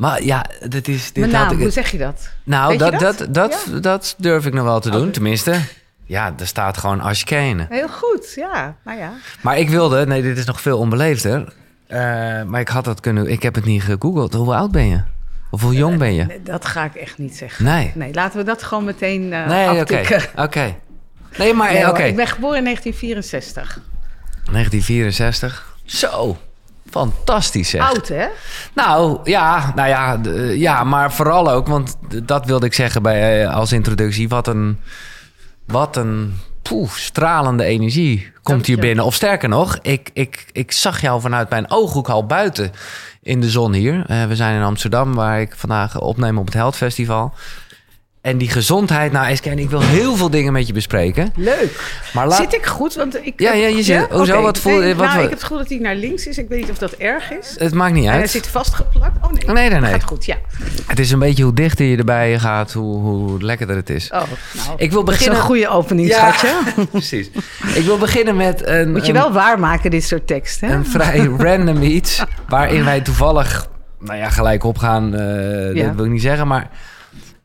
Maar ja, dat is... Dit had ik- hoe zeg je dat? nou, je dat, dat? dat, dat, dat, durf ik nog wel te doen. Tenminste, ja, er staat gewoon Ashkane. Heel goed, ja. Nou ja. Maar ik wilde... Nee, dit is nog veel onbeleefder. Eh, maar ik had dat kunnen... Ik heb het niet gegoogeld. Hoe oud ben je? Of hoe jong ben je? Dat ga ik echt niet zeggen. Nee. Nee, laten we dat gewoon meteen eh Nee, oké. Oké. Nee, maar Nee, eh, oké. Ik ben geboren in 1964. 1964. Zo. Fantastisch zeg. Oud, hè? Nou ja, nou ja, eh, ja, maar vooral ook, want dat wilde ik zeggen bij, eh, als introductie. Wat een, wat een poeh, stralende energie komt hier binnen. Of sterker nog, ik, ik, ik zag jou vanuit mijn ooghoek al buiten in de zon hier. Eh, we zijn in Amsterdam, waar ik vandaag opneem op het Heldfestival. En die gezondheid, nou Esken, ik wil heel veel dingen met je bespreken. Leuk. Maar laat... Zit ik goed? Want ik, Ja, ja, je zit- hoezo? Oké. Wat voel- wat- nou, ik heb het gevoel dat hij naar links is. Ik weet niet of dat erg is. Het maakt niet En hij uit. zit vastgeplakt. Oh nee. Nee, nee, nee. Gaat goed, ja. Het is een beetje hoe dichter je erbij gaat, hoe, hoe lekkerder het is. Oh, nou. Ik wil beginnen... een goede opening, Ja. schatje. Precies. Ik wil beginnen met een, Moet je een, wel waarmaken, dit soort tekst, hè? een vrij random iets... waarin wij toevallig nou ja, gelijk opgaan. Ja. Dat wil ik niet zeggen, maar...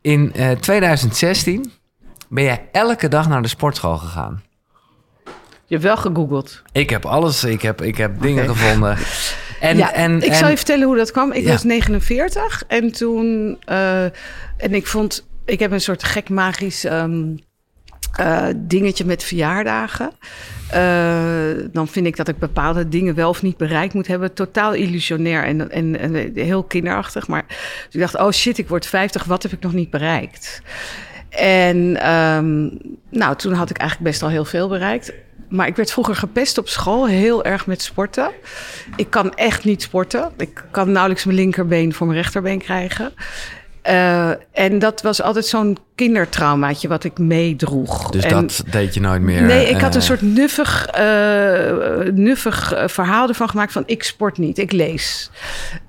In eh, 2016 ben jij elke dag naar de sportschool gegaan. Je hebt wel gegoogeld. Ik heb alles, ik heb, ik heb dingen gevonden. En, ja, en, ik en, zal je vertellen hoe dat kwam. Ik Ja. was 49 en toen... eh, en ik vond... Ik heb een soort gek magisch ehm, eh, dingetje met verjaardagen. Eh, dan vind ik dat ik bepaalde dingen wel of niet bereikt moet hebben. Totaal illusionair en, en, heel kinderachtig. Maar dus ik dacht, oh shit, ik word 50. Wat heb ik nog niet bereikt? En ehm, nou, toen had ik eigenlijk best al heel veel bereikt. Maar ik werd vroeger gepest op school, heel erg met sporten. Ik kan echt niet sporten. Ik kan nauwelijks mijn linkerbeen voor mijn rechterbeen krijgen. Eh, en dat was altijd zo'n kindertraumaatje wat ik meedroeg. Dus En- dat deed je nooit meer. Nee, ik had eh, een soort nuffig, eh, nuffig eh, verhaal ervan gemaakt van ik sport niet, ik lees.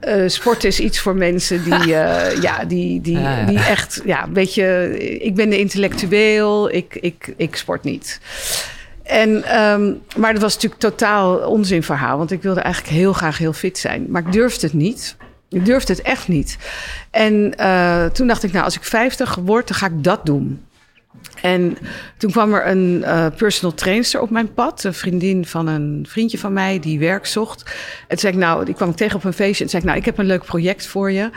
Eh sport is iets voor mensen die, eh, ja, die, die, Ja, ja. die echt, ja, weet je, ik ben de intellectueel, ik, ik, ik sport niet. En, ehm, maar dat was natuurlijk totaal onzin verhaal, want ik wilde eigenlijk heel graag heel fit zijn. Maar ik durfde het niet. Ik durfde het echt niet. En eh, toen dacht ik, nou, als ik 50 word, dan ga ik dat doen. En toen kwam er een eh, personal trainer op mijn pad. Een vriendin van een vriendje van mij die werk zocht. En zei ik, nou, die kwam ik tegen op een feestje. En zei ik, nou, ik heb een leuk project voor je.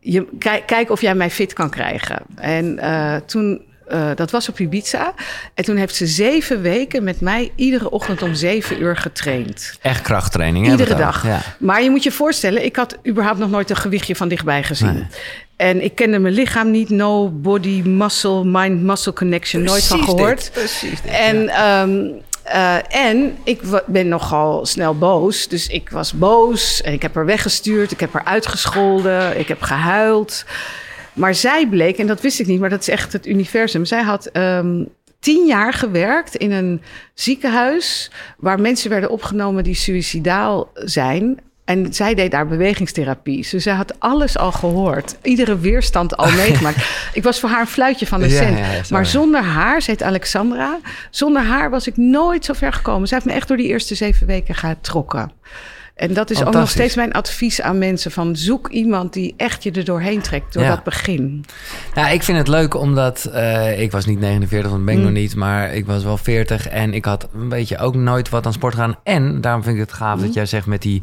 je kijk, kijk of jij mij fit kan krijgen. En eh, toen, eh, dat was op Ibiza. En toen heeft ze zeven weken met mij iedere ochtend om zeven uur getraind. Echt krachttraining. hè, Iedere dag. Ja. Maar je moet je voorstellen, ik had überhaupt nog nooit een gewichtje van dichtbij gezien. Nee. En ik kende mijn lichaam niet. No body, muscle, mind-muscle connection. nooit van gehoord. dit, precies dit, En, ehm, eh, en ik ben nogal snel boos. Dus ik was boos. En ik heb haar weggestuurd. Ik heb haar uitgescholden. Ik heb gehuild. Maar zij bleek, en dat wist ik niet, maar dat is echt het universum. Zij had ehm, tien jaar gewerkt in een ziekenhuis waar mensen werden opgenomen die suïcidaal zijn. En zij deed daar bewegingstherapie. Dus zij had alles al gehoord. Iedere weerstand al meegemaakt. Ik was voor haar een fluitje van de cent. ja, ja, sorry. maar zonder haar, ze heet Alexandra. Zonder haar was ik nooit zo ver gekomen. Zij heeft me echt door die eerste zeven weken getrokken. En dat is ook nog steeds mijn advies aan mensen. Van zoek iemand die echt je er doorheen trekt. Door Ja. dat begin. Ja, ik vind het leuk omdat eh, ik was niet 49, want ben ik Mm. nog niet, maar ik was wel 40 en ik had een beetje ook nooit wat aan sport gedaan. En daarom vind ik het gaaf Mm. dat jij zegt met die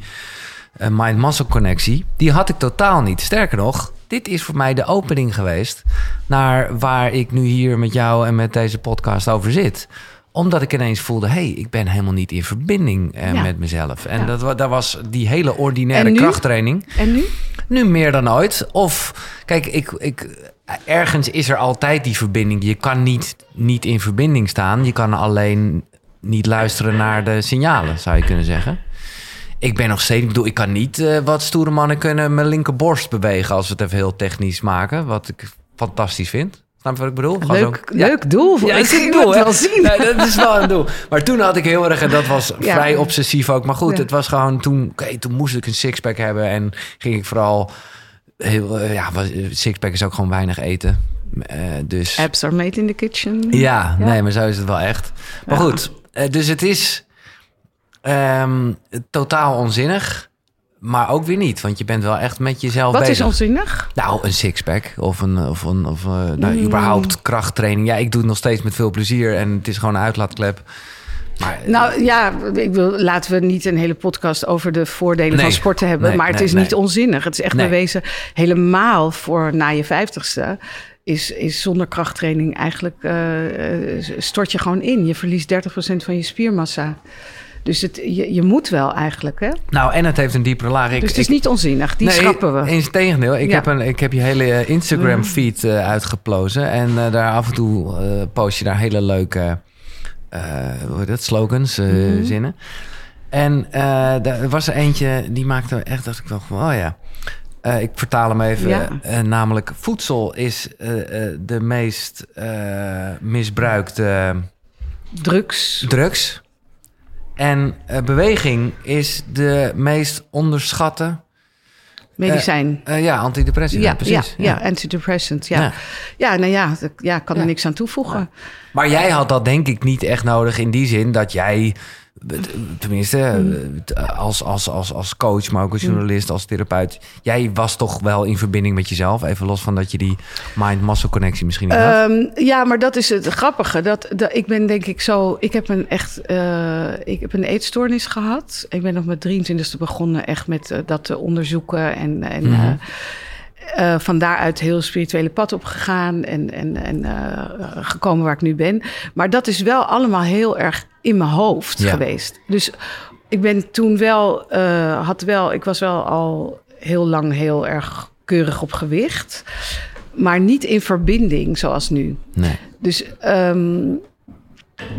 eh, mind-muscle connectie, die had ik totaal niet. Sterker nog, dit is voor mij de opening geweest naar waar ik nu hier met jou en met deze podcast over zit omdat ik ineens voelde, hé, hey, ik ben helemaal niet in verbinding eh, Ja. met mezelf. En Ja. dat, dat was die hele ordinaire En krachttraining. En nu? Nu meer dan ooit. Of, kijk, ik, ik, ergens is er altijd die verbinding. Je kan niet, niet in verbinding staan. Je kan alleen niet luisteren naar de signalen, zou je kunnen zeggen. Ik ben nog steeds, ik bedoel, ik kan niet eh, wat stoere mannen kunnen mijn linkerborst bewegen als we het even heel technisch maken. Wat ik fantastisch vind. Snap je wat ik bedoel? Leuk, zo- Ja. leuk doel. Ja, ik doel, het wel zien. Nee, dat is wel een doel. Maar toen had ik heel erg, en dat was Ja. vrij obsessief ook. Maar goed, het was gewoon toen, oké, toen moest ik een sixpack hebben. En ging ik vooral, heel, eh, ja, was- sixpack is ook gewoon weinig eten. Eh, dus Apps are made in the kitchen. ja, nee, maar zo is het wel echt. Maar goed, eh, dus het is ehm, totaal onzinnig. Maar ook weer niet, want je bent wel echt met jezelf Wat bezig. is onzinnig? Nou, een sixpack of een, of een, of eh, nou, Mm. überhaupt krachttraining. Ja, ik doe het nog steeds met veel plezier en het is gewoon een uitlaatklep. Maar Nou ja, ik wil, laten we niet een hele podcast over de voordelen Nee. van sporten hebben. Nee, maar het nee, is niet onzinnig. Het is echt bewezen. Helemaal voor na je vijftigste is, is zonder krachttraining eigenlijk eh, eh, stort je gewoon in. Je verliest 30% van je spiermassa. Dus het, je, je moet wel eigenlijk, hè? nou, en het heeft een diepere laag. Ik, dus het is ik- niet onzinnig. Die nee, schrappen we. Eens tegendeel. Ik, Ja. heb een, ik heb je hele eh, Instagram feed eh, uitgeplozen. En eh, daar af en toe post je daar hele leuke hoe dat, slogans, Mhm. zinnen. En daar was er eentje die maakte echt, dacht ik wel van, oh ja. Ik vertaal hem even. Ja. Namelijk, voedsel is de meest misbruikte Drugs. drugs. En eh, beweging is de meest onderschatte. Medicijn. eh, ja, antidepressiva, ja, precies. ja, ja, antidepressant. Ja. Ja. Ja. nou ja, dat- ja, kan er Ja. niks aan toevoegen. Maar jij had dat denk ik niet echt nodig in die zin dat jij, eh, tenminste eh, als, als, als, als coach, maar ook als journalist, als therapeut, jij was toch wel in verbinding met jezelf. Even los van dat je die mind-muscle connectie misschien niet had. Ehm, ja, maar dat is het grappige. Dat, dat, ik ben denk ik zo... Ik heb een echt... eh, ik heb een eetstoornis gehad. Ik ben op mijn 23e begonnen echt met eh, dat te onderzoeken. En, en Mhm. Eh, van daaruit heel spirituele pad op gegaan. En, en, en eh, gekomen waar ik nu ben. Maar dat is wel allemaal heel erg in mijn hoofd Ja. geweest. Dus ik ben toen wel... eh, had wel... Ik was wel al heel lang heel erg keurig op gewicht. Maar niet in verbinding zoals nu. Nee. Dus ehm,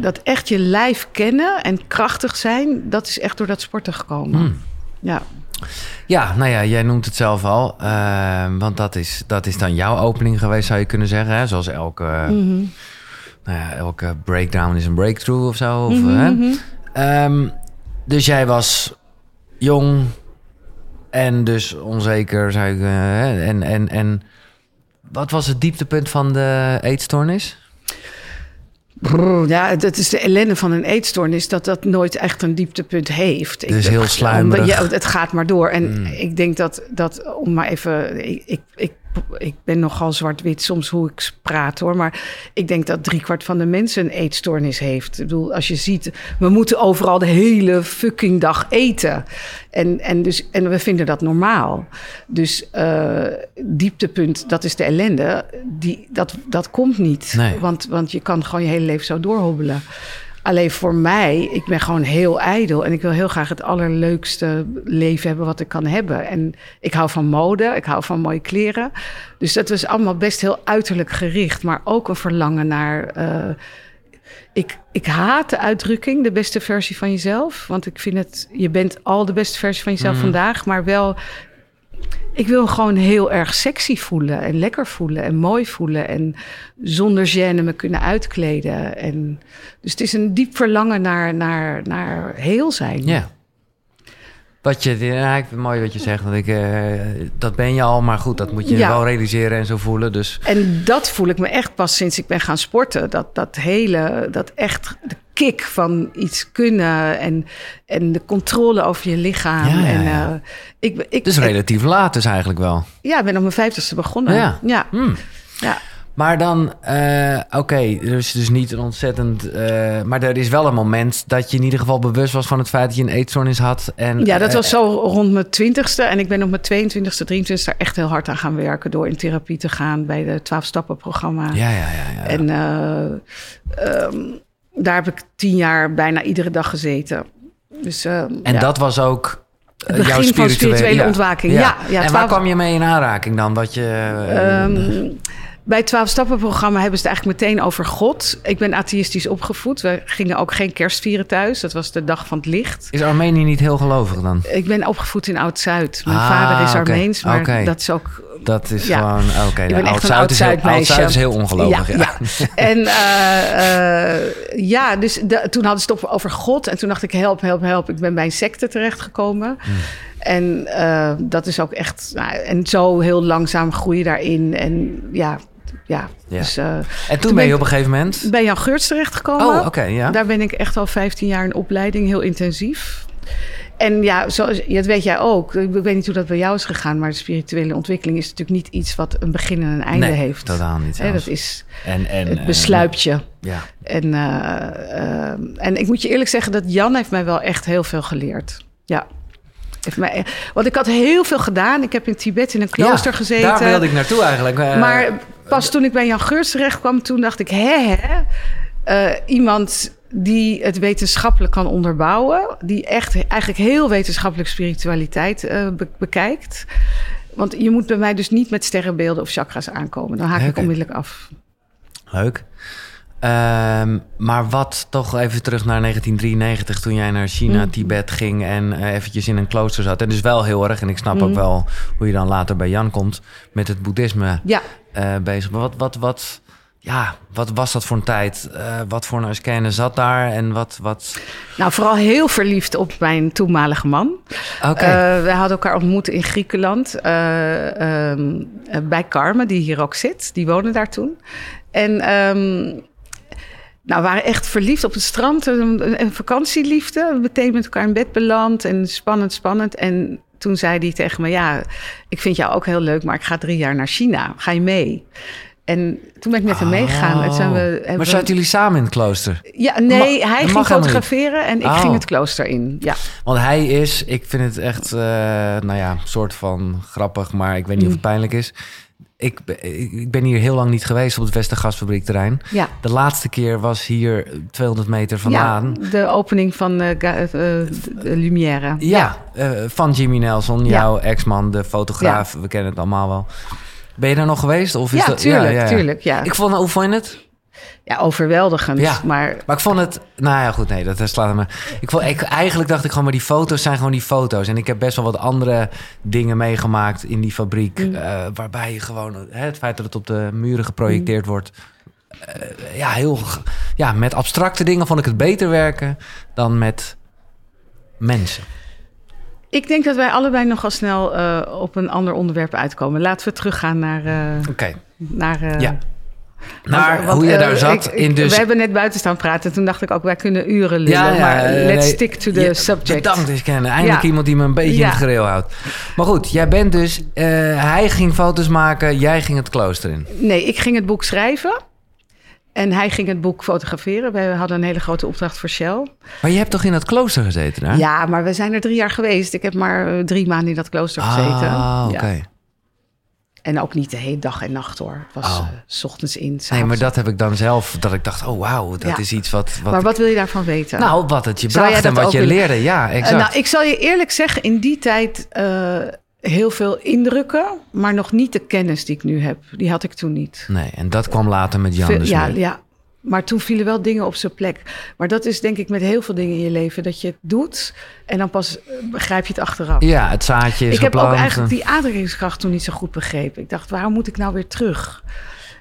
dat echt je lijf kennen en krachtig zijn, dat is echt door dat sporten gekomen. Hmm. Ja. Ja, nou ja, jij noemt het zelf al. eh, want dat is, dat is dan jouw opening geweest, zou je kunnen zeggen. Hè? Zoals elke, Mhm. nou ja, elke breakdown is een breakthrough of zo. Of, Mhm, hè? mhm. Ehm, dus jij was jong en dus onzeker, zou ik. hè? en, en, en wat was het dieptepunt van de eetstoornis? Brrr, ja, dat is de ellende van een eetstoornis, dat dat nooit echt een dieptepunt heeft. Ik- Dus heel sluimerig. het gaat maar door. En Mm. ik denk dat, dat, om maar even... Ik, ik, ik, ik ben nogal zwart-wit soms hoe ik praat hoor. Maar ik denk dat driekwart van de mensen een eetstoornis heeft. Ik bedoel, als je ziet, we moeten overal de hele fucking dag eten. En, en, dus, en we vinden dat normaal. Dus eh, dieptepunt, dat is de ellende. Die, dat, dat komt niet. Nee. Want, want je kan gewoon je hele leven zo doorhobbelen. Alleen voor mij, ik ben gewoon heel ijdel. En ik wil heel graag het allerleukste leven hebben wat ik kan hebben. En ik hou van mode, ik hou van mooie kleren. Dus dat was allemaal best heel uiterlijk gericht. Maar ook een verlangen naar... eh, ik, ik haat de uitdrukking, de beste versie van jezelf. Want ik vind het, je bent al de beste versie van jezelf Mhm. vandaag. Maar wel, ik wil gewoon heel erg sexy voelen. En lekker voelen en mooi voelen. En zonder gêne me kunnen uitkleden. En, dus het is een diep verlangen naar, naar, naar heel zijn. Ja. Wat je, ja, ik vind het mooi wat je zegt. Want ik, eh, dat ben je al, maar goed, dat moet je Ja. wel realiseren en zo voelen. Dus En dat voel ik me echt pas sinds ik ben gaan sporten. Dat, dat hele, dat echt de kick van iets kunnen en, en de controle over je lichaam. Ja, ja, en, eh, ik, ik, dus ik- relatief laat dus eigenlijk wel. ja, ik ben op mijn vijftigste begonnen. Ja. ja. Hmm. ja. Maar dan, eh, oké, dus, dus niet een ontzettend... eh, maar er is wel een moment dat je in ieder geval bewust was van het feit dat je een eetstoornis had. En, Ja, dat eh, was zo rond mijn twintigste. En ik ben op mijn 22ste, 23ste daar echt heel hard aan gaan werken... door in therapie te gaan bij de 12-stappen-programma. Ja, ja, ja. ja. En eh, ehm, daar heb ik tien jaar bijna iedere dag gezeten. Dus, en ja. dat was ook Het begin jouw van spirituele, ontwaking. Ja, ja, en waar 12 kwam je mee in aanraking dan? Dat je, eh, Ehm, bij het 12-stappen-programma hebben ze het eigenlijk meteen over God. Ik ben atheïstisch opgevoed. We gingen ook geen kerst vieren thuis. Dat was de dag van het licht. is Armenië niet heel gelovig dan? Ik ben opgevoed in Oud-Zuid. Mijn Ah, vader is. Armeens, maar dat is ook... Dat is Ja. gewoon, oké. Nou, Oud-Zuid is, is heel ongelovig, ja. ja. En eh, eh, ja, dus de- toen hadden ze het over God. En toen dacht ik, help, help, help. Ik ben bij een secte terechtgekomen. Hmm. En eh, dat is ook echt... Nou, en zo heel langzaam groei je daarin. En ja, ja. Ja. Dus, eh, En toen, Toen ben je op een gegeven moment... bij Jan Geurts terechtgekomen. Oh, oké, ja. Daar ben ik echt al 15 jaar in opleiding, heel intensief. En ja, zoals, dat weet jij ook. Ik weet niet hoe dat bij jou is gegaan, maar de spirituele ontwikkeling is natuurlijk niet iets wat een begin en een einde nee, heeft. totaal niet. Hè, dat is en, en, het eh, besluit je. ja. En, eh, eh, en ik moet je eerlijk zeggen dat Jan heeft mij wel echt heel veel geleerd. Ja. Mij, want ik had heel veel gedaan. Ik heb in Tibet in een klooster Ja, gezeten. Daar wilde ik naartoe eigenlijk. Maar pas toen ik bij Jan Geurts terecht kwam, toen dacht ik, hè, hè eh, iemand die het wetenschappelijk kan onderbouwen, die echt eigenlijk heel wetenschappelijk spiritualiteit eh, be- bekijkt. Want je moet bij mij dus niet met sterrenbeelden of chakras aankomen. Dan haak ik onmiddellijk af. Leuk. Ehm, maar wat toch even terug naar 1993, toen jij naar China, Mm. Tibet ging en eh, eventjes in een klooster zat. En dus wel heel erg, en ik snap ook Mm. wel hoe je dan later bij Jan komt met het boeddhisme Ja, eh, bezig. Maar wat, wat, wat, ja, wat was dat voor een tijd? Eh, wat voor een scanner zat daar en wat... wat... nou vooral heel verliefd op mijn toenmalige man. Oké, Eh, wij hadden elkaar ontmoet in Griekenland eh, ehm, eh, bij Carmen, die hier ook zit. Die woonde daar toen. En ehm, nou, we waren echt verliefd op het strand. Een, een vakantieliefde. Meteen met elkaar in bed beland en spannend, spannend. En toen zei hij tegen me, ja, ik vind jou ook heel leuk, maar ik ga drie jaar naar China. Ga je mee? En toen ben ik met hem meegegaan. En zijn we, Oh. maar zaten jullie samen in het klooster? Ja, nee, hij ging fotograferen en ik Oh. ging het klooster in. Ja. Want hij is, ik vind het echt, eh, nou ja, soort van grappig, maar ik weet niet of het Mm. pijnlijk is. Ik, be- ik ben hier heel lang niet geweest op het Westergasfabriekterrein. Ja. De laatste keer was hier 200 meter vandaan. Ja, de opening van de Lumière. Ja, eh, van Jimmy Nelson, jouw ex-man, de fotograaf. We kennen het allemaal wel. Ben je daar nog geweest? Of is Ja, dat, tuurlijk, tuurlijk, ja. Ik vond, hoe vond je het? Ja, overweldigend. Ja. Maar Maar ik vond het, nou ja, goed, nee, dat slaat me. Ik vond, ik, eigenlijk dacht ik gewoon, maar die foto's zijn gewoon die foto's. En ik heb best wel wat andere dingen meegemaakt in die fabriek, Mm. eh, waarbij je gewoon hè, het feit dat het op de muren geprojecteerd Mm. wordt, eh, ja, heel, ja, met abstracte dingen vond ik het beter werken dan met mensen. ik denk dat wij allebei nogal snel eh, op een ander onderwerp uitkomen. Laten we teruggaan naar... Oké, naar Ja. Naar want- want, hoe je eh, daar zat ik- in dus. We hebben net buiten staan praten. Toen dacht ik ook, wij kunnen uren lullen. maar eh, let's nee, stick to the ja, subject. Bedankt eens kennen. Eindelijk iemand die me een beetje in het gereel houdt. Maar goed, jij bent dus... eh, hij ging foto's maken, jij ging het klooster in. Nee, ik ging het boek schrijven. En hij ging het boek fotograferen. We hadden een hele grote opdracht voor Shell. Maar je hebt toch in dat klooster gezeten daar? Ja, maar we zijn er drie jaar geweest. Ik heb maar eh, drie maanden in dat klooster gezeten. Ah, oké. En ook niet de hele dag en nacht hoor. Het was Oh. eh, s ochtends in, Nee, maar dat heb ik dan zelf, dat ik dacht, oh wauw, dat Ja. is iets wat... wat Maar wat wil je daarvan weten? Nou, wat het je bracht en wat je willen- leerde. Ja, Eh, exact. nou, ik zal je eerlijk zeggen, in die tijd eh, heel veel indrukken, maar nog niet de kennis die ik nu heb. Die had ik toen niet. Nee, en dat kwam later met Jan Veel- dus ja, mee. ja, maar toen vielen wel dingen op zijn plek. Maar dat is denk ik met heel veel dingen in je leven, dat je het doet en dan pas eh, begrijp je het achteraf. Ja, het zaadje is ik heb ook eigenlijk die aantrekkingskracht toen niet zo goed begrepen. Ik dacht, waarom moet ik nou weer terug?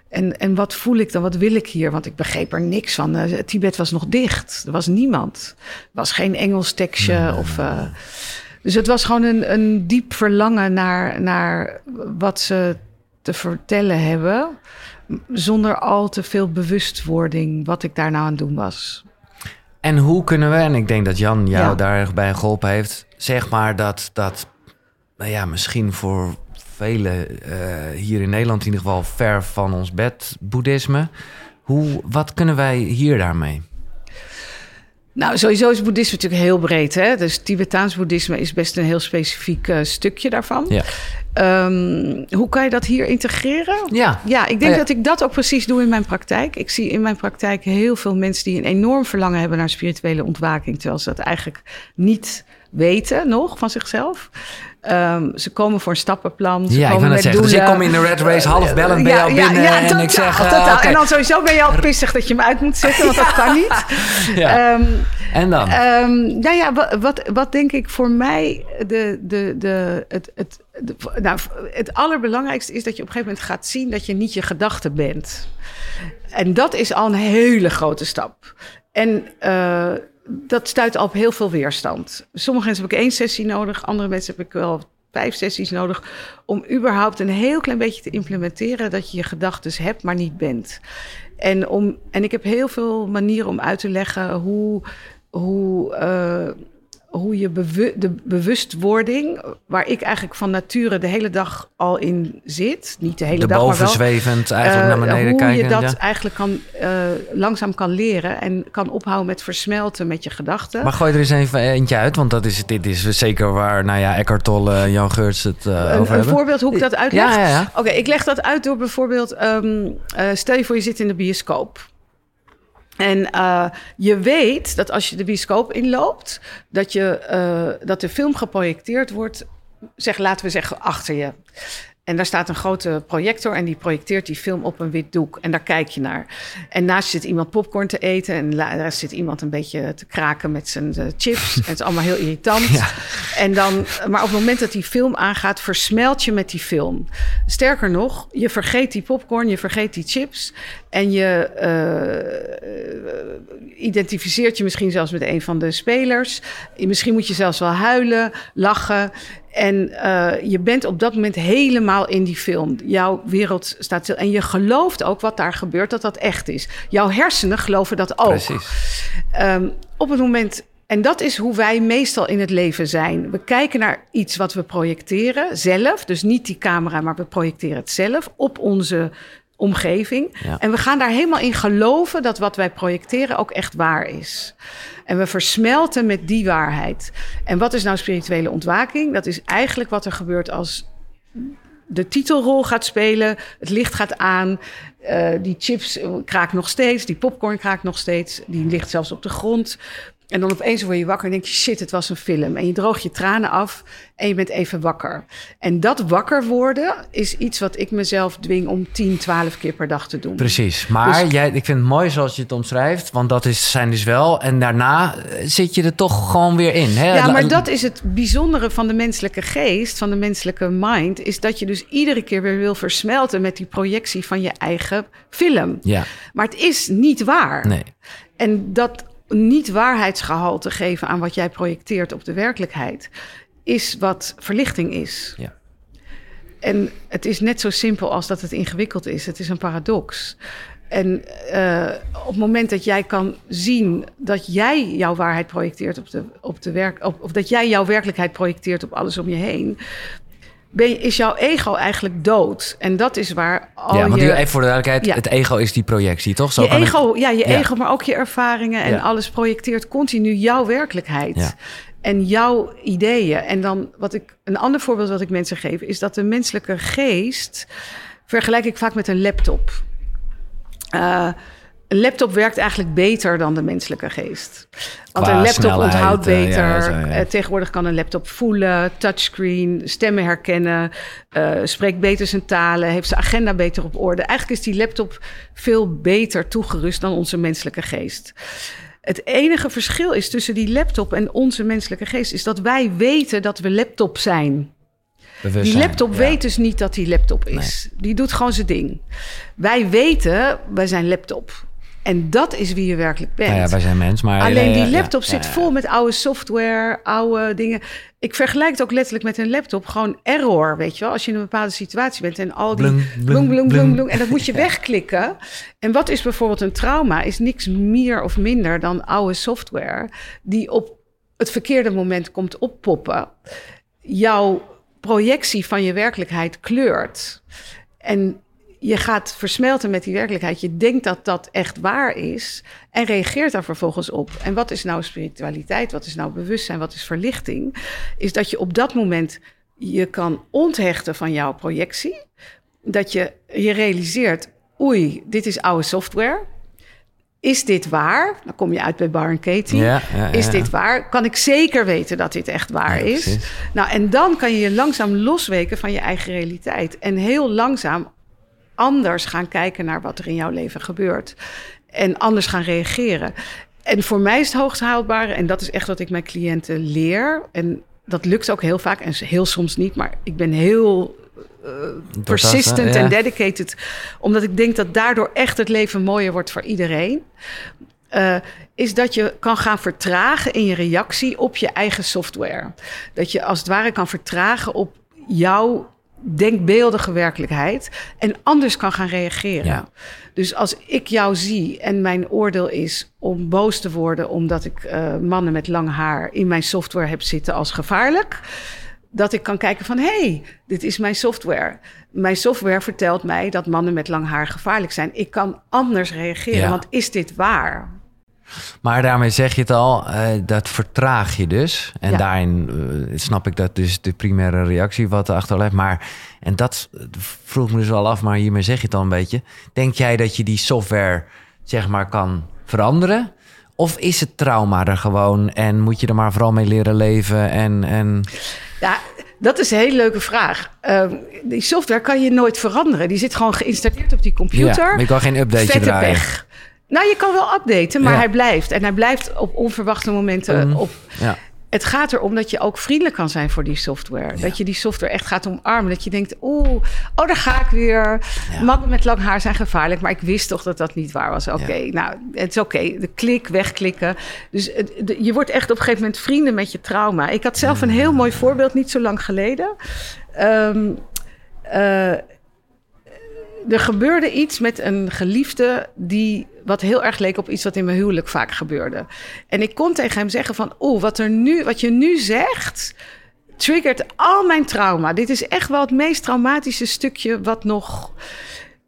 En, en wat voel ik dan? Wat wil ik hier? Want ik begreep er niks van. Eh, Tibet was nog dicht. Er was niemand. Er was geen Engels tekstje. of, eh, dus het was gewoon een, een diep verlangen naar, naar wat ze te vertellen hebben. Zonder al te veel bewustwording wat ik daar nou aan het doen was. En hoe kunnen we, en ik denk dat Jan jou Ja. daarbij geholpen heeft, zeg maar dat, dat nou ja, misschien voor velen eh, hier in Nederland in ieder geval ver van ons bed boeddhisme. Hoe, wat kunnen wij hier daarmee? Nou, sowieso is boeddhisme natuurlijk heel breed. Hè? Dus Tibetaans boeddhisme is best een heel specifiek eh, stukje daarvan. Ja. Ehm, hoe kan je dat hier integreren? Ja, Ja, ik denk ja. dat ik dat ook precies doe in mijn praktijk. Ik zie in mijn praktijk heel veel mensen die een enorm verlangen hebben naar spirituele ontwaking, terwijl ze dat eigenlijk niet weten nog van zichzelf. Ehm, ze komen voor een stappenplan. Ze ja ik komen net met zeggen. Dus ik doelen. kom in de red race half bellen, ben je al binnen ja, en totaal, ik zeg... eh. En dan sowieso ben je al pissig dat je hem uit moet zetten, want dat kan niet. Ehm, En dan? Ehm, nou ja, wat, wat, wat denk ik voor mij de, de, de, het, het, de- nou, het allerbelangrijkste is dat je op een gegeven moment gaat zien dat je niet je gedachten bent. En dat is al een hele grote stap. En eh, dat stuit al op heel veel weerstand. Sommige mensen heb ik één sessie nodig, andere mensen heb ik wel vijf sessies nodig om überhaupt een heel klein beetje te implementeren dat je je gedachten hebt, maar niet bent. En, om, en ik heb heel veel manieren om uit te leggen hoe, hoe, eh, hoe je bewu de bewustwording, waar ik eigenlijk van nature de hele dag al in zit, niet de hele De dag, maar wel bovenzwevend eigenlijk eh, naar beneden hoe kijken. je dat ja. eigenlijk kan, eh, langzaam kan leren en kan ophouden met versmelten met je gedachten. Maar gooi er eens even eentje uit, want dat is, dit is zeker waar nou ja, Eckhart Tolle en Jan Geurts het eh, over een, een hebben. voorbeeld hoe ik dat uitleg? Ja. Oké, ik leg dat uit door bijvoorbeeld... ehm, eh, stel je voor je zit in de bioscoop. En eh, je weet dat als je de bioscoop inloopt... dat, je, eh, dat de film geprojecteerd wordt... Zeg, laten we zeggen, achter je. En daar staat een grote projector en die projecteert die film op een wit doek. En daar kijk je naar. En naast zit iemand popcorn te eten en daar zit iemand een beetje te kraken met zijn eh, chips. En het is allemaal heel irritant. Ja. En dan, maar op het moment dat die film aangaat, versmelt je met die film. Sterker nog, je vergeet die popcorn, je vergeet die chips. En je eh, identificeert je misschien zelfs met een van de spelers. Misschien moet je zelfs wel huilen, lachen. En eh, je bent op dat moment helemaal in die film. Jouw wereld staat stil. En je gelooft ook wat daar gebeurt, dat dat echt is. Jouw hersenen geloven dat ook. Precies. Ehm, op het moment. En dat is hoe wij meestal in het leven zijn. We kijken naar iets wat we projecteren zelf. Dus niet die camera, maar we projecteren het zelf op onze omgeving. Ja. En we gaan daar helemaal in geloven dat wat wij projecteren ook echt waar is. En we versmelten met die waarheid. En wat is nou spirituele ontwaking? Dat is eigenlijk wat er gebeurt als de titelrol gaat spelen, het licht gaat aan, eh, die chips kraakt nog steeds, die popcorn kraakt nog steeds, die ligt zelfs op de grond. En dan opeens word je wakker en denk je, shit, het was een film. En je droogt je tranen af en je bent even wakker. En dat wakker worden is iets wat ik mezelf dwing om 10, 12 keer per dag te doen. Precies. Maar Dus- jij, ik vind het mooi zoals je het omschrijft, want dat is, zijn dus wel. En daarna eh, zit je er toch gewoon weer in. Hè? Ja, maar dat is het bijzondere van de menselijke geest, van de menselijke mind, is dat je dus iedere keer weer wil versmelten met die projectie van je eigen film. Ja, Maar het is niet waar. nee. En dat niet waarheidsgehalte geven aan wat jij projecteert op de werkelijkheid, is wat verlichting is. Ja. En het is net zo simpel als dat het ingewikkeld is. Het is een paradox. En eh, op het moment dat jij kan zien dat jij jouw waarheid projecteert op de, op de werk, op, of dat jij jouw werkelijkheid projecteert op alles om je heen, ben je, is jouw ego eigenlijk dood. En dat is waar al ja, want je... even voor de duidelijkheid, Ja. het ego is die projectie, toch? Zo je kan ego, ja, je Ja. ego, maar ook je ervaringen en Ja. alles projecteert continu jouw werkelijkheid. En jouw ideeën. En dan wat ik een ander voorbeeld wat ik mensen geef, is dat de menselijke geest vergelijk ik vaak met een laptop. Eh, een laptop werkt eigenlijk beter dan de menselijke geest. Want Qua een laptop onthoudt eh, ja, beter. zo, ja. Eh, tegenwoordig kan een laptop voelen, touchscreen, stemmen herkennen, eh, spreekt beter zijn talen, heeft zijn agenda beter op orde. Eigenlijk is die laptop veel beter toegerust dan onze menselijke geest. Het enige verschil is tussen die laptop en onze menselijke geest is dat wij weten dat we laptop zijn. Die laptop Ja. weet dus niet dat die laptop is. Die doet gewoon zijn ding. Wij weten, wij zijn laptop. En dat is wie je werkelijk bent. Nou ja, wij zijn mens, maar... Alleen ja, die laptop ja, zit vol met oude software, oude dingen. Ik vergelijk het ook letterlijk met een laptop. Gewoon error, weet je wel. Als je in een bepaalde situatie bent en al die bloem, bloem, blung. bloem. En dat moet je wegklikken. En wat is bijvoorbeeld een trauma? Is niks meer of minder dan oude software... die op het verkeerde moment komt oppoppen. Jouw projectie van je werkelijkheid kleurt. En je gaat versmelten met die werkelijkheid. Je denkt dat dat echt waar is en reageert daar vervolgens op. En wat is nou spiritualiteit? Wat is nou bewustzijn? Wat is verlichting? Is dat je op dat moment je kan onthechten van jouw projectie. Dat je je realiseert, oei, dit is oude software. Is dit waar? Dan kom je uit bij Bar Katie. Ja, ja, Is dit waar? Kan ik zeker weten dat dit echt waar is? Nou, en dan kan je je langzaam losweken van je eigen realiteit. En heel langzaam anders gaan kijken naar wat er in jouw leven gebeurt. En anders gaan reageren. En voor mij is het hoogst haalbare, en dat is echt wat ik mijn cliënten leer. En dat lukt ook heel vaak en heel soms niet, maar ik ben heel eh, persistent ja. en dedicated. Omdat ik denk dat daardoor echt het leven mooier wordt voor iedereen. Eh, is dat je kan gaan vertragen in je reactie op je eigen software. Dat je als het ware kan vertragen op jouw denkbeeldige werkelijkheid en anders kan gaan reageren. Ja. Dus als ik jou zie en mijn oordeel is om boos te worden omdat ik eh, mannen met lang haar in mijn software heb zitten als gevaarlijk, dat ik kan kijken van hé, hey, dit is mijn software. Mijn software vertelt mij dat mannen met lang haar gevaarlijk zijn. Ik kan anders reageren, Ja. want is dit waar? Maar daarmee zeg je het al, eh, dat vertraag je dus. En Ja. daarin eh, snap ik dat dus de primaire reactie wat erachter ligt. Maar, en dat vroeg me dus al af, maar hiermee zeg je het al een beetje. Denk jij dat je die software, zeg maar, kan veranderen? Of is het trauma er gewoon en moet je er maar vooral mee leren leven? En, en... Ja, dat is een hele leuke vraag. Ehm, die software kan je nooit veranderen. Die zit gewoon geïnstalleerd op die computer. Ja, maar je kan geen Vette draaien. pech. Nou, je kan wel updaten, maar Ja. hij blijft. En hij blijft op onverwachte momenten Mhm. op. Ja. Het gaat erom dat je ook vriendelijk kan zijn voor die software. Ja. Dat je die software echt gaat omarmen. Dat je denkt, oeh, oh, daar ga ik weer. Mannen met lang haar zijn gevaarlijk. Maar ik wist toch dat dat niet waar was. Oké, nou, het is oké. De klik, wegklikken. Dus de- je wordt echt op een gegeven moment vrienden met je trauma. Ik had zelf een heel mooi voorbeeld niet zo lang geleden. Ehm, eh, er gebeurde iets met een geliefde die wat heel erg leek op iets wat in mijn huwelijk vaak gebeurde. En ik kon tegen hem zeggen van, oeh, wat er nu, wat je nu zegt, triggert al mijn trauma. Dit is echt wel het meest traumatische stukje wat nog.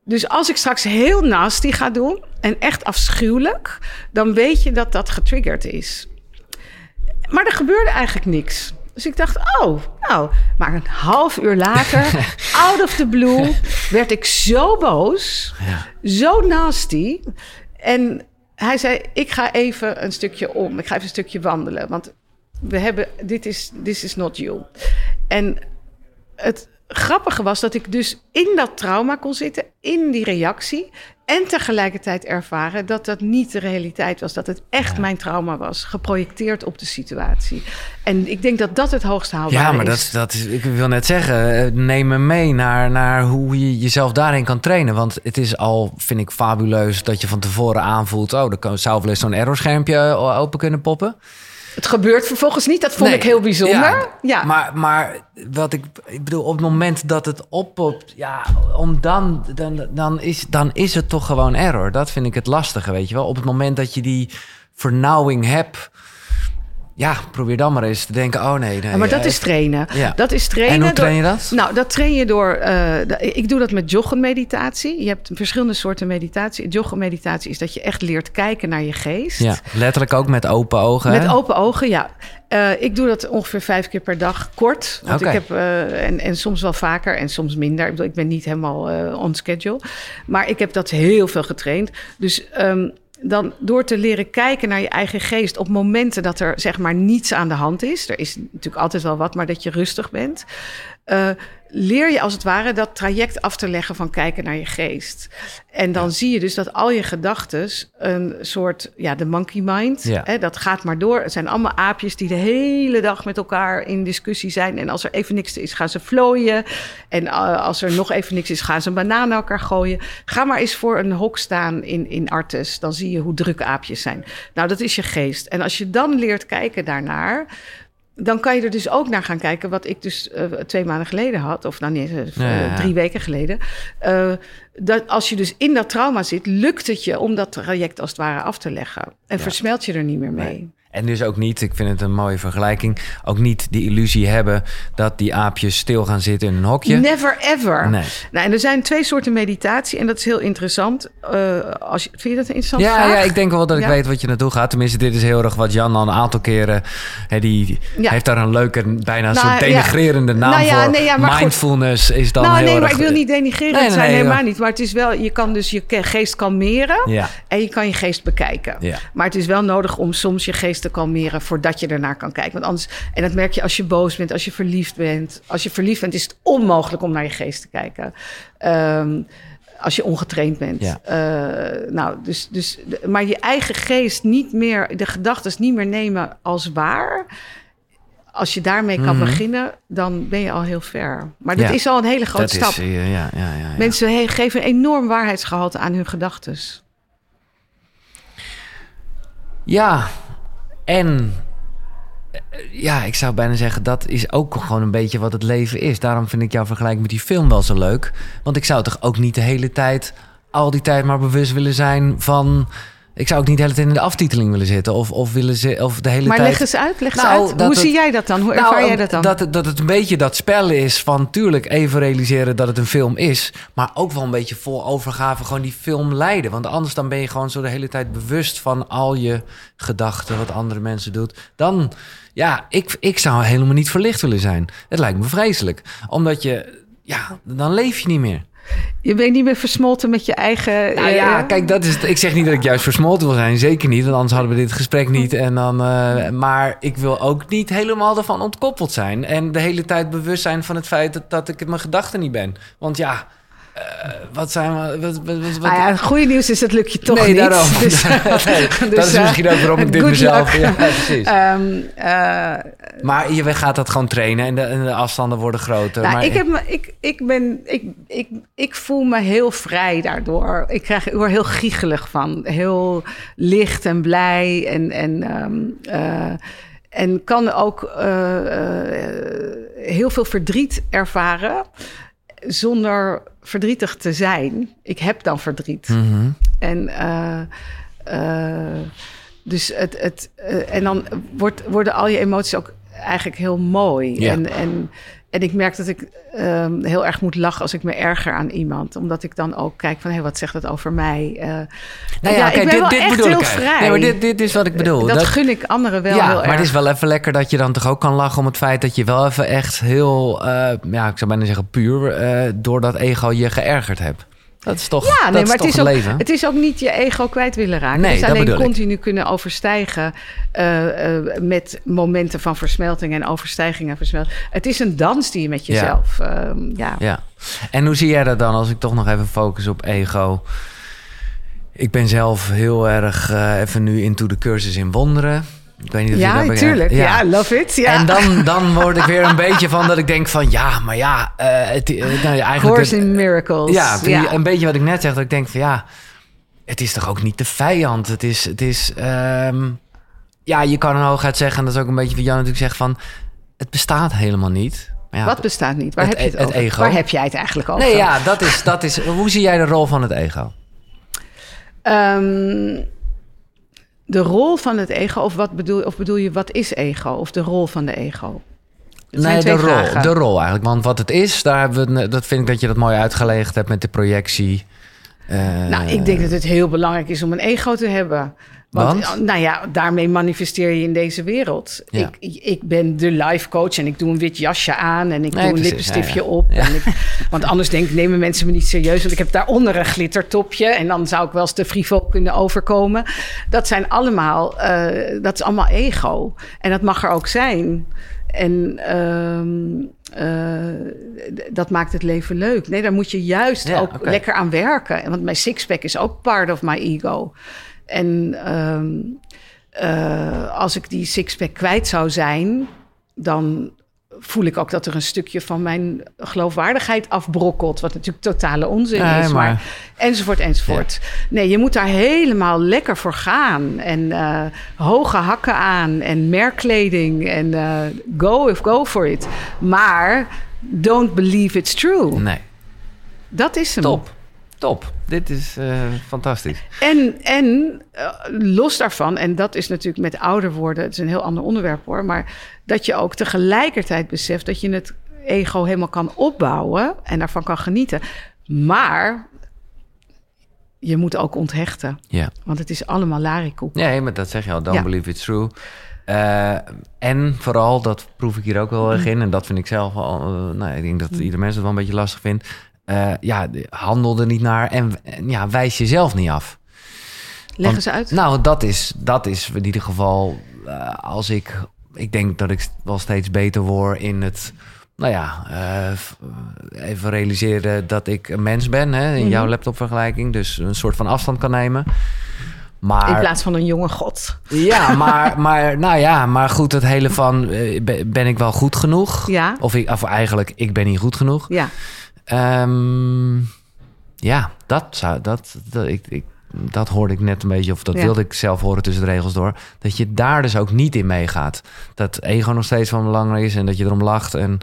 Dus als ik straks heel nasty ga doen en echt afschuwelijk, dan weet je dat dat getriggerd is. Maar er gebeurde eigenlijk niks. Dus ik dacht, oh, nou, maar een half uur later, out of the blue, werd ik zo boos, Ja. zo nasty. En hij zei, ik ga even een stukje om, ik ga even een stukje wandelen, want we hebben, dit is, this is not you. En het grappige was dat ik dus in dat trauma kon zitten, in die reactie. En tegelijkertijd ervaren dat dat niet de realiteit was. Dat het echt mijn trauma was, geprojecteerd op de situatie. En ik denk dat dat het hoogst haalbare Ja, maar dat, is. is- dat is, ik wil net zeggen, eh, neem me mee naar, naar hoe je jezelf daarin kan trainen. Want het is al, vind ik, fabuleus dat je van tevoren aanvoelt... oh, er kan, zou wel eens zo'n errorschermpje open kunnen poppen. Het gebeurt vervolgens niet, dat vond Nee. ik heel bijzonder. Ja, Ja, Maar, maar wat ik, ik bedoel, op het moment dat het oppopt, ja, om dan, dan, dan, is, dan is het toch gewoon error. Dat vind ik het lastige, weet je wel. Op het moment dat je die vernauwing hebt, ja, probeer dan maar eens te denken, oh nee. nee maar dat is trainen. Ja. Dat is trainen. En hoe door- train je dat? Nou, dat train je door. eh, ik doe dat met joggenmeditatie. Je hebt verschillende soorten meditatie. Joggenmeditatie is dat je echt leert kijken naar je geest. Ja, letterlijk ook met open ogen. Met hè? open ogen, ja. Eh, ik doe dat ongeveer vijf keer per dag, kort. Want ik heb, eh, en, en soms wel vaker en soms minder. Ik, bedoel, ik ben niet helemaal on schedule. Maar ik heb dat heel veel getraind. Dus ehm, dan door te leren kijken naar je eigen geest... op momenten dat er zeg maar niets aan de hand is... er is natuurlijk altijd wel wat, maar dat je rustig bent... eh, leer je als het ware dat traject af te leggen van kijken naar je geest. En dan zie je dus dat al je gedachten een soort, ja, de monkey mind, Ja. hè, dat gaat maar door. Het zijn allemaal aapjes die de hele dag met elkaar in discussie zijn. En als er even niks is, gaan ze vlooien. En uh, als er nog even niks is, gaan ze een banaan naar elkaar gooien. Ga maar eens voor een hok staan in, in Artes. Dan zie je hoe druk aapjes zijn. Nou, dat is je geest. En als je dan leert kijken daarnaar dan kan je er dus ook naar gaan kijken, wat ik dus uh, twee maanden geleden had, of nou niet, uh, Ja, ja. drie weken geleden. Uh, dat als je dus in dat trauma zit, lukt het je om dat traject als het ware af te leggen. En Ja. versmelt je er niet meer mee. Nee. En dus ook niet, ik vind het een mooie vergelijking, ook niet die illusie hebben dat die aapjes stil gaan zitten in een hokje. Never ever. Nee. Nou, en er zijn twee soorten meditatie en dat is heel interessant. Uh, als je, vind je dat een interessante Ja, vraag? ja, ik denk wel dat ik Ja. weet wat je naartoe gaat. Tenminste, dit is heel erg wat Jan al een aantal keren... Hè, die Ja. heeft daar een leuke, bijna Nou, soort ja. denigrerende naam Nou ja, voor. nee, maar goed. Mindfulness is dan nou, heel nee, erg... maar ik wil niet denigreren Nee, nee, zijn, nee, helemaal niet. Maar het is wel, je kan dus je geest kalmeren Ja, en je kan je geest bekijken. ja. Maar het is wel nodig om soms je geest te kalmeren voordat je ernaar kan kijken. Want anders, en dat merk je als je boos bent, als je verliefd bent. Als je verliefd bent, is het onmogelijk om naar je geest te kijken. Ehm, als je ongetraind bent. Ja. Eh, nou, dus, dus, maar je eigen geest niet meer, de gedachten niet meer nemen als waar. Als je daarmee kan Mhm. beginnen, dan ben je al heel ver. Maar dat Ja. is al een hele grote Dat stap. is, eh, ja, ja, ja, ja. Mensen geven een enorm waarheidsgehalte aan hun gedachten. Ja, en ja, ik zou bijna zeggen, dat is ook gewoon een beetje wat het leven is. Daarom vind ik jouw vergelijking met die film wel zo leuk. Want ik zou toch ook niet de hele tijd, al die tijd maar bewust willen zijn van... Ik zou ook niet de hele tijd in de aftiteling willen zitten. Of, of, willen ze, of de hele maar tijd... leg eens uit, leg eens Nou, uit. Hoe het- zie jij dat dan? Hoe Nou, ervaar jij dat dan? Dat, het- dat het een beetje dat spel is van tuurlijk even realiseren dat het een film is. Maar ook wel een beetje vol overgave gewoon die film leiden. Want anders dan ben je gewoon zo de hele tijd bewust van al je gedachten, wat andere mensen doet. Dan, ja, ik, ik zou helemaal niet verlicht willen zijn. Het lijkt me vreselijk. Omdat je, ja, dan leef je niet meer. Je bent niet meer versmolten met je eigen... Nou eh, ja, kijk, dat is. het. Ik zeg niet dat ik juist versmolten wil zijn, zeker niet, want anders hadden we dit gesprek niet. En dan, eh, maar ik wil ook niet helemaal ervan ontkoppeld zijn en de hele tijd bewust zijn van het feit dat, dat ik mijn gedachten niet ben. Want ja, eh, wat zijn we? Wat, wat, wat, wat- Nou ja, het goede nieuws is, dat lukt je toch nee, niet. daarom. Dus, Nee, dat dus, is eh, misschien ook waarom ik dit mezelf. Ja, precies. Ehm, eh, Maar je gaat dat gewoon trainen en de, en de afstanden worden groter. nou, maar ik, heb ik, ik, ben, ik, ik, ik voel me heel vrij daardoor. Ik, krijg, ik word heel giechelig van. Heel licht en blij. En, en, ehm, eh, en kan ook eh, eh, heel veel verdriet ervaren zonder verdrietig te zijn. Ik heb dan verdriet. Mhm. En, eh, eh, dus het, het, eh, en dan wordt, worden al je emoties ook eigenlijk heel mooi. Ja. En, en, en ik merk dat ik ehm, heel erg moet lachen als ik me erger aan iemand. Omdat ik dan ook kijk van, hé, wat zegt dat over mij? Eh, Nou ja, ik ben dit, wel dit echt bedoel heel ik vrij. Nee, maar dit, dit is wat ik bedoel. dat, gun ik anderen wel ja, heel maar erg. het is wel even lekker dat je dan toch ook kan lachen om het feit dat je wel even echt heel, eh, ja, ik zou bijna zeggen puur, eh, door dat ego je geërgerd hebt. Dat is toch, Ja, dat nee, is maar het is, ook, leven. het is ook niet je ego kwijt willen raken. Nee, het is dat alleen ik. continu kunnen overstijgen eh, eh, met momenten van versmelting en overstijging en versmelting. Het is een dans die je met Ja. jezelf. ehm, ja. Ja. En hoe zie jij dat dan als ik toch nog even focus op ego? Ik ben zelf heel erg eh, even nu into de cursus in wonderen. Ik weet niet of je Ja, dat begrijpt. tuurlijk. Ja. love it. Ja. En dan, dan word ik weer een beetje van dat ik denk van ja, maar ja, eh, het, eh, nou ja eigenlijk in Miracles. Ja, een beetje wat ik net zeg, dat ik denk van ja, het is toch ook niet de vijand. Het is, het is ehm, ja, je kan een hooguit zeggen, en dat is ook een beetje wat Jan natuurlijk zegt van, het bestaat helemaal niet. Ja, Wat bestaat niet? Waar Het heb je het, e- het over? ego. Waar heb jij het eigenlijk over? Nee, ja, dat is, dat is. Hoe zie jij de rol van het ego? Ehm, de rol van het ego, of, wat bedoel, of bedoel je wat is ego? Of de rol van de ego? Dat nee, de rol, vragen. de rol eigenlijk. Want wat het is, daar hebben we, dat vind ik dat je dat mooi uitgelegd hebt met de projectie. Eh, Nou, ik denk dat het heel belangrijk is om een ego te hebben. Want, Want? nou ja, daarmee manifesteer je in deze wereld. Ja. Ik, ik ben de life coach en ik doe een wit jasje aan en ik Nee, doe een precies, lippenstiftje ja, ja. op. En ik, want anders denk nemen mensen me niet serieus. Want ik heb daaronder een glittertopje en dan zou ik wel eens te frivol kunnen overkomen. Dat zijn allemaal, eh, dat is allemaal ego. En dat mag er ook zijn. En ehm, eh, dat maakt het leven leuk. Nee, daar moet je juist ook lekker aan werken. Want mijn sixpack is ook part of my ego. En ehm, eh, als ik die sixpack kwijt zou zijn, dan voel ik ook dat er een stukje van mijn geloofwaardigheid afbrokkelt. Wat natuurlijk totale onzin Nee, is. Maar, maar- enzovoort, enzovoort. Nee, je moet daar helemaal lekker voor gaan. En eh, hoge hakken aan en merkkleding. En eh, go if go for it. Maar don't believe it's true. Nee, Dat is hem. top. Top. Dit is eh, fantastisch. En, en eh, los daarvan, en dat is natuurlijk met ouder worden, het is een heel ander onderwerp hoor, maar dat je ook tegelijkertijd beseft dat je het ego helemaal kan opbouwen en daarvan kan genieten. Maar je moet ook onthechten, Ja. want het is allemaal larikoek. Nee, maar dat zeg je al. Don't Ja. believe it's true. Eh, en vooral, dat proef ik hier ook wel Mm. erg in. En dat vind ik zelf wel... eh, nou, ik denk dat ieder mens het wel een beetje lastig vindt. Eh, ja, handel er niet naar en, en ja, wijs jezelf niet af. Leg eens uit. Nou, dat is, dat is in ieder geval eh, als ik. Ik denk dat ik wel steeds beter word in het. Nou ja, eh, even realiseren dat ik een mens ben, hè, in Mhm. jouw laptopvergelijking. Dus een soort van afstand kan nemen. Maar, In plaats van een jonge god. Ja, maar, maar, nou ja, maar goed, het hele van ben, ben ik wel goed genoeg? Ja. Of, ik, of eigenlijk, ik ben niet goed genoeg. Ja, Ehm, ja, dat zou, dat, dat ik, ik, dat hoorde ik net een beetje, of dat Ja. wilde ik zelf horen tussen de regels door, dat je daar dus ook niet in meegaat. Dat ego nog steeds van belang is en dat je erom lacht. En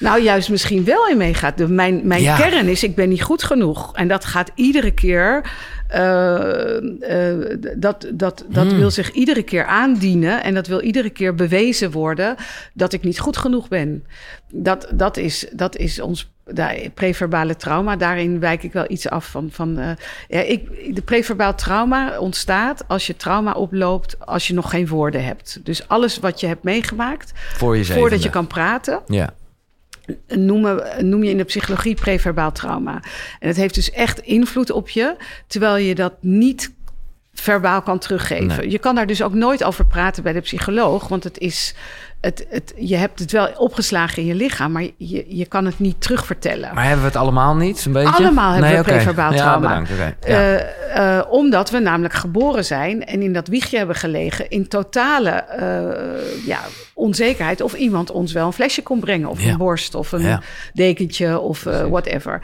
Nou, juist misschien wel in meegaat. Mijn mijn Ja. kern is, ik ben niet goed genoeg. En dat gaat iedere keer... eh, eh, dat dat, dat Hmm. wil zich iedere keer aandienen. En dat wil iedere keer bewezen worden... dat ik niet goed genoeg ben. Dat, dat, is, dat is ons preverbale trauma. Daarin wijk ik wel iets af van... van eh, ja, ik, de preverbaal trauma ontstaat als je trauma oploopt... als je nog geen woorden hebt. Dus alles wat je hebt meegemaakt... voor je voordat je kan praten Ja, noemen, noem je in de psychologie preverbaal trauma. En het heeft dus echt invloed op je, terwijl je dat niet verbaal kan teruggeven. Nee. Je kan daar dus ook nooit over praten bij de psycholoog, want het is. Het, het, je hebt het wel opgeslagen in je lichaam, maar je, je kan het niet terugvertellen. maar hebben we het allemaal niet, een beetje? Allemaal hebben we oké. preverbaal trauma. Ja. Eh, eh, omdat we namelijk geboren zijn en in dat wiegje hebben gelegen in totale eh, ja, onzekerheid of iemand ons wel een flesje kon brengen of Ja. een borst of een dekentje of whatever.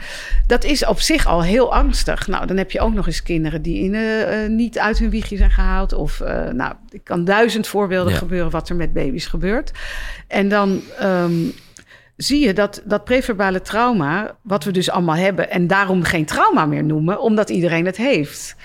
Dat is op zich al heel angstig. Nou, dan heb je ook nog eens kinderen die in, niet uit hun wiegje zijn gehaald of nou, ik kan duizend voorbeelden gebeuren wat er met baby's gebeurt. En dan ehm, zie je dat dat preverbale trauma, wat we dus allemaal hebben, en daarom geen trauma meer noemen, omdat iedereen het heeft.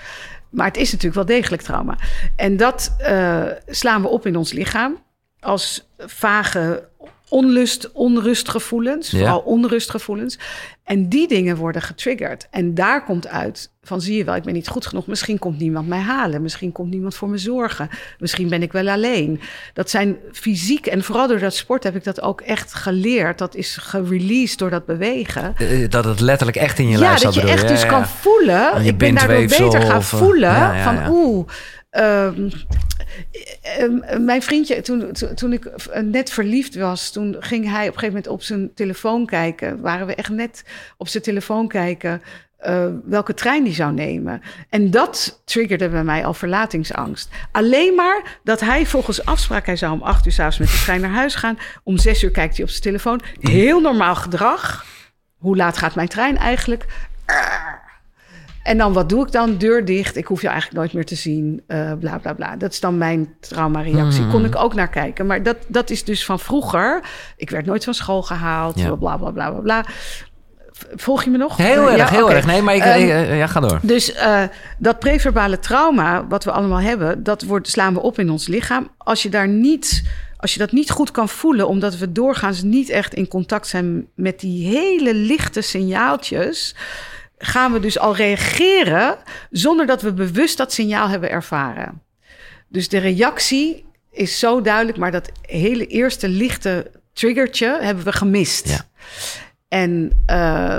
Maar het is natuurlijk wel degelijk trauma. En dat eh, slaan we op in ons lichaam als vage onlust, onrustgevoelens, Ja. vooral onrustgevoelens. En die dingen worden getriggerd. En daar komt uit van zie je wel, ik ben niet goed genoeg. Misschien komt niemand mij halen. Misschien komt niemand voor me zorgen. Misschien ben ik wel alleen. Dat zijn fysiek en vooral door dat sport heb ik dat ook echt geleerd. Dat is gereleased door dat bewegen. Eh, Dat het letterlijk echt in je Ja, lijf zat, dat je bedoel echt Ja, dus ja. kan voelen. Je Ik ben daardoor beter gaan of, eh, voelen van oeh. Ehm, ehm, mijn vriendje, toen, toen, ik net verliefd was, toen ging hij op een gegeven moment op zijn telefoon kijken. Waren we echt net op zijn telefoon kijken eh, welke trein die zou nemen. En dat triggerde bij mij al verlatingsangst. Alleen maar dat hij volgens afspraak, hij zou om acht uur s'avonds met de trein naar huis gaan. Om zes uur kijkt hij op zijn telefoon. Heel normaal gedrag. Hoe laat gaat mijn trein eigenlijk? En dan, wat doe ik dan? Deur dicht. Ik hoef je eigenlijk nooit meer te zien. eh, bla, bla, bla. Dat is dan mijn traumareactie. Mhm. Kon ik ook naar kijken. Maar dat, dat is dus van vroeger. Ik werd nooit van school gehaald. Ja. Bla, bla, bla, bla, bla. Volg je me nog? Heel erg, Ja, heel erg. Nee, maar ik, Ehm, eh, ja, ga door. dus eh, dat preverbale trauma, wat we allemaal hebben, dat wordt, slaan we op in ons lichaam. Als je daar niet, als je dat niet goed kan voelen, omdat we doorgaans niet echt in contact zijn met die hele lichte signaaltjes, gaan we dus al reageren zonder dat we bewust dat signaal hebben ervaren. Dus de reactie is zo duidelijk, maar dat hele eerste lichte triggertje hebben we gemist. Ja. En eh,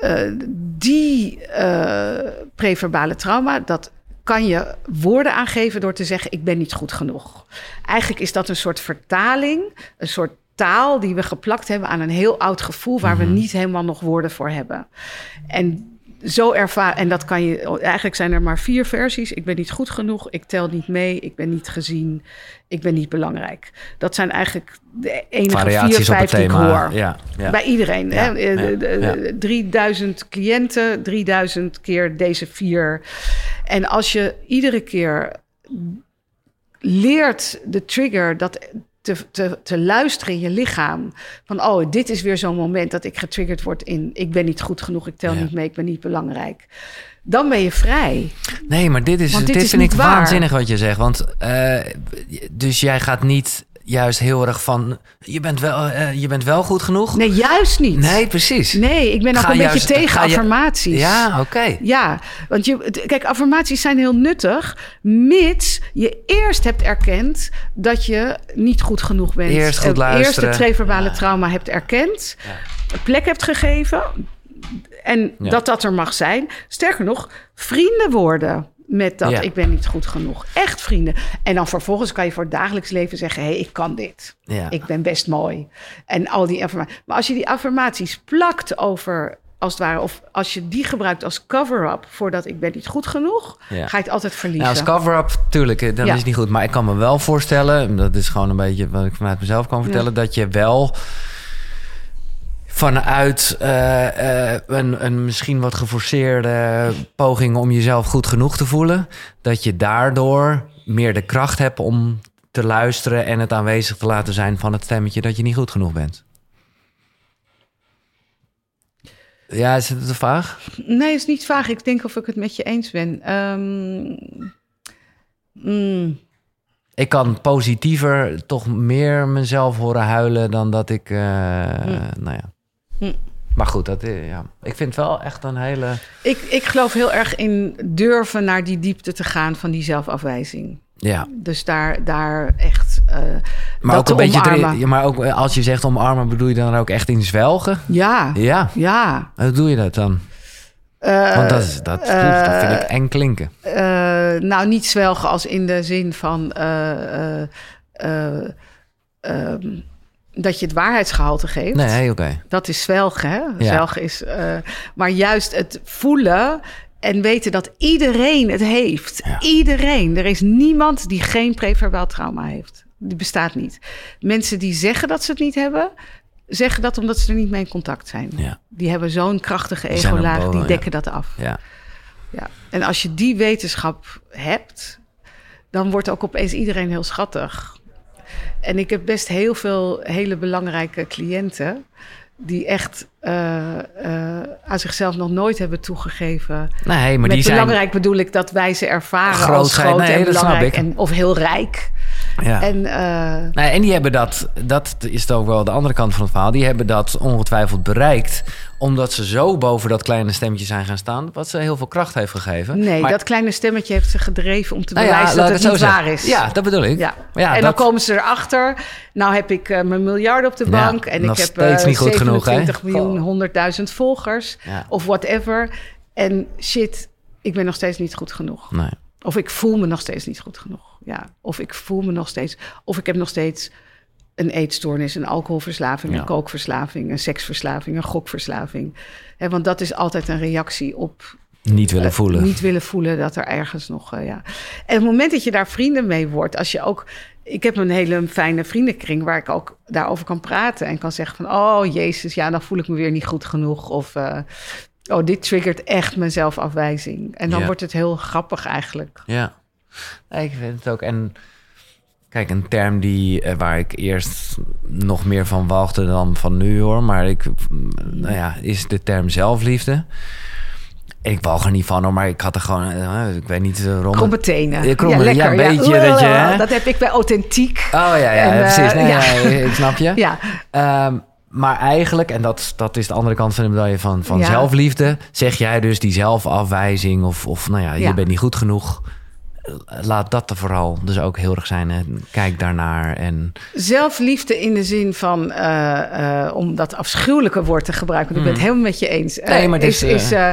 eh, die eh, preverbale trauma, dat kan je woorden aangeven door te zeggen: Ik ben niet goed genoeg. Eigenlijk is dat een soort vertaling, een soort taal die we geplakt hebben aan een heel oud gevoel waar we niet helemaal nog woorden voor hebben. En zo ervaren, en dat kan je, eigenlijk zijn er maar vier versies. Ik ben niet goed genoeg, ik tel niet mee, ik ben niet gezien, ik ben niet belangrijk. Dat zijn eigenlijk de enige vier, Variaties op het vijf die ik hoor. Ja, ja. Bij iedereen. Ja, hè? Eh, de- de- ja. de- 3000 cliënten, 3000 keer deze vier. En als je iedere keer leert de trigger dat te, te, te luisteren in je lichaam. Van, oh, dit is weer zo'n moment dat ik getriggerd word in... ik ben niet goed genoeg, ik tel Ja. niet mee, ik ben niet belangrijk. Dan ben je vrij. Nee, maar dit, is, dit dit, is vind ik waar. waanzinnig wat je zegt. Want, eh, dus jij gaat niet juist heel erg van... Je bent wel, eh, je bent wel goed genoeg? Nee, juist niet. Nee, precies. Nee, ik ben ook Ga een juist- beetje tegen je- affirmaties. Ja, oké. Ja, want je, kijk, affirmaties zijn heel nuttig, mits je eerst hebt erkend dat je niet goed genoeg bent. Eerst goed Eh, luisteren. Eerst het preverbale Ja. trauma hebt erkend, Ja. een plek hebt gegeven en Ja. dat dat er mag zijn. Sterker nog, vrienden worden met dat Ja. ik ben niet goed genoeg. Echt vrienden. En dan vervolgens kan je voor het dagelijks leven zeggen, hé, hey, ik kan dit. Ja. Ik ben best mooi. En al die affirmaties. Maar als je die affirmaties plakt over, als het ware, of als je die gebruikt als cover-up voordat ik ben niet goed genoeg, Ja. ga je het altijd verliezen. Ja, als cover-up, tuurlijk, eh, dan is het niet goed. Maar ik kan me wel voorstellen, dat is gewoon een beetje wat ik vanuit mezelf kan vertellen, dat je wel vanuit eh, eh, een, een misschien wat geforceerde poging om jezelf goed genoeg te voelen, dat je daardoor meer de kracht hebt om te luisteren en het aanwezig te laten zijn van het stemmetje dat je niet goed genoeg bent. Ja, is het te vaag? Nee, het is niet vaag. Ik denk of ik het met je eens ben. Ehm, mm, Ik kan positiever toch meer mezelf horen huilen dan dat ik, eh, nou ja. Hm. Maar goed, dat, eh, ja. ik vind het wel echt een hele... ik, ik geloof heel erg in durven naar die diepte te gaan van die zelfafwijzing. Ja, Dus daar, daar echt. eh, maar dat ook een te beetje... erin- maar ook eh, als je zegt omarmen, bedoel je dan ook echt in zwelgen? Ja, Ja, ja. hoe doe je dat dan? Eh, Want dat, is, dat, eh, dat vind ik eng klinken. eh, nou, niet zwelgen als in de zin van. eh, eh, eh, ehm, dat je het waarheidsgehalte geeft. Nee, oké. Dat is zwelgen, hè? Ja. Zwelgen is... eh, maar juist het voelen en weten dat iedereen het heeft. Ja. Iedereen. Er is niemand die geen preverbaal trauma heeft. Die bestaat niet. Mensen die zeggen dat ze het niet hebben... zeggen dat omdat ze er niet mee in contact zijn. Ja. Die hebben zo'n krachtige ego-laag, die dekken dat af. Ja. Ja. En als je die wetenschap hebt, dan wordt ook opeens iedereen heel schattig. En ik heb best heel veel hele belangrijke cliënten die echt eh, eh, aan zichzelf nog nooit hebben toegegeven. Nee, maar Met die zijn... belangrijk bedoel ik dat wij ze ervaren Groot als groot Nee, en belangrijk en, of heel rijk. Ja. En eh, Nee, en die hebben dat, dat is ook wel de andere kant van het verhaal. Die hebben dat ongetwijfeld bereikt. Omdat ze zo boven dat kleine stemmetje zijn gaan staan. Wat ze heel veel kracht heeft gegeven. nee, Maar- dat kleine stemmetje heeft ze gedreven om te Nou ja, bewijzen dat ik het niet zo waar is. Ja, dat bedoel ik. Ja. En dan komen ze erachter. Nou heb ik eh, mijn miljarden op de Ja, bank. en ik nog heb steeds eh, niet goed genoeg, hè? 27 miljoen, Goh. 100.000 volgers. Ja. Of whatever. En shit, ik ben nog steeds niet goed genoeg. Nee. Of ik voel me nog steeds niet goed genoeg. Ja. Of ik voel me nog steeds. Of ik heb nog steeds een eetstoornis, een alcoholverslaving, Ja. een kookverslaving, een seksverslaving, een gokverslaving. Hè, want dat is altijd een reactie op Niet willen eh, voelen. Niet willen voelen dat er ergens nog, eh, ja. En het moment dat je daar vrienden mee wordt, als je ook... Ik heb een hele fijne vriendenkring waar ik ook daarover kan praten. En kan zeggen van, oh jezus, ja, dan voel ik me weer niet goed genoeg. Of, eh, oh, dit triggert echt mijn zelfafwijzing. En dan Ja. wordt het heel grappig eigenlijk. Ja, Nee, ik vind het ook. En kijk, een term die, eh, waar ik eerst nog meer van walgde dan van nu hoor. Maar ik, mm, nou ja, is de term zelfliefde. Ik walg er niet van hoor, maar ik had er gewoon, eh, ik weet niet, uh, Kromme tenen. Ja, kromme- ja, een beetje dat je, hè? Dat heb ik bij authentiek. Oh ja, ja, En, eh, precies. Nee, ja. ik snap je. Ja, Ehm, maar eigenlijk, en dat, dat is de andere kant van de medaille van, van Ja. zelfliefde, zeg jij dus die zelfafwijzing of, of nou ja, Ja. je bent niet goed genoeg. Laat dat er vooral dus ook heel erg zijn. Hè. Kijk daarnaar en Zelfliefde in de zin van, eh, eh, om dat afschuwelijke woord te gebruiken, want ik ben het helemaal met je eens. Mm. Nee, Eh, maar is, is, is, eh,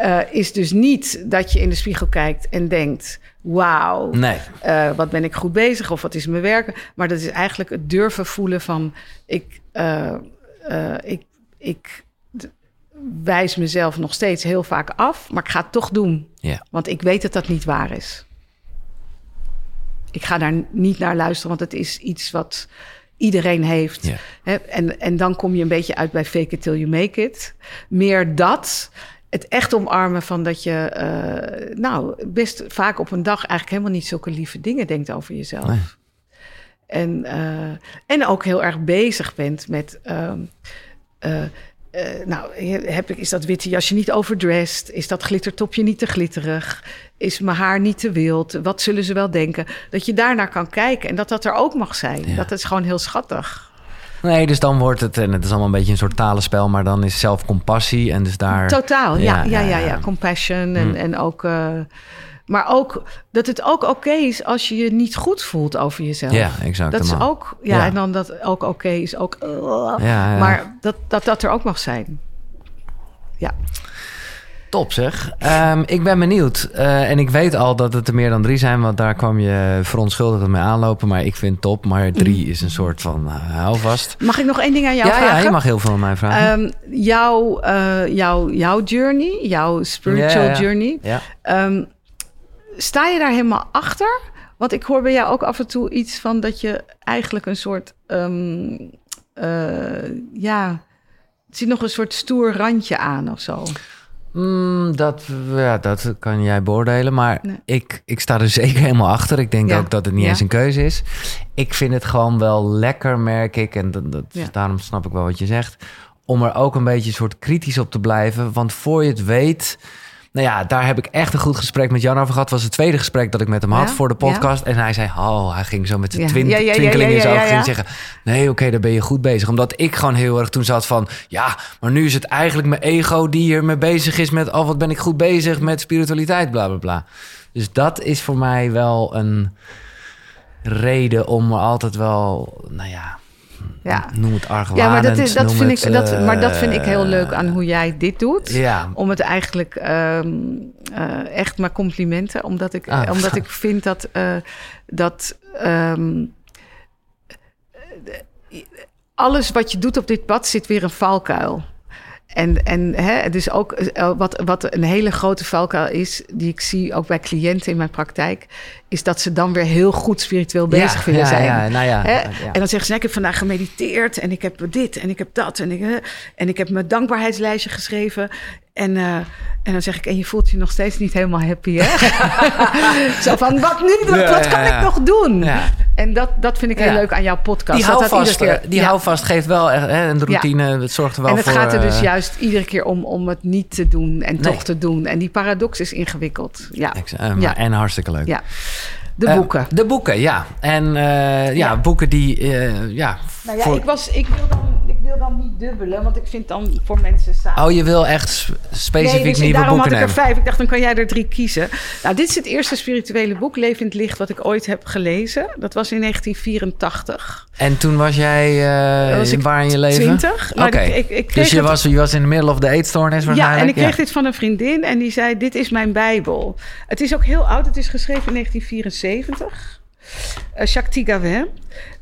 eh, is dus niet dat je in de spiegel kijkt en denkt: wauw, nee. eh, wat ben ik goed bezig of wat is mijn werken. Maar dat is eigenlijk het durven voelen van: ik, eh, eh, ik, ik wijs mezelf nog steeds heel vaak af, maar ik ga het toch doen, want ik weet dat dat niet waar is. Ik ga daar niet naar luisteren, want het is iets wat iedereen heeft. Hè, en, en dan kom je een beetje uit bij fake it till you make it. Meer dat, het echt omarmen van dat je... eh, nou, best vaak op een dag eigenlijk helemaal niet zulke lieve dingen denkt over jezelf. Nee. En, eh, en ook heel erg bezig bent met... ehm, eh, nou, heb ik, is dat witte jasje niet overdressed? Is dat glittertopje niet te glitterig? Is mijn haar niet te wild? Wat zullen ze wel denken? Dat je daarnaar kan kijken en dat dat er ook mag zijn. Ja. Dat is gewoon heel schattig. Nee, dus dan wordt het, en het is allemaal een beetje een soort talenspel, maar dan is zelfcompassie en dus daar... Totaal, ja, ja, ja, ja. ja. Compassion en, Mm. en ook... eh, maar ook dat het ook oké is als je je niet goed voelt over jezelf. Ja, exact. Dat is ook, ja, Ja. en dan dat ook oké is ook. uh, Ja. Maar dat, dat dat er ook mag zijn. Ja, Top zeg. Ehm, ik ben benieuwd. Eh, en ik weet al dat het er meer dan drie zijn, want daar kwam je verontschuldigend mee aanlopen. Maar ik vind top. Maar drie is een soort van uh, houvast. mag ik nog één ding aan jou ja, vragen? ja, je mag heel veel aan mij vragen. Ehm, jouw, eh, jouw, jouw journey, jouw spiritual Ja, ja. journey. ja. Sta je daar helemaal achter? Want ik hoor bij jou ook af en toe iets van dat je eigenlijk een soort, ehm, eh, ja, Er zit nog een soort stoer randje aan of zo. Mm, dat, ja, dat kan jij beoordelen. Maar Nee. ik, ik sta er zeker helemaal achter. Ik denk Ja. ook dat het niet Ja. eens een keuze is. Ik vind het gewoon wel lekker, merk ik. En dat, dat, Ja. daarom snap ik wel wat je zegt. Om er ook een beetje soort kritisch op te blijven. Want voor je het weet... Nou ja, daar heb ik echt een goed gesprek met Jan over gehad. was het tweede gesprek dat ik met hem had Ja? voor de podcast. En hij zei, oh, hij ging zo met de twin- twinkeling in zijn ogen. zeggen, nee, oké, daar ben je goed bezig. Omdat ik gewoon heel erg toen zat van... ja, maar nu is het eigenlijk mijn ego die hiermee bezig is... met, oh, wat ben ik goed bezig met spiritualiteit, bla, bla, bla. Dus dat is voor mij wel een reden om er altijd wel... nou ja, Ja. noem het argwanend, Ja, maar dat, is, dat, vind het, ik, dat, maar dat vind ik eh, heel leuk aan hoe jij dit doet. Ja, Om het eigenlijk ehm, eh, echt maar complimenten. Omdat ik, Ah. omdat ik vind dat, eh, dat ehm, eh, alles wat je doet op dit pad zit weer een valkuil. En, en hè, dus ook eh, wat, wat een hele grote valkuil is, die ik zie ook bij cliënten in mijn praktijk, is dat ze dan weer heel goed spiritueel bezig ja, willen ja, zijn. Ja, nou ja, Hè? ja. En dan zeggen ze, nou, ik heb vandaag gemediteerd en ik heb dit en ik heb dat en ik, eh, en ik heb mijn dankbaarheidslijstje geschreven. En, eh, en dan zeg ik, en je voelt je nog steeds niet helemaal happy, hè? Zo van, wat nu? Wat, kan ik nog doen? Ja. En dat, dat vind ik heel Ja. leuk aan jouw podcast. Die houvast, keer- eh, die houvast geeft wel echt hè, een routine. Het zorgt er wel En het voor... gaat er dus eh, juist iedere keer om, om het niet te doen en Nee. toch te doen. En die paradox is ingewikkeld. Ja. En hartstikke leuk. ja. de boeken. de boeken, ja. En eh, ja, Ja. boeken die... eh, ja, Nou ja, voor- ik, was, ik, wil dan, wil dan niet dubbelen, want ik vind dan voor mensen samen. Oh, je wil echt sp- specifiek nee, dus nieuwe daarom boeken had ik er vijf. Ik dacht, dan kan jij er drie kiezen. Nou, dit is het eerste spirituele boek, Leven in het Licht, wat ik ooit heb gelezen. Dat was in 1984. En toen was jij eh, was ik waar in je leven? 20. Oké. Maar ik, ik, ik kreeg dus je het- was, je was in de middle of the eetstoornis Ja, en ik kreeg dit van een vriendin en die zei: Dit is mijn Bijbel. Het is ook heel oud, het is geschreven in 1974. Eh Shakti Gavin.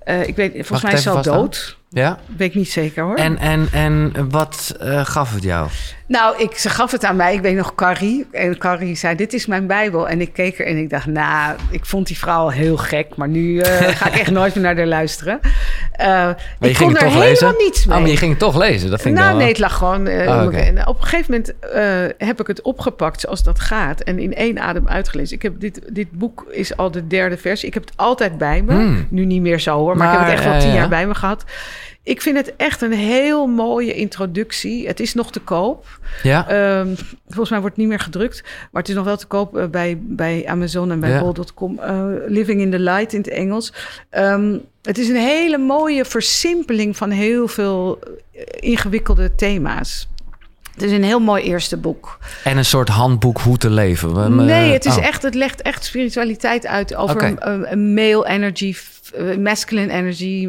Eh, ik weet, volgens Wacht mij is al vasthouden. dood. Ja? Weet ik niet zeker hoor. En, en, en wat eh, gaf het jou? Nou, ik, ze gaf het aan mij. Ik weet nog Carrie. En Carrie zei, dit is mijn Bijbel. En ik keek er en ik dacht, nou, ik vond die vrouw heel gek. Maar nu eh, ga ik echt nooit meer naar haar luisteren. Eh, Maar je ik ging kon het er toch helemaal lezen? niets mee. Oh, maar je ging het toch lezen? Dat vind ik nou, nee, het lag gewoon. eh, Oh, en op een gegeven moment eh, heb ik het opgepakt zoals dat gaat. En in één adem uitgelezen. Ik heb dit, dit boek is al de derde versie. Ik heb het altijd bij me. Hmm. Nu niet meer zo hoor, maar, ik heb Maar, het echt eh, tien ja. jaar bij me gehad. Ik vind het echt een heel mooie introductie. Het is nog te koop. Ja? Ehm, volgens mij wordt het niet meer gedrukt. Maar het is nog wel te koop eh, bij, bij Amazon en bij Ja. bol.com. Eh, Living in the Light in het Engels. Ehm, het is een hele mooie versimpeling van heel veel eh, ingewikkelde thema's. Het is een heel mooi eerste boek. En een soort handboek hoe te leven. We- Nee, het, is oh. echt, het legt echt spiritualiteit uit over een, male energy, masculine energy,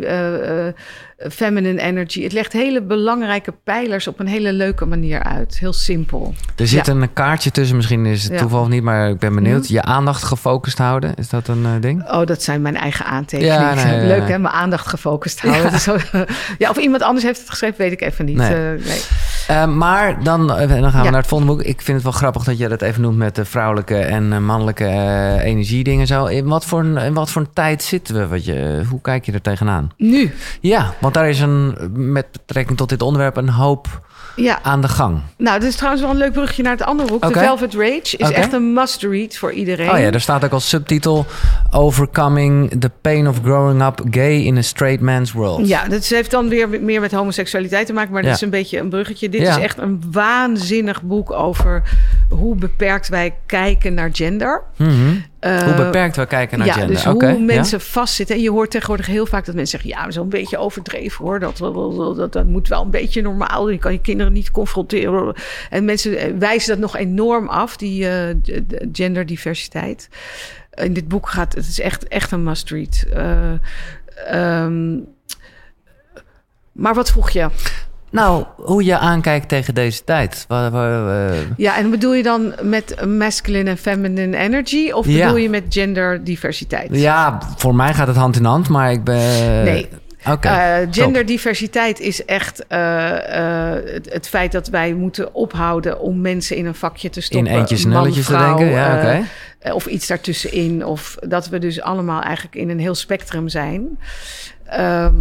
feminine energy. Het legt hele belangrijke pijlers op een hele leuke manier uit. Heel simpel. Er zit Ja. een kaartje tussen, misschien is het Ja. toeval of niet, maar ik ben benieuwd. Mhm. Je aandacht gefocust houden, is dat een eh, ding? Oh, dat zijn mijn eigen aantekeningen. Ja, nee. Leuk hè, mijn aandacht gefocust houden. Ja, of iemand anders heeft het geschreven, weet ik even niet. Nee. Eh, Eh, maar dan, eh, dan gaan we Ja. naar het volgende boek. Ik vind het wel grappig dat je dat even noemt met de vrouwelijke en eh, mannelijke energiedingen. Zo. In, wat voor in wat voor een tijd zitten we? Wat je, hoe kijk je er tegenaan? Nu, Ja, want daar is een, met betrekking tot dit onderwerp een hoop ja. aan de gang. Nou, dit is trouwens wel een leuk brugje naar het andere boek. The Velvet Rage is echt een must-read voor iedereen. Oh ja, er staat ook als subtitel Overcoming the Pain of Growing Up Gay in a Straight Man's World. Ja, dat heeft dan weer meer met homoseksualiteit te maken, maar Ja. dat is een beetje een bruggetje. Dit Ja. is echt een waanzinnig boek over hoe beperkt wij kijken naar gender. Mhm. Eh, hoe beperkt we kijken naar ja, gender. dus Oké, hoe ja. mensen vastzitten. En je hoort tegenwoordig heel vaak dat mensen zeggen... ja, zo'n beetje overdreven hoor. Dat, dat, dat, dat moet wel een beetje normaal. Je kan je kinderen niet confronteren. En mensen eh, wijzen dat nog enorm af, die de genderdiversiteit. In dit boek gaat het is echt, echt een must-read. Eh, ehm, maar wat vroeg je? Nou, hoe je aankijkt tegen deze tijd. Eh, Ja, en bedoel je dan met masculine en feminine energy? Of Ja. bedoel je met genderdiversiteit? ja, voor mij gaat het hand in hand, maar ik ben... Nee. Oké. Eh, top. genderdiversiteit is echt eh, eh, het, het feit dat wij moeten ophouden om mensen in een vakje te In stoppen. eentjes en Man, nulletjes te denken. Ja, eh, oké. eh, of iets daartussenin. Of dat we dus allemaal eigenlijk in een heel spectrum zijn. Ehm,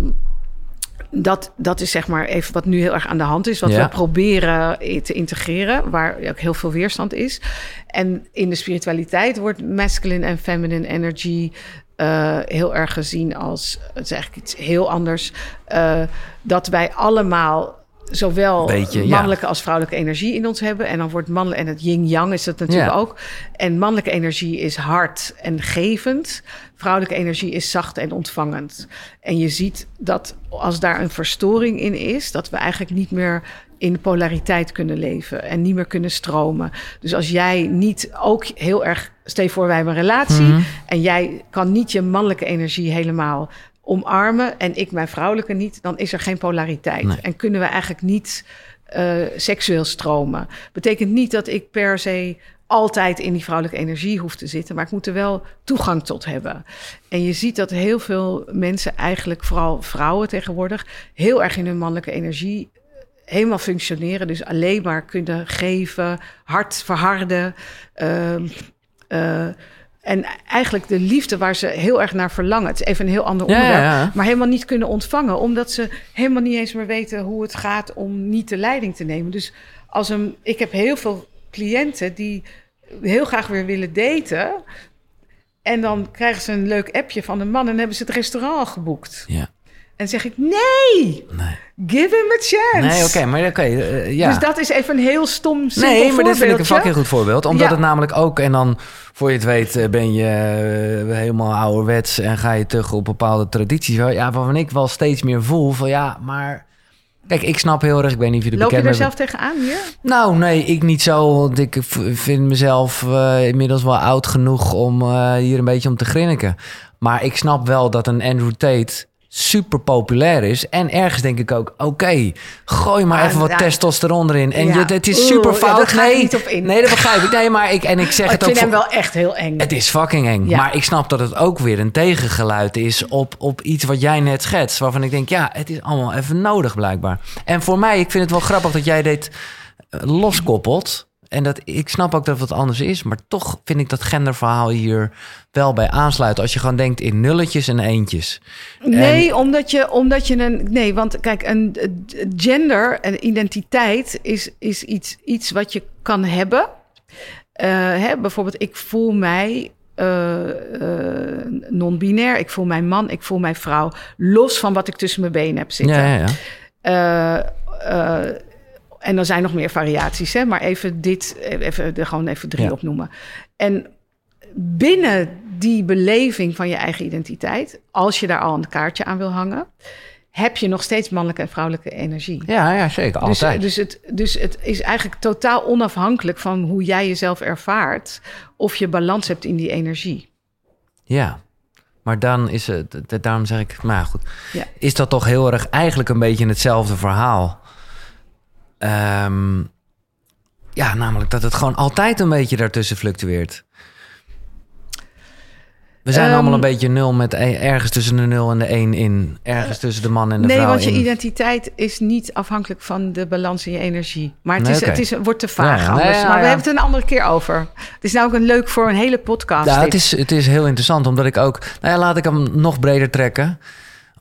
dat, dat is zeg maar even wat nu heel erg aan de hand is. Wat Ja. we proberen te integreren, waar ook heel veel weerstand is. En in de spiritualiteit wordt masculine en feminine energy eh, heel erg gezien als, het is eigenlijk iets heel anders. eh, dat wij allemaal zowel Beetje, ja. mannelijke als vrouwelijke energie in ons hebben. En dan wordt mannelijk, en het yin-yang is dat natuurlijk Ja. ook. En mannelijke energie is hard en gevend. Vrouwelijke energie is zacht en ontvangend. En je ziet dat als daar een verstoring in is, dat we eigenlijk niet meer in polariteit kunnen leven en niet meer kunnen stromen. Dus als jij niet ook heel erg, stel je voor wij hebben een relatie Mhm. en jij kan niet je mannelijke energie helemaal omarmen en ik mijn vrouwelijke niet, dan is er geen polariteit. Nee. En kunnen we eigenlijk niet eh, seksueel stromen. Betekent niet dat ik per se altijd in die vrouwelijke energie hoef te zitten, maar ik moet er wel toegang tot hebben. En je ziet dat heel veel mensen, eigenlijk vooral vrouwen tegenwoordig, heel erg in hun mannelijke energie helemaal functioneren. Dus alleen maar kunnen geven, hart verharden. ehm, eh, en eigenlijk de liefde waar ze heel erg naar verlangen. Het is even een heel ander onderwerp. ja, ja. Maar helemaal niet kunnen ontvangen. Omdat ze helemaal niet eens meer weten hoe het gaat om niet de leiding te nemen. Dus als een, ik heb heel veel cliënten die heel graag weer willen daten. En dan krijgen ze een leuk appje van een man en hebben ze het restaurant al geboekt. Ja. En zeg ik, nee, Nee, give him a chance. nee oké, maar oké. eh, ja. Dus dat is even een heel stom, simpel Nee, maar dit vind ik een fucking goed voorbeeld. Omdat Ja. het namelijk ook... En dan, voor je het weet, eh, ben je eh, helemaal ouderwets... en ga je terug op bepaalde tradities. Ja, waarvan ik wel steeds meer voel van... Ja, maar... Kijk, ik snap heel erg... Ik weet niet of je er Loop je er zelf tegenaan hier? Nou, nee, ik niet zo. Want ik vind mezelf eh, inmiddels wel oud genoeg om eh, hier een beetje om te grinniken. Maar ik snap wel dat een Andrew Tate super populair is. En ergens denk ik ook, oké, gooi maar even wat ja. testosteron erin. En Ja. je, het is Oeh, super ja, fout. ik nee, niet op in. nee, dat begrijp ik. Nee, maar ik, en ik zeg Oh, ik het ook vind hem wel echt heel eng. het is fucking eng. Maar ik snap dat het ook weer een tegengeluid is op, op iets wat jij net schetst. Waarvan ik denk, ja, het is allemaal even nodig blijkbaar. En voor mij, ik vind het wel grappig dat jij dit eh, loskoppelt. En dat, ik snap ook dat het wat anders is. Maar toch vind ik dat genderverhaal hier wel bij aansluit. Als je gewoon denkt in nulletjes en eentjes. Nee, omdat je, omdat je een. Nee, want kijk, een eh, gender, een identiteit is, is iets, iets wat je kan hebben. Eh, hè, bijvoorbeeld, ik voel mij eh, non-binair. Ik voel mij man, ik voel mij vrouw. Los van wat ik tussen mijn benen heb zitten. Ja, ja, ja. En er zijn nog meer variaties, hè? maar even dit, even, er gewoon even drie Ja. opnoemen. En binnen die beleving van je eigen identiteit, als je daar al een kaartje aan wil hangen, heb je nog steeds mannelijke en vrouwelijke energie. Ja, ja, zeker. Dus, Altijd. dus, het, dus het is eigenlijk totaal onafhankelijk van hoe jij jezelf ervaart, of je balans hebt in die energie. Ja. Maar dan is het, daarom zeg ik, maar goed, Ja. is dat toch heel erg eigenlijk een beetje hetzelfde verhaal. Ehm, ja, namelijk dat het gewoon altijd een beetje daartussen fluctueert. We zijn Ehm, allemaal een beetje nul met e- ergens tussen de nul en de één in. Ergens tussen de man en de nee, vrouw want je in. identiteit is niet afhankelijk van de balans in je energie. Maar het, Nee, is, het is, wordt te vaag Ja, ja. anders. Nee, ja, maar we hebben het een andere keer over. Het is namelijk een leuk voor een hele podcast. Ja, dit. het is, het is heel interessant, omdat ik ook... Nou ja, laat ik hem nog breder trekken.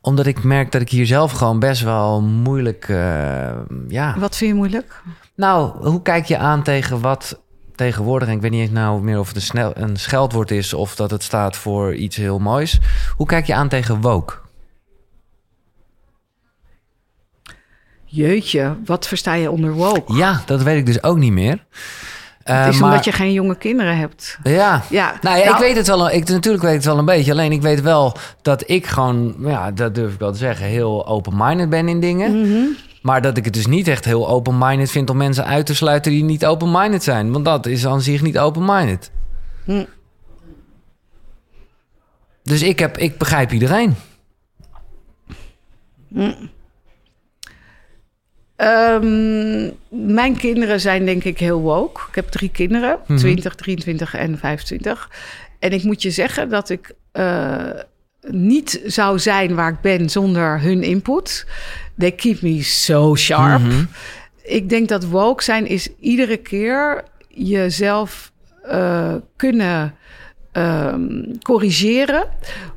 Omdat ik merk dat ik hier zelf gewoon best wel moeilijk... eh, ja, Wat vind je moeilijk? Nou, hoe kijk je aan tegen wat tegenwoordig... en ik weet niet eens nou meer of het een, snel, een scheldwoord is... of dat het staat voor iets heel moois. Hoe kijk je aan tegen woke? Jeetje, wat versta je onder woke? Ja, dat weet ik dus ook niet meer. Eh, het is maar, omdat je geen jonge kinderen hebt. Ja, Ja, nou ja, ik nou- weet het wel. Ik, natuurlijk weet ik het wel een beetje. Alleen ik weet wel dat ik gewoon, ja, dat durf ik wel te zeggen, heel open-minded ben in dingen. Mhm. Maar dat ik het dus niet echt heel open-minded vind om mensen uit te sluiten die niet open-minded zijn. Want dat is aan zich niet open-minded. Hm. Dus ik, heb, ik begrijp iedereen. Ehm, mijn kinderen zijn denk ik heel woke. Ik heb drie kinderen, Mhm. 20, 23 en 25. En ik moet je zeggen dat ik eh, niet zou zijn waar ik ben zonder hun input. They keep me so sharp. Mhm. Ik denk dat woke zijn is iedere keer jezelf eh, kunnen ehm, corrigeren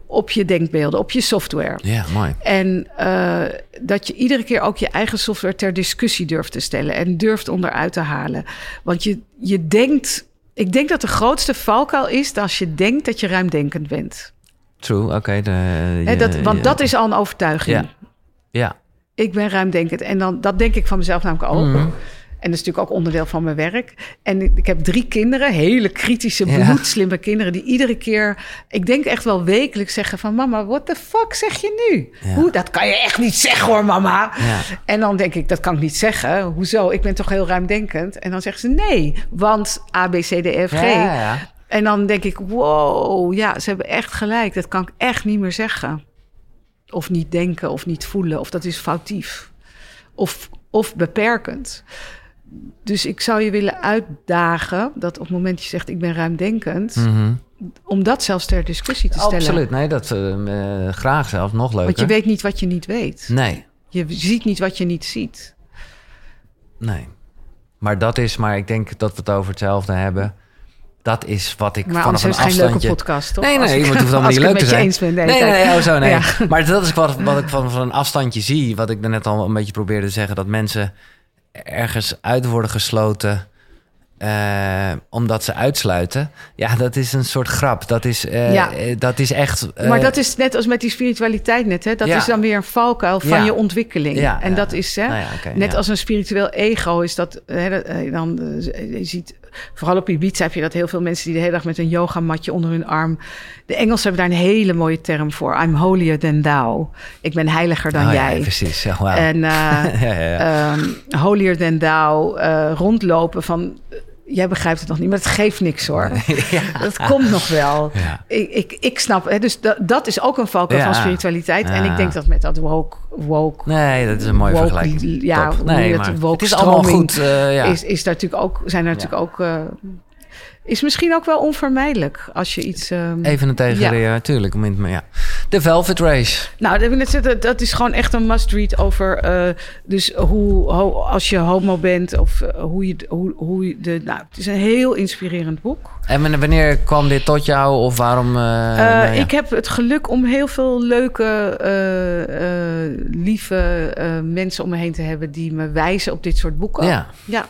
op je denkbeelden, op je software. Ja, mooi. En uh, dat je iedere keer ook je eigen software ter discussie durft te stellen en durft onderuit te halen. Want je, je denkt, ik denk dat de grootste valkuil is als je denkt dat je ruimdenkend bent. True, oké. Okay, dat, want dat is al een overtuiging. Ja. ja. Ik ben ruimdenkend. En dan, dat denk ik van mezelf namelijk ook. Mhm. En dat is natuurlijk ook onderdeel van mijn werk. En ik, heb drie kinderen, hele kritische, bloedslimme kinderen... die iedere keer, ik denk echt wel wekelijks zeggen van... mama, what the fuck zeg je nu? Hoe, dat kan je echt niet zeggen hoor, mama. Ja. En dan denk ik, dat kan ik niet zeggen. Hoezo? Ik ben toch heel ruimdenkend? En dan zeggen ze nee, want A, B, C, D, E, F, G... Ja, en dan denk ik, wow, ja, ze hebben echt gelijk. Dat kan ik echt niet meer zeggen. Of niet denken, of niet voelen, of dat is foutief. Of, of beperkend. Dus ik zou je willen uitdagen dat op het moment dat je zegt ik ben ruimdenkend, Mm -hmm. om dat zelfs ter discussie te stellen. Absoluut, nee, dat uh, graag zelfs nog leuker. Want je weet niet wat je niet weet. Nee. Je ziet niet wat je niet ziet. Nee. Maar dat is, maar ik denk dat we het over hetzelfde hebben. Dat is wat ik maar vanaf een is afstandje... geen leuke podcast, toch? Nee, nee, ik, je hoeft allemaal niet leuk te zijn. Eens ben, nee, nee, nee, oh zo, nee. Ja. Maar dat is wat, wat ik van, van een afstandje zie. Wat ik net al een beetje probeerde te zeggen. Dat mensen ergens uit worden gesloten... Uh, omdat ze uitsluiten. Ja, dat is een soort grap. Dat is, uh, ja. dat is echt... Uh, maar dat is net als met die spiritualiteit net. Hè? Dat ja. is dan weer een valkuil van Ja. je ontwikkeling. En dat is hè, Nou net als een spiritueel ego is dat... Hè, eh, dan, eh, je ziet, vooral op Ibiza heb je dat heel veel mensen... die de hele dag met een yogamatje onder hun arm... De Engelsen hebben daar een hele mooie term voor. I'm holier than thou. Ik ben heiliger dan Oh, jij. Ja, precies. En uh, ja, ja, um, holier than thou, uh, rondlopen van... Jij begrijpt het nog niet, maar het geeft niks hoor. ja. Dat komt nog wel. Ja. Ik, ik, ik snap, hè, dus dat, dat is ook een valkuil Ja. van spiritualiteit. En ik denk dat met dat woke... woke Nee, dat is een mooie woke- vergelijking. Ja, nee, het maar woke het is allemaal goed. eh, ja. is, is daar natuurlijk ook, zijn er natuurlijk ook... Uh, is misschien ook wel onvermijdelijk als je iets... Um, Even een tegenreactie, ja. tuurlijk. Maar ja. De Velvet Race. Nou, dat, is gewoon echt een must-read over... Uh, dus hoe, ho, als je homo bent of uh, hoe je... Hoe, hoe je de, nou, het is een heel inspirerend boek. En wanneer kwam dit tot jou of waarom? Uh, nou ja. Ik heb het geluk om heel veel leuke, lieve mensen om me heen te hebben... die me wijzen op dit soort boeken. Ja. ja.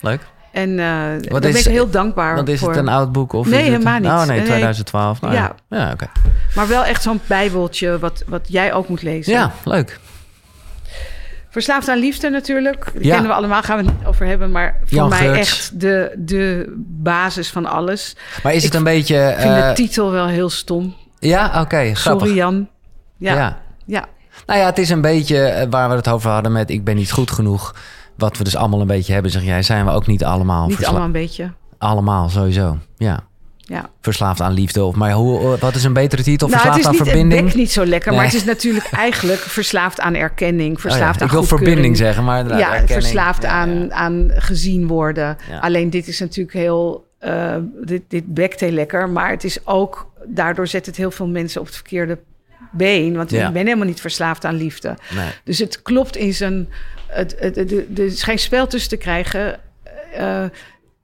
Leuk. En uh, daar wat ben is, ik heel dankbaar Want is voor. het een oud boek? Of nee, helemaal een... niet. Oh nee, 2012. Nou, ja. Ja, ja oké. Okay. Maar wel echt zo'n bijbeltje wat, wat jij ook moet lezen. Ja, leuk. Verslaafd aan liefde natuurlijk. Die Ja. kennen we allemaal, gaan we het niet over hebben. Maar voor Jan mij Geurts. echt de, de basis van alles. Maar is het Ik een beetje... Ik vind uh, de titel wel heel stom. Ja, oké, okay, grappig. Sorry Jan. Ja. ja. ja. Nou ja, het is een beetje uh, waar we het over hadden met... ik ben niet goed genoeg. Wat we dus allemaal een beetje hebben, zeg jij. Zijn we ook niet allemaal Niet allemaal een beetje. Allemaal, sowieso. Ja. Ja. Verslaafd aan liefde. Of, maar hoe, wat is een betere titel? Nou, Verslaafd het is aan niet, verbinding? Het niet zo lekker, Nee. maar het is natuurlijk eigenlijk verslaafd aan erkenning. Verslaafd Oh ja, aan Ik wil verbinding zeggen, maar... Ja, erkenning. verslaafd Ja, aan, aan gezien worden. Alleen dit is natuurlijk heel... uh, dit, dit bekt heel lekker, maar het is ook... Daardoor zet het heel veel mensen op het verkeerde been. Want ik ben helemaal niet verslaafd aan liefde. Nee. Dus het klopt in zijn... Het, het, het- er is geen spel tussen te krijgen... eh,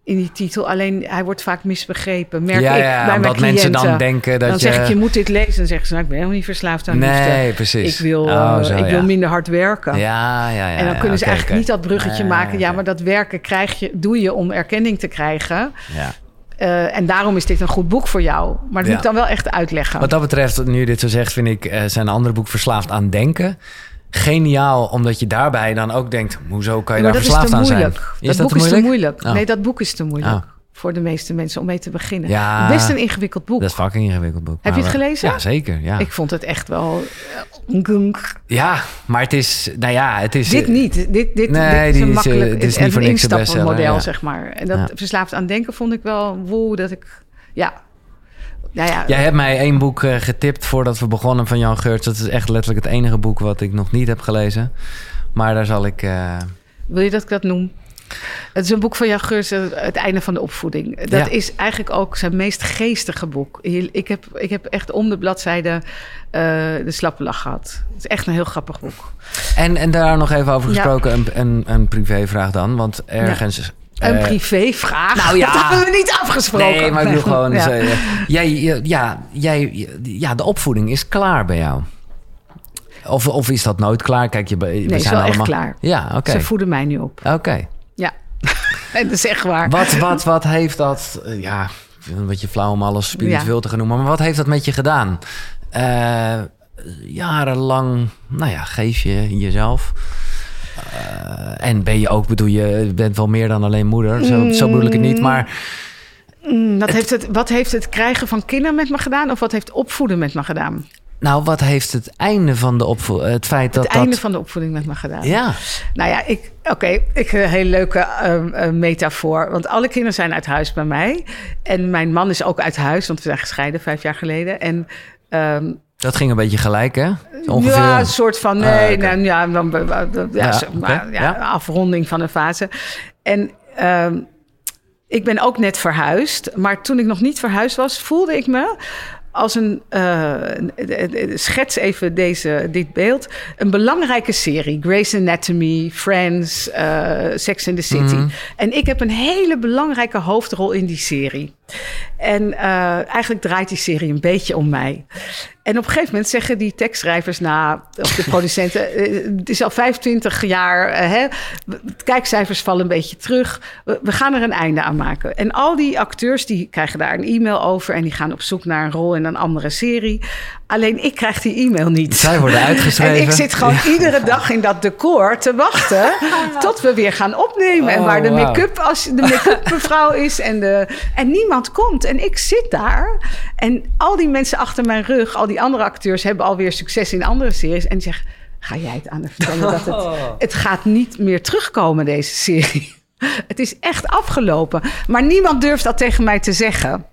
in die titel. Alleen hij wordt vaak misbegrepen. Merk ja, ik ja, bij mijn mensen dan denken dat dan je... zeg ik, je moet dit lezen. Dan zeggen ze, nou, ik ben helemaal niet verslaafd aan liefde. Nee, precies. Ik wil, Oh, eh, zo, ik ja. wil minder hard werken. Ja, ja, ja. en dan kunnen ze eigenlijk niet dat bruggetje Nee, maken. Ja, maar dat werken krijg je, doe je om erkenning te krijgen. Ja. Eh, en daarom is dit een goed boek voor jou. Maar dat moet ik dan wel echt uitleggen. Wat dat betreft, nu je dit zo zegt, vind ik zijn andere boek Verslaafd aan Denken. Geniaal, omdat je daarbij dan ook denkt, hoezo kan je maar daar verslaafd te aan zijn? Is dat, boek is te moeilijk. Oh. Nee, dat boek is te moeilijk. Oh. Voor de meeste mensen om mee te beginnen. Ja. Best een ingewikkeld boek. Dat is fucking ingewikkeld boek. Heb je het gelezen? Ja, zeker. Ja. Ik vond het echt wel... eh, gunk. ja, maar het is, nou ja, het is... Dit niet. Dit, dit, dit is een makkelijk... eh, dit is een niet voor niks een instapmodel, bestseller, ja. zeg maar. En dat Ja. verslaafd aan denken vond ik wel... Wow, dat ik... Ja. Nou ja, Jij hebt mij één boek eh, getipt voordat we begonnen van Jan Geurts. Dat is echt letterlijk het enige boek wat ik nog niet heb gelezen. Maar daar zal ik... eh, Wil je dat ik dat noem? Het is een boek van Jan Geurts, eh, Het einde van de opvoeding. Dat Ja. is eigenlijk ook zijn meest geestige boek. Ik heb, ik heb echt om de bladzijde de slappe lach gehad. Het is echt een heel grappig boek. En, en daar nog even over Ja. gesproken, een, een, een privévraag dan. Want ergens Een Eh, privévraag? nou ja. Dat hebben we niet afgesproken. Nee, maar ik bedoel gewoon... Ja. dus, eh, jij, ja, jij, ja, de opvoeding is klaar bij jou. Of, of is dat nooit klaar? Kijk, je, we Nee, zijn is wel allemaal... echt klaar. Ja, oké. Ze voeden mij nu op. Oké. Ja. en dat is echt waar. Wat, wat, wat heeft dat... eh, ja, een beetje flauw om alles spiritueel Ja. te gaan noemen. Maar wat heeft dat met je gedaan? Jarenlang, nou ja, geef je jezelf. Eh, en ben je ook, bedoel je, bent wel meer dan alleen moeder. Zo, zo bedoel ik het niet. Maar Mm, wat, heeft het, wat heeft het krijgen van kinderen met me gedaan? Of wat heeft opvoeden met me gedaan? nou, wat heeft het einde van de opvoeding... Het feit dat het einde dat... van de opvoeding met me gedaan. Ja, Nou ja, ik, oké, ik een hele leuke eh, metafoor. Want alle kinderen zijn uit huis bij mij. En mijn man is ook uit huis, want we zijn gescheiden vijf jaar geleden. En ehm, dat ging een beetje gelijk, hè? Ongeveer. ja, een soort van nee, Ah, oké. nou, ja, dan, ja, ja, Ja, zeg maar, oké, ja, ja. afronding van een fase. En ehm, ik ben ook net verhuisd, maar toen ik nog niet verhuisd was, voelde ik me als een, eh, een- schets even deze, dit beeld, een belangrijke serie. Grey's Anatomy, Friends, eh, Sex in the City. Mhm. En ik heb een hele belangrijke hoofdrol in die serie. En eh, eigenlijk draait die serie een beetje om mij. En op een gegeven moment zeggen die tekstschrijvers na, of de producenten, eh, het is al 25 jaar, eh, hè, de kijkcijfers vallen een beetje terug. We, gaan er een einde aan maken. En al die acteurs die krijgen daar een e-mail over en die gaan op zoek naar een rol in een andere serie. Alleen ik krijg die e-mail niet. Zij worden uitgeschreven. En ik zit gewoon iedere dag in dat decor te wachten tot we weer gaan opnemen. en Oh, waar de make-up, als de make-up mevrouw is en, de, en niemand komt. En ik zit daar en al die mensen achter mijn rug, al die andere acteurs hebben alweer succes in andere series. En die zeggen, ga jij het aan haar vertellen dat het, het gaat niet meer terugkomen deze serie. Het is echt afgelopen. Maar niemand durft dat tegen mij te zeggen.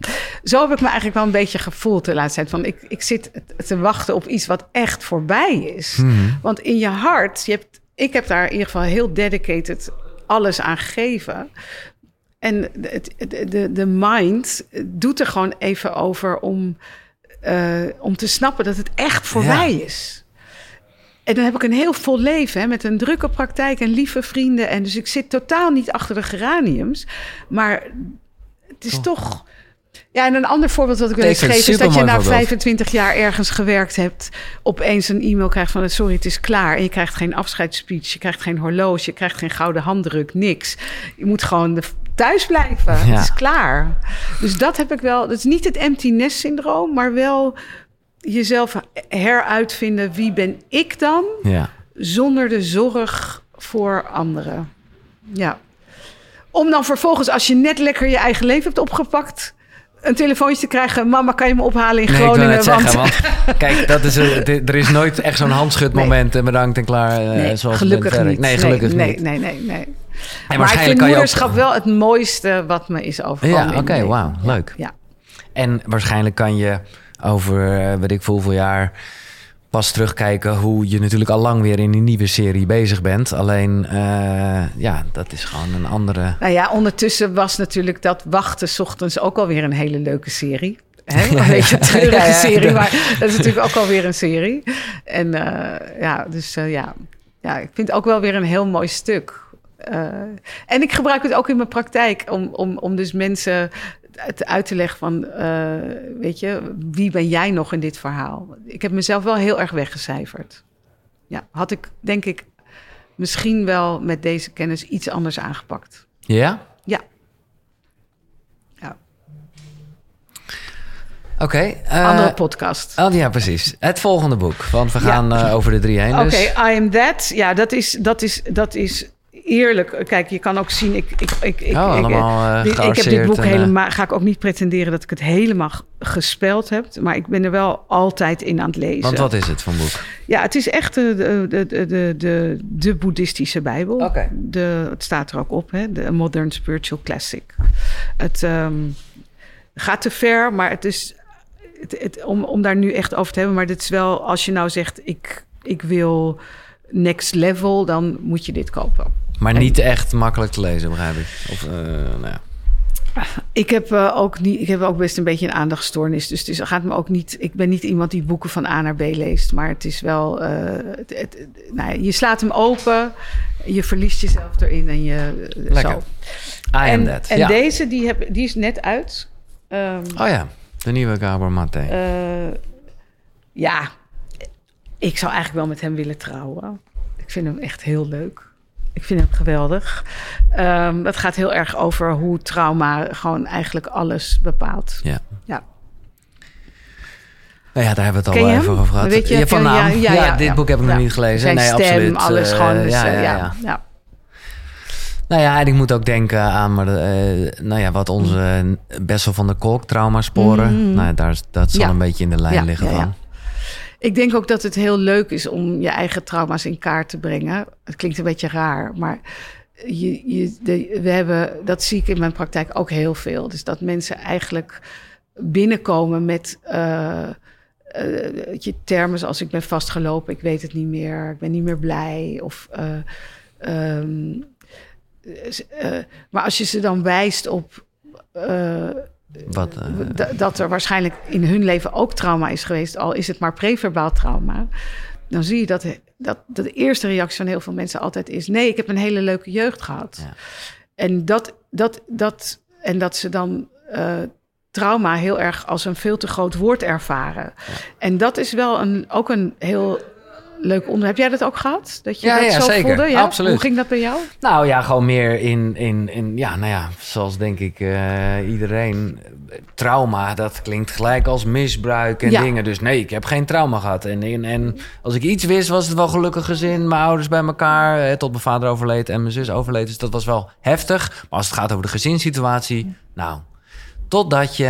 Zo heb ik me eigenlijk wel een beetje gevoeld de laatste tijd. Van ik, ik zit te wachten op iets wat echt voorbij is. Want in je hart, je hebt, ik heb daar in ieder geval heel dedicated alles aan gegeven. En het, de, de, de mind doet er gewoon even over om, om te snappen dat het echt voorbij is. En dan heb ik een heel vol leven hè, met een drukke praktijk en lieve vrienden. En dus ik zit totaal niet achter de geraniums. Maar het is toch. Ja, en een ander voorbeeld dat ik wil geven... is dat je na voorbeeld. 25 jaar ergens gewerkt hebt... opeens een e-mail krijgt van... sorry, het is klaar. En je krijgt geen afscheidsspeech, je krijgt geen horloge... je krijgt geen gouden handdruk, niks. Je moet gewoon de- thuis blijven. Ja. Het is klaar. Dus dat heb ik wel... Dat is niet het empty nest syndroom... maar wel jezelf heruitvinden... wie ben ik dan... Ja. zonder de zorg voor anderen. Ja. Om dan vervolgens, als je net lekker je eigen leven hebt opgepakt, een telefoontje te krijgen: Mama, kan je me ophalen in Nee, ik Groningen? net zeggen, want kijk, dat is, een- dit- er is nooit echt zo'n handschudmoment en bedankt en klaar. eh, nee, zoals gelukkig niet. Nee, gelukkig nee, niet. Nee, nee, nee. En maar ik waarschijnlijk vind kan je ook- moederschap wel het mooiste wat me is overkomen. Ja, oké, wauw, leuk. Ja. En waarschijnlijk kan je over, eh, weet ik veel hoeveel jaar, pas terugkijken hoe je natuurlijk al lang weer in een nieuwe serie bezig bent. Alleen, eh, ja, dat is gewoon een andere... Nou ja, ondertussen was natuurlijk dat wachten 's ochtends ook alweer een hele leuke serie. Hè? Een beetje een treurige Ja, ja. serie, maar dat is natuurlijk ook alweer een serie. En eh, ja, dus ja. ja, ik vind het ook wel weer een heel mooi stuk. Eh, en ik gebruik het ook in mijn praktijk om, om, om dus mensen het uit te leggen van, eh, weet je, wie ben jij nog in dit verhaal? Ik heb mezelf wel heel erg weggecijferd. Ja, had ik denk ik misschien wel met deze kennis iets anders aangepakt. Ja? Ja. Ja. Oké. eh, Andere podcast. oh, ja, precies. Het volgende boek, want we Ja. gaan over de drie heen. Oké, Dus. I am that. Ja, dat is, dat is, dat is eerlijk. Kijk, je kan ook zien, ik, ik, ik, ik, Oh, ik, allemaal, eh, dit- ik heb dit boek en, eh, helemaal, ga ik ook niet pretenderen dat ik het helemaal gespeld heb. Maar ik ben er wel altijd in aan het lezen. Want wat is het een boek? Ja, het is echt de, de, de, de, de, de, boeddhistische Bijbel. Oké. De, het staat er ook op, hè? de Modern Spiritual Classic. Het ehm, gaat te ver, maar het is... Het, het, om, om daar nu echt over te hebben, maar dit is wel... Als je nou zegt, ik, ik wil next level, dan moet je dit kopen. Maar niet echt makkelijk te lezen, begrijp ik. Of, eh, nou ja. Ik heb, uh, ook niet, ik heb ook best een beetje een aandachtstoornis. Dus het is, gaat me ook niet. Ik ben niet iemand die boeken van A naar B leest. Maar het is wel. Uh, het, het, nou ja, je slaat hem open. Je verliest jezelf erin. En je. Lekker. Zo. I en, am that. En ja. deze, die, heb, die is net uit. Um, oh ja, de nieuwe Gabor Maté. Uh, ja, ik zou eigenlijk wel met hem willen trouwen. Ik vind hem echt heel leuk. Ik vind hem geweldig. Um, het gaat heel erg over hoe trauma gewoon eigenlijk alles bepaalt. Ja. ja. Nou ja, daar hebben we het al je even over gehad. Weet je, ja, van naam. ja, Ja, ja, ja, dit boek heb ik nog niet gelezen. Zijn nee, stem, absoluut. alles Eh, gewoon. Dus, ja, eh, ja, ja. Nou ja, en ik moet ook denken aan maar, eh, nou ja, wat onze Bessel van der Kolk traumasporen. Mm. Nou, ja, daar, dat zal een beetje in de lijn liggen van. Ik denk ook dat het heel leuk is om je eigen trauma's in kaart te brengen. Het klinkt een beetje raar, maar je, je, we hebben, dat zie ik in mijn praktijk ook heel veel. Dus dat mensen eigenlijk binnenkomen met uh, uh, je termen zoals ik ben vastgelopen, ik weet het niet meer, ik ben niet meer blij. Of, uh, um, maar als je ze dan wijst op. Wat, uh, dat er waarschijnlijk in hun leven ook trauma is geweest, al is het maar preverbaal trauma. Dan zie je dat, dat, dat de eerste reactie van heel veel mensen altijd is: nee, ik heb een hele leuke jeugd gehad. Ja. En, dat, dat, dat, en dat ze dan uh, trauma heel erg als een veel te groot woord ervaren. Ja. En dat is wel een, ook een heel leuk onderwerp. Heb jij dat ook gehad? Dat je ja, dat ja, zo zeker. voelde? Ja? Absoluut. Hoe ging dat bij jou? Nou ja, gewoon meer in, in, in ja, nou ja, zoals denk ik uh, iedereen. Trauma, dat klinkt gelijk als misbruik en Ja. dingen. Dus nee, ik heb geen trauma gehad. En, en, en als ik iets wist, was het wel gelukkig gezin. Mijn ouders bij elkaar, eh, tot mijn vader overleed en mijn zus overleed. Dus dat was wel heftig. Maar als het gaat over de gezinssituatie, nou, totdat je,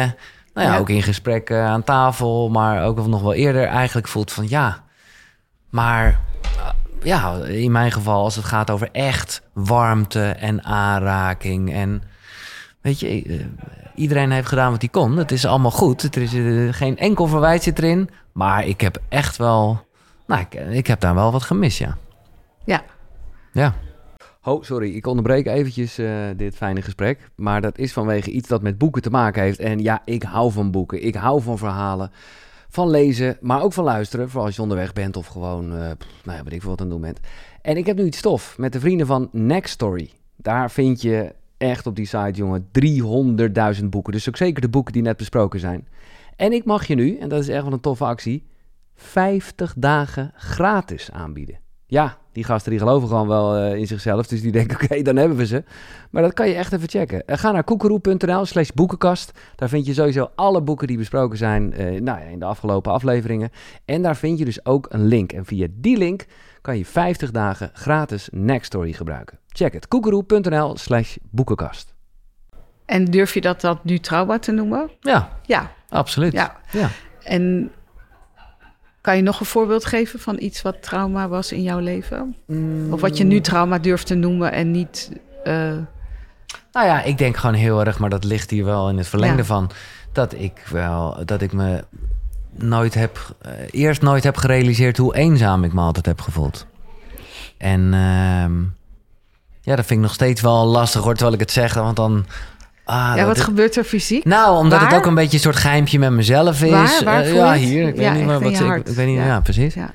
nou ja, Ja. ook in gesprekken aan tafel, maar ook nog wel eerder eigenlijk voelt van ja, maar uh, ja, in mijn geval, als het gaat over echt warmte en aanraking. En weet je, uh, iedereen heeft gedaan wat hij kon. Het is allemaal goed. Er is uh, geen enkel verwijt zit erin. Maar ik heb echt wel. Nou, ik, ik heb daar wel wat gemist, ja. Ja. Ja. Oh, sorry, ik onderbreek eventjes uh, dit fijne gesprek. Maar dat is vanwege iets dat met boeken te maken heeft. En ja, ik hou van boeken. Ik hou van verhalen van lezen, maar ook van luisteren. Vooral als je onderweg bent of gewoon, uh, nou ja, weet ik veel wat aan het doen bent. En ik heb nu iets stof met de vrienden van Next Story. Daar vind je echt op die site, jongen, 300.000 boeken. Dus ook zeker de boeken die net besproken zijn. En ik mag je nu, en dat is echt wel een toffe actie, 50 dagen gratis aanbieden. Ja, die gasten die geloven gewoon wel uh, in zichzelf. Dus die denken, oké, okay, dan hebben we ze. Maar dat kan je echt even checken. Uh, ga naar koekeroe.nl slash boekenkast. Daar vind je sowieso alle boeken die besproken zijn uh, nou ja, in de afgelopen afleveringen. En daar vind je dus ook een link. En via die link kan je 50 dagen gratis Nextory gebruiken. Check het. koekeroe.nl slash boekenkast. En durf je dat, dat nu trauma te noemen? Ja, Ja. absoluut. Ja. ja. En kan je nog een voorbeeld geven van iets wat trauma was in jouw leven? Mm. Of wat je nu trauma durft te noemen en niet... Uh... Nou ja, ik denk gewoon heel erg, maar dat ligt hier wel in het verlengde Ja. van... dat ik wel, dat ik me nooit heb... Uh, eerst nooit heb gerealiseerd hoe eenzaam ik me altijd heb gevoeld. En uh, ja, dat vind ik nog steeds wel lastig hoor, terwijl ik het zeg. Want dan... Ah, ja, wat gebeurt er fysiek? Nou, omdat waar? het ook een beetje een soort geimpje met mezelf is. Waar? Waar uh, ja, hier. Ik ja, weet niet meer wat ik, ik weet niet. Ja, ja precies. Ja.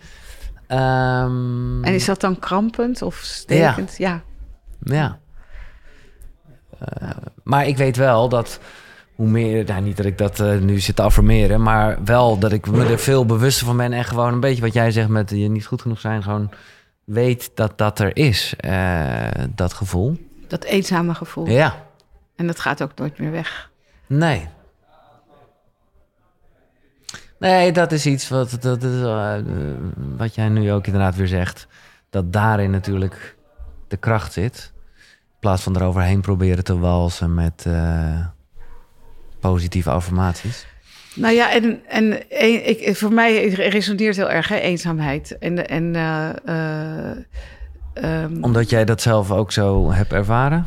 Um, en is dat dan krampend of stekend? Ja. Ja. ja. Uh, maar ik weet wel dat hoe meer, nou, niet dat ik dat uh, nu zit te affirmeren, maar wel dat ik me er veel bewuster van ben en gewoon een beetje wat jij zegt met je niet goed genoeg zijn, gewoon weet dat dat er is, dat gevoel. Dat eenzame gevoel. Ja. En dat gaat ook nooit meer weg. Nee. Nee, dat is iets wat, dat is, uh, wat jij nu ook inderdaad weer zegt. Dat daarin natuurlijk de kracht zit. In plaats van eroverheen proberen te walsen met uh, positieve affirmaties. Nou ja, en, en ik, voor mij resoneert heel erg hè, eenzaamheid. En, en, uh, um, Omdat jij dat zelf ook zo hebt ervaren?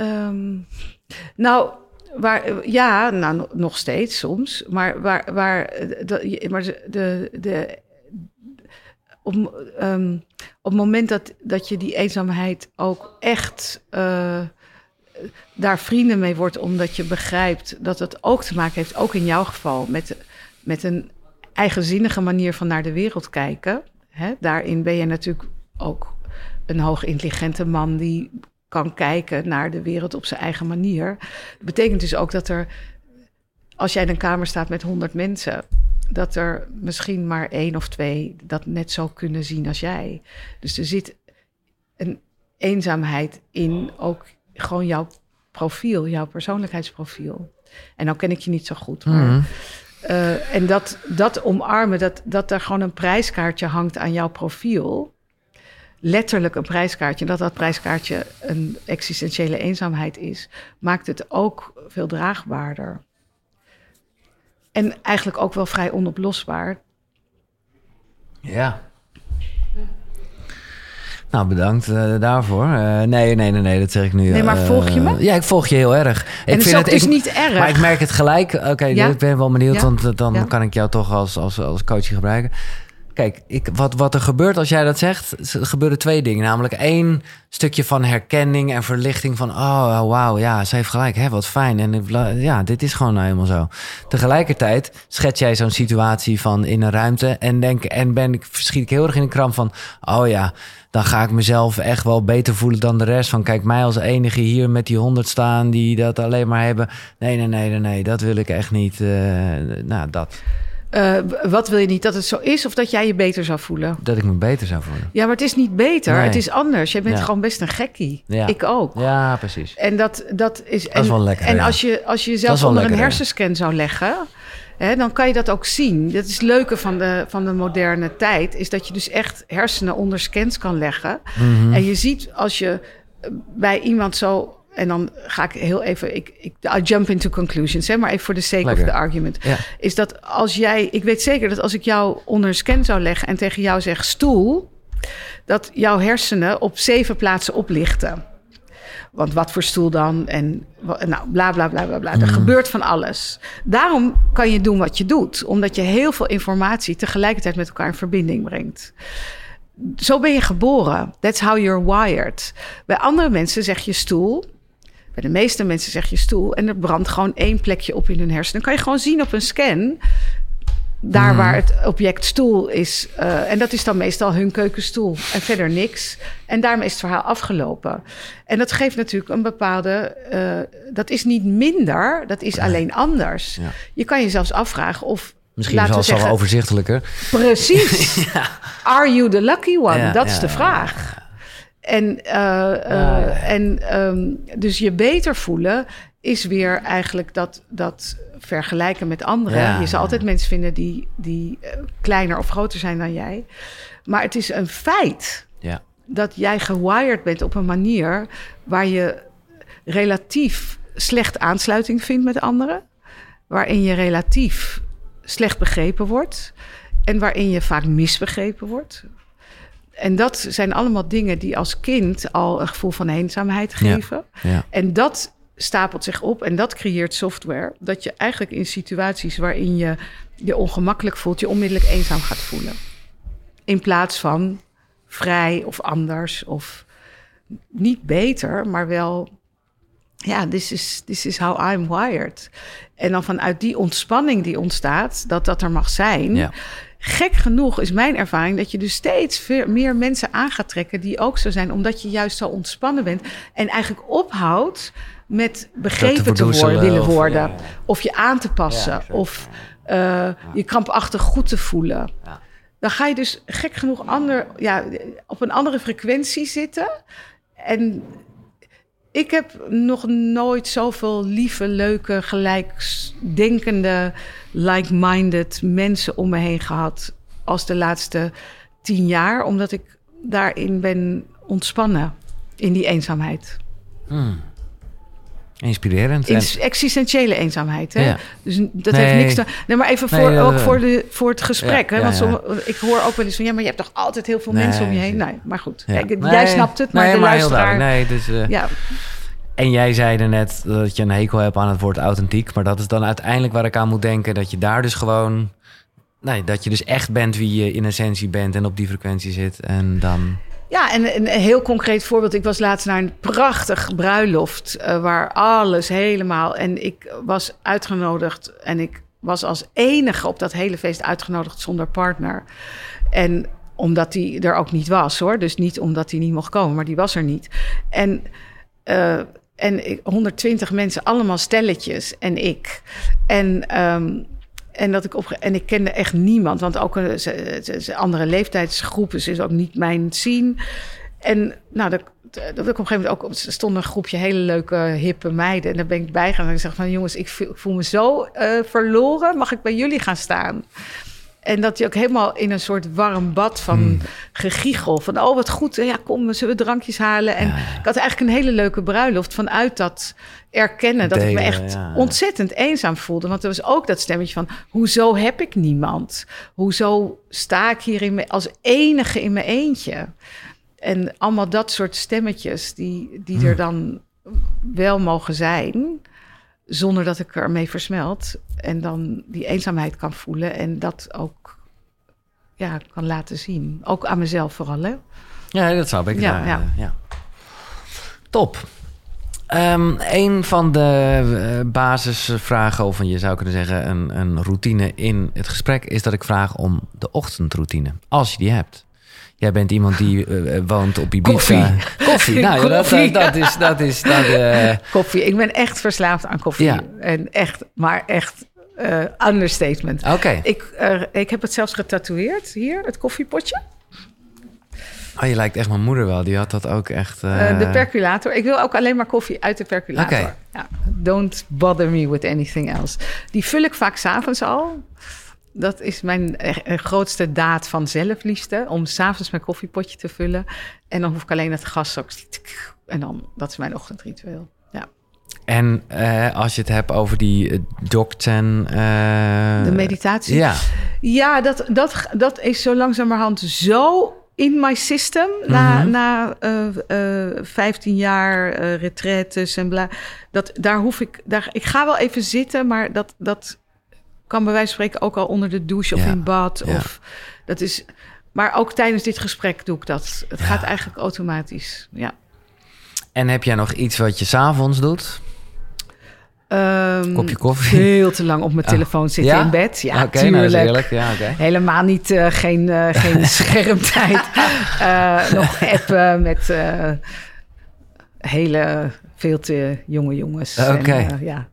Um, nou, waar, ja, nou, nog steeds soms. Maar waar, waar de, maar de, de, op, um, op het moment dat, dat je die eenzaamheid ook echt uh, daar vrienden mee wordt omdat je begrijpt dat het ook te maken heeft, ook in jouw geval, met, met een eigenzinnige manier van naar de wereld kijken. Hè? Daarin ben je natuurlijk ook een hoog intelligente man die kan kijken naar de wereld op zijn eigen manier. Dat betekent dus ook dat er, als jij in een kamer staat met honderd mensen, dat er misschien maar één of twee dat net zo kunnen zien als jij. Dus er zit een eenzaamheid in ook gewoon jouw profiel, jouw persoonlijkheidsprofiel. En nou ken ik je niet zo goed, maar... Mhm. Uh, en dat, dat omarmen, dat, dat er gewoon een prijskaartje hangt aan jouw profiel. Letterlijk een prijskaartje. Dat dat prijskaartje een existentiële eenzaamheid is, maakt het ook veel draagbaarder. En eigenlijk ook wel vrij onoplosbaar. Ja. Nou, bedankt uh, daarvoor. Uh, nee, nee, nee, nee, dat zeg ik nu. Nee, maar uh, volg je me? Ja, ik volg je heel erg. En ik vind het is dus niet erg. Maar ik merk het gelijk. Oké, okay, Ja? ik ben wel benieuwd, Ja? want dan Ja? kan ik jou toch als, als, als coach gebruiken. Kijk, ik, wat, wat er gebeurt als jij dat zegt, gebeuren twee dingen. Namelijk één stukje van herkenning en verlichting van... oh, wauw, ja, ze heeft gelijk, hè, wat fijn. En ja, dit is gewoon nou helemaal zo. Tegelijkertijd schets jij zo'n situatie van in een ruimte... en, denk, en ben ik, verschiet ik heel erg in de kramp van... oh ja, dan ga ik mezelf echt wel beter voelen dan de rest. Van kijk, mij als enige hier met die honderd staan... die dat alleen maar hebben. Nee, nee, nee, nee, nee dat wil ik echt niet. eh, nou, dat. Uh, wat wil je niet? Dat het zo is of dat jij je beter zou voelen? Dat ik me beter zou voelen. Ja, maar het is niet beter. Nee. Het is anders. Jij bent Ja. gewoon best een gekkie. Ja. Ik ook. Ja, precies. En dat, dat is. En, is wel lekker, En ja. als je, als je Dat jezelf onder een lekker, hersenscan zou leggen. Hè, dan kan je dat ook zien. Dat is het leuke van de, van de moderne tijd. Is dat je dus echt hersenen onder scans kan leggen. Mhm. En je ziet als je eh, bij iemand zo. En dan ga ik heel even. Ik, ik, I jump into conclusions, hè, maar even voor de sake Lekker. of the argument. Ja. Is dat als jij. Ik weet zeker dat als ik jou onder een scan zou leggen en tegen jou zeg stoel. Dat jouw hersenen op zeven plaatsen oplichten. Want wat voor stoel dan? En nou, bla bla bla bla bla. Er gebeurt van alles. Daarom kan je doen wat je doet, omdat je heel veel informatie tegelijkertijd met elkaar in verbinding brengt. Zo ben je geboren. That's how you're wired. Bij andere mensen zeg je stoel. Bij de meeste mensen zeg je stoel. En er brandt gewoon één plekje op in hun hersenen. Dan kan je gewoon zien op een scan. Daar waar het object stoel is. eh, en dat is dan meestal hun keukenstoel. En verder niks. En daarmee is het verhaal afgelopen. En dat geeft natuurlijk een bepaalde. eh, dat is niet minder, dat is alleen anders. Ja. Je kan je zelfs afvragen of. Misschien laten wel zeggen, overzichtelijker. Precies. Are you the lucky one? Ja, dat is de ja, vraag. En, eh, eh, en ehm, dus je beter voelen is weer eigenlijk dat, dat vergelijken met anderen. Ja, je zal ja. altijd mensen vinden die, die eh, kleiner of groter zijn dan jij. Maar het is een feit Ja. dat jij gewired bent op een manier waar je relatief slecht aansluiting vindt met anderen, waarin je relatief slecht begrepen wordt en waarin je vaak misbegrepen wordt. En dat zijn allemaal dingen die als kind al een gevoel van eenzaamheid Ja. geven. Ja. En dat stapelt zich op en dat creëert software. Dat je eigenlijk in situaties waarin je je ongemakkelijk voelt, je onmiddellijk eenzaam gaat voelen. In plaats van vrij of anders of niet beter, maar wel, ja, this is, this is how I'm wired. En dan vanuit die ontspanning die ontstaat, dat dat er mag zijn. Ja. Gek genoeg is mijn ervaring dat je dus steeds meer mensen aan gaat trekken die ook zo zijn, omdat je juist zo ontspannen bent en eigenlijk ophoudt met begrepen te worden, willen of- worden. ja. Of je aan te passen. Ja, of eh, je krampachtig goed te voelen. Ja. Dan ga je dus gek genoeg ander, ja, op een andere frequentie zitten. En ik heb nog nooit zoveel lieve, leuke, gelijkdenkende, like-minded mensen om me heen gehad als de laatste tien jaar. Omdat ik daarin ben ontspannen in die eenzaamheid. Hmm. Inspirerend. En- In existentiële eenzaamheid. Hè? Ja. Dus dat Nee. heeft niks te... Nee, maar even voor, ook voor, de, voor het gesprek. Ja, hè? Want ja. ik hoor ook wel eens van... ja, maar je hebt toch altijd heel veel mensen om je heen? Nee, maar goed. Kijk, jij snapt het, maar de heel luisteraar... Nee, dus, eh, ja, En jij zei er net dat je een hekel hebt aan het woord authentiek. Maar dat is dan uiteindelijk waar ik aan moet denken. Dat je daar dus gewoon... Nee, dat je dus echt bent wie je in essentie bent en op die frequentie zit. En dan... Ja, en een heel concreet voorbeeld. Ik was laatst naar een prachtig bruiloft uh, waar alles helemaal. En ik was uitgenodigd en ik was als enige op dat hele feest uitgenodigd zonder partner. En omdat die er ook niet was hoor. Dus niet omdat hij niet mocht komen, maar die was er niet. En. Uh, en 120 mensen, allemaal stelletjes en ik. En, um, en, dat ik op, en ik kende echt niemand, want ook een, andere leeftijdsgroepen is ook niet mijn zien. En nou, dat, dat ik op een gegeven moment ook stond een groepje hele leuke, hippe meiden. En daar ben ik bij gaan. En ik zeg van jongens, ik voel, me zo uh, verloren. Mag ik bij jullie gaan staan? En dat je ook helemaal in een soort warm bad van gegiegel. Van, oh wat goed, ja kom, zullen we drankjes halen? En ik had eigenlijk een hele leuke bruiloft vanuit dat erkennen... dat ik me echt ontzettend eenzaam voelde. Want er was ook dat stemmetje van, hoezo heb ik niemand? Hoezo sta ik hier in me, als enige in mijn eentje? En allemaal dat soort stemmetjes die, die er hmm. dan wel mogen zijn zonder dat ik ermee versmelt. En dan die eenzaamheid kan voelen en dat ook ja, kan laten zien. Ook aan mezelf vooral, hè? Ja, dat zou ik. Ja, ja. ja. Top. Um, een van de uh, basisvragen, of je zou kunnen zeggen een, een routine in het gesprek, is dat ik vraag om de ochtendroutine. Als je die hebt. Jij bent iemand die uh, woont op Ibiza. Koffie. Koffie. Nou, koffie. Dat, dat, is... Dat is dat, uh... Koffie. Ik ben echt verslaafd aan koffie. Ja. En echt, maar echt uh, understatement. Oké. Ik, ik heb het zelfs getatoeëerd hier, het koffiepotje. Oh, je lijkt echt mijn moeder wel. Die had dat ook echt... de percolator. Ik wil ook alleen maar koffie uit de percolator. Okay. Ja. Don't bother me with anything else. Die vul ik vaak s'avonds al. Dat is mijn eh, grootste daad van zelfliefde. Om s'avonds mijn koffiepotje te vullen. En dan hoef ik alleen het gas ook. En dan, dat is mijn ochtendritueel. Ja. En uh, als je het hebt over die uh, dokten... Uh, de meditatie? Ja. Ja, dat, dat, dat is zo langzamerhand zo in my system. Na, mm na uh, 15 jaar retretes en bla. Dat, daar hoef ik... Daar, ik ga wel even zitten, maar dat... dat kan bij wijze van spreken ook al onder de douche of in bad. Of, dat is, maar ook tijdens dit gesprek doe ik dat. Het gaat eigenlijk automatisch. Ja. En heb jij nog iets wat je s'avonds doet? Um, Kopje koffie? Heel te lang op mijn oh. telefoon zitten in bed. Ja, okay, nou, ja, okay. Helemaal niet, uh, geen, uh, geen schermtijd. Uh, nog appen met hele veel te jonge jongens. Oké. Okay. ja,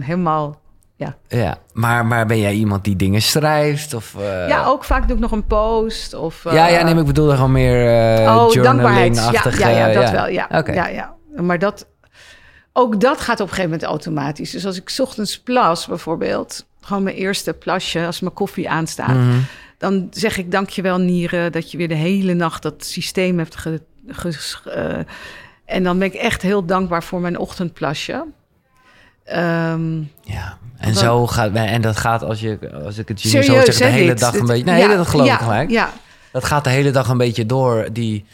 helemaal ja. ja. Maar, maar ben jij iemand die dingen schrijft? Of, uh... Ja, ook vaak doe ik nog een post. Of, uh... Ja, ja, nee, ik bedoel er gewoon meer uh, oh, dankbaarheid. Ja, ja, ja, dat wel. Ja. Okay. ja, ja. Maar dat, ook dat gaat op een gegeven moment automatisch. Dus als ik ochtends plas bijvoorbeeld, gewoon mijn eerste plasje, als mijn koffie aanstaat, mm -hmm. dan zeg ik dankjewel nieren dat je weer de hele nacht dat systeem hebt ge, ge en dan ben ik echt heel dankbaar voor mijn ochtendplasje. Um, ja, en zo gaat en dat gaat als je als ik het je zo zeg de hele dag een beetje. Nee, dat geloof ik gelijk. Ja. Dat gaat de hele dag een beetje door. Die,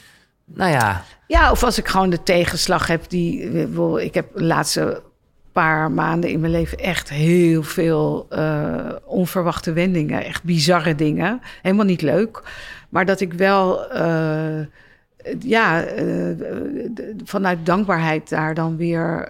nou ja. Ja, of als ik gewoon de tegenslag heb die ik heb de laatste paar maanden in mijn leven echt heel veel uh, onverwachte wendingen, echt bizarre dingen, helemaal niet leuk, maar dat ik wel uh, ja uh, vanuit dankbaarheid daar dan weer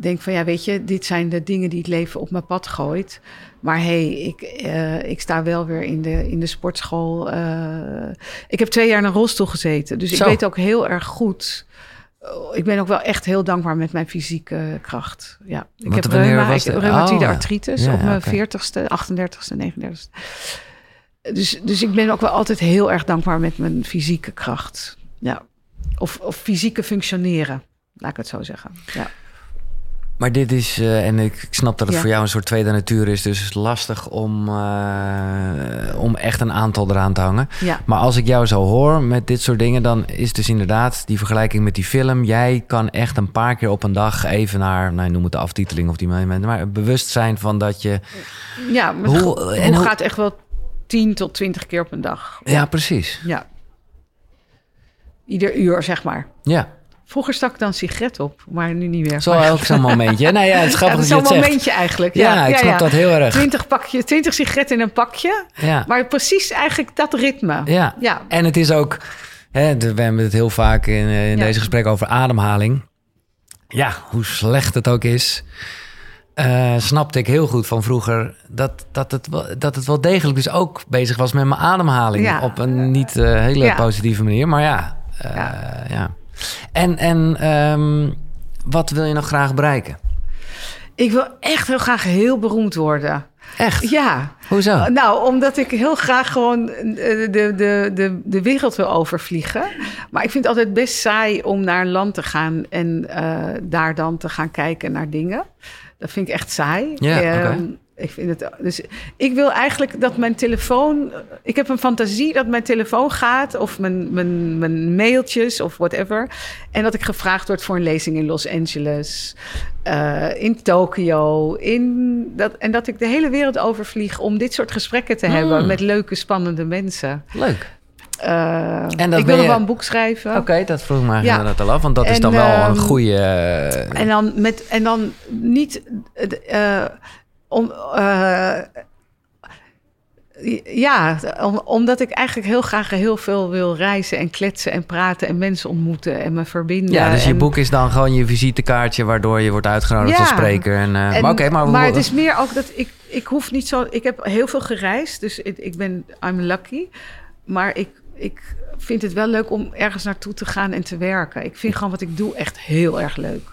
denk van ja, weet je, dit zijn de dingen die het leven op mijn pad gooit. Maar hey, ik, uh, ik sta wel weer in de, in de sportschool. Uh, ik heb twee jaar in een rolstoel gezeten. Dus ik weet ook heel erg goed. Oh, ik ben ook wel echt heel dankbaar met mijn fysieke kracht. Ja, ik heb reuma, ik, reumatoïde oh, artritis ja, op mijn okay. 40ste, 38ste, 39ste. Dus, dus ik ben ook wel altijd heel erg dankbaar met mijn fysieke kracht. Ja. Of, of fysieke functioneren, laat ik het zo zeggen. Ja. Maar dit is, uh, en ik, snap dat het voor jou een soort tweede natuur is, dus het is lastig om, uh, om echt een aantal eraan te hangen. Ja. Maar als ik jou zo hoor met dit soort dingen, dan is dus inderdaad die vergelijking met die film. Jij kan echt een paar keer op een dag even naar, nou, noem het de aftiteling of die momenten, maar bewust zijn van dat je. Ja, hoe, en hoe gaat echt wel 10 tot 20 keer op een dag. Ja, precies. Ja. Ieder uur, zeg maar. Ja. Vroeger stak ik dan sigaret op, maar nu niet meer. Zo ook zo'n momentje. Nou ja, het is grappig ja, dat zo'n momentje eigenlijk. Ja, ja ik snap ja, dat heel erg. 20, pakje, 20 sigaretten in een pakje. Ja. Maar precies eigenlijk dat ritme. Ja. ja. En het is ook Hè, we hebben het heel vaak in, eh, in deze gesprekken over ademhaling. Ja, hoe slecht het ook is, eh, snapte ik heel goed van vroeger dat, dat, het, wel, dat het wel degelijk dus ook bezig was met mijn ademhaling. Ja. Op een niet eh, hele positieve manier, maar ja. Ja. En, en ehm, wat wil je nog graag bereiken? Ik wil echt heel graag heel beroemd worden. Echt? Ja. Hoezo? Nou, omdat ik heel graag gewoon eh, de, de, de, de wereld wil overvliegen. Maar ik vind het altijd best saai om naar een land te gaan en eh, daar dan te gaan kijken naar dingen. Dat vind ik echt saai. Ja, Ehm. Ik vind het. Dus ik wil eigenlijk dat mijn telefoon. Ik heb een fantasie dat mijn telefoon gaat, of mijn, mijn, mijn mailtjes of whatever. En dat ik gevraagd word voor een lezing in Los Angeles, eh, in Tokio. In dat, en dat ik de hele wereld overvlieg om dit soort gesprekken te hebben Hmm. met leuke, spannende mensen. Leuk. Eh, ik wil je- wel een boek schrijven. Oké, dat vroeg me Ja. inderdaad al af. Want dat is dan wel een ehm, goede... eh, En dan, met, en dan niet. Om, eh, ja, om- omdat ik eigenlijk heel graag heel veel wil reizen en kletsen en praten en mensen ontmoeten en me verbinden. Ja, dus je en- boek is dan gewoon je visitekaartje... waardoor je wordt uitgenodigd Ja. als spreker. En, En- maar oké, maar... maar het is meer ook dat ik, ik hoef niet zo. Ik heb heel veel gereisd, dus ik, ik ben I'm lucky. Maar ik, ik vind het wel leuk om ergens naartoe te gaan en te werken. Ik vind gewoon wat ik doe echt heel erg leuk.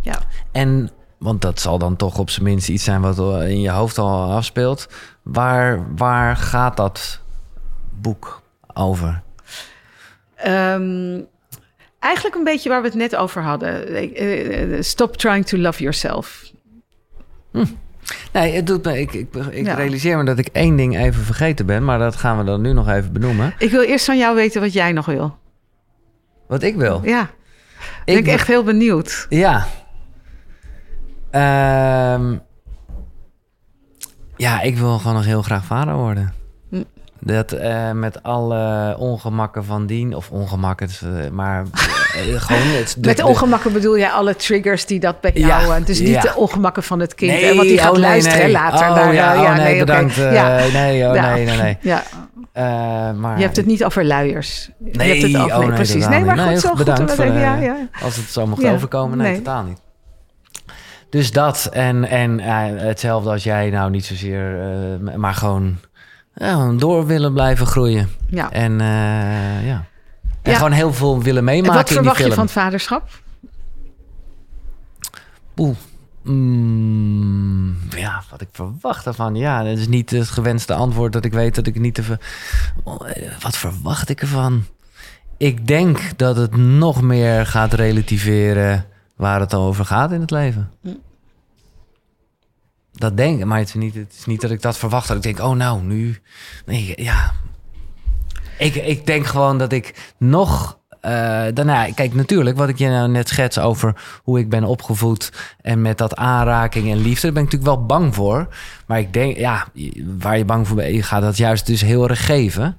Ja. En, want dat zal dan toch op zijn minst iets zijn... wat in je hoofd al afspeelt. Waar, waar gaat dat boek over? Ehm, eigenlijk een beetje waar we het net over hadden. Ik, eh, stop trying to love yourself. Nee, het doet me, ik, ik, ik Ja. realiseer me dat ik één ding even vergeten ben... maar dat gaan we dan nu nog even benoemen. Ik wil eerst van jou weten wat jij nog wil. Wat ik wil. Ja, ik ben ik echt heel benieuwd. Ja. Ehm, ja, ik wil gewoon nog heel graag vader worden. Hm. Dat eh, met alle ongemakken van dien, of ongemakken, eh, maar eh, gewoon... Het, de- Met ongemakken bedoel jij alle triggers die dat bij Ja, jou... en dus niet ja. de ongemakken van het kind. Nee, wat die gaat oh, nee, luisteren nee. later. Oh, naar, ja, oh, nee, bedankt. ja. Nee, oh, Ja. nee, nee, nee. ja, maar, je hebt het niet over luiers. je Nee, hebt het over, oh, nee, nee, precies. Nee, maar goed, Nee, zo goed. bedankt voor, ja, ja. Als het zo mocht Ja, overkomen, nee, nee. totaal niet. Dus dat en, en eh, hetzelfde als jij, nou niet zozeer, eh, maar gewoon ja, door willen blijven groeien. ja. En eh, ja. En Ja. gewoon heel veel willen En meemaken wat verwacht je van het vaderschap? Oeh. Mm, ja, wat ik verwacht ervan. Ja, dat is niet het gewenste antwoord dat ik weet dat ik niet te... ver- Oh, Wat verwacht ik ervan? Ik denk dat het nog meer gaat relativeren waar het over gaat in het leven. Hm. Dat denk ik, maar het is, niet, het is niet dat ik dat verwacht. Dat ik denk, oh nou, nu... Ja. Ik, ik denk gewoon dat ik nog... eh daarna, kijk, natuurlijk, wat ik je nou net schets over hoe ik ben opgevoed en met dat aanraking en liefde, daar ben ik natuurlijk wel bang voor. Maar ik denk, ja, waar je bang voor bent, je gaat dat juist dus heel erg geven.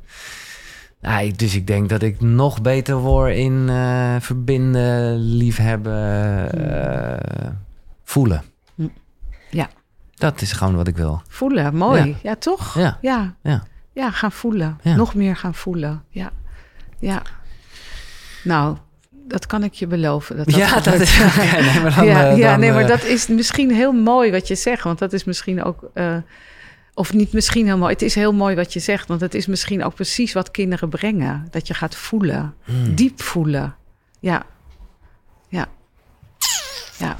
Ja, ik- dus ik denk dat ik nog beter word in eh, verbinden, liefhebben, eh, voelen. Ja. Dat is gewoon wat ik wil. Voelen, mooi. Ja. Ja, toch? Ja. Ja. Ja. Ja, gaan voelen. Nog meer gaan voelen. Ja. Ja. Nou, dat kan ik je beloven. Dat dat ja, dat is. Nee, maar dan, ja, eh, ja dan, nee, maar eh, dat is misschien heel mooi wat je zegt. Want dat is misschien ook... eh, of niet misschien heel mooi. Het is heel mooi wat je zegt. Want het is misschien ook precies wat kinderen brengen. Dat je gaat voelen. hmm. Diep voelen. Ja. Ja. Ja.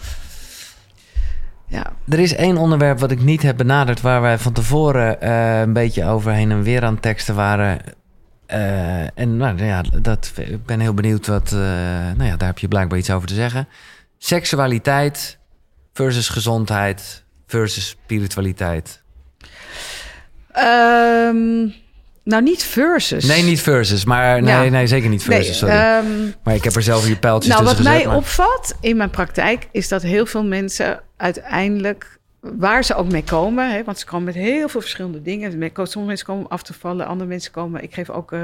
Ja. Er is één onderwerp wat ik niet heb benaderd, waar wij van tevoren eh, een beetje overheen en weer aan teksten waren. Eh, en nou ja, dat, ik ben heel benieuwd wat. eh, nou ja, daar heb je blijkbaar iets over te zeggen. Seksualiteit versus gezondheid versus spiritualiteit. Ehm, nou, niet versus. Nee, niet versus, maar nee, Ja. nee zeker niet versus. Nee, sorry. ehm, maar ik heb er zelf hier pijltjes nou, wat tussen mij gezet. maar- opvalt in mijn praktijk is dat heel veel mensen uiteindelijk, waar ze ook mee komen, hè, want ze komen met heel veel verschillende dingen. Sommige mensen komen om af te vallen, andere mensen komen. Ik geef ook eh,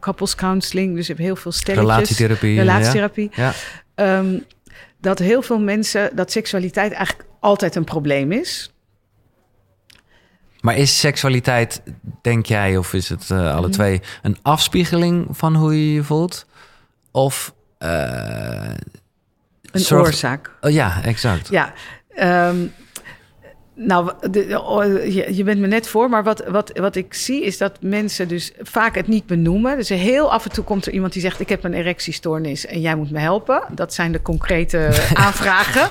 couples counseling, dus ik heb heel veel stelletjes. Relatietherapie. relatietherapie. Ja. Ehm, dat heel veel mensen dat seksualiteit eigenlijk altijd een probleem is. Maar is seksualiteit, denk jij, of is het eh, alle Mhm. twee een afspiegeling van hoe je je voelt? Of eh, Een zorgt- oorzaak. Oh, ja, exact. Ja, ehm, nou, de, oh, je, je bent me net voor, maar wat, wat, wat ik zie is dat mensen dus vaak het niet benoemen. Dus heel af en toe komt er iemand die zegt: Ik heb een erectiestoornis en jij moet me helpen. Dat zijn de concrete aanvragen.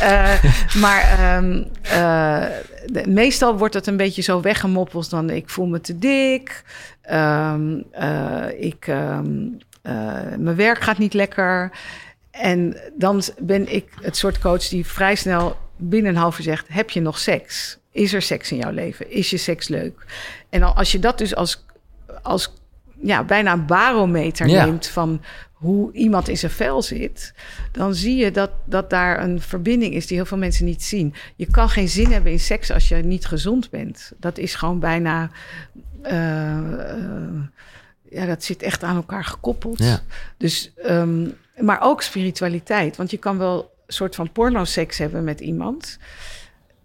Eh, maar ehm, eh, de- meestal wordt het een beetje zo weggemoppeld dan: Ik voel me te dik. Ehm, eh, ik, ehm, eh, mijn werk gaat niet lekker. En dan ben ik het soort coach die vrij snel binnen een half uur zegt: Heb je nog seks? Is er seks in jouw leven? Is je seks leuk? En dan, als je dat dus als, als ja, bijna een barometer Ja. neemt van hoe iemand in zijn vel zit, dan zie je dat, dat daar een verbinding is die heel veel mensen niet zien. Je kan geen zin hebben in seks als je niet gezond bent. Dat is gewoon bijna. eh, eh, ja, dat zit echt aan elkaar gekoppeld. Ja. Dus, ehm, maar ook spiritualiteit. Want je kan wel soort van pornoseks hebben met iemand.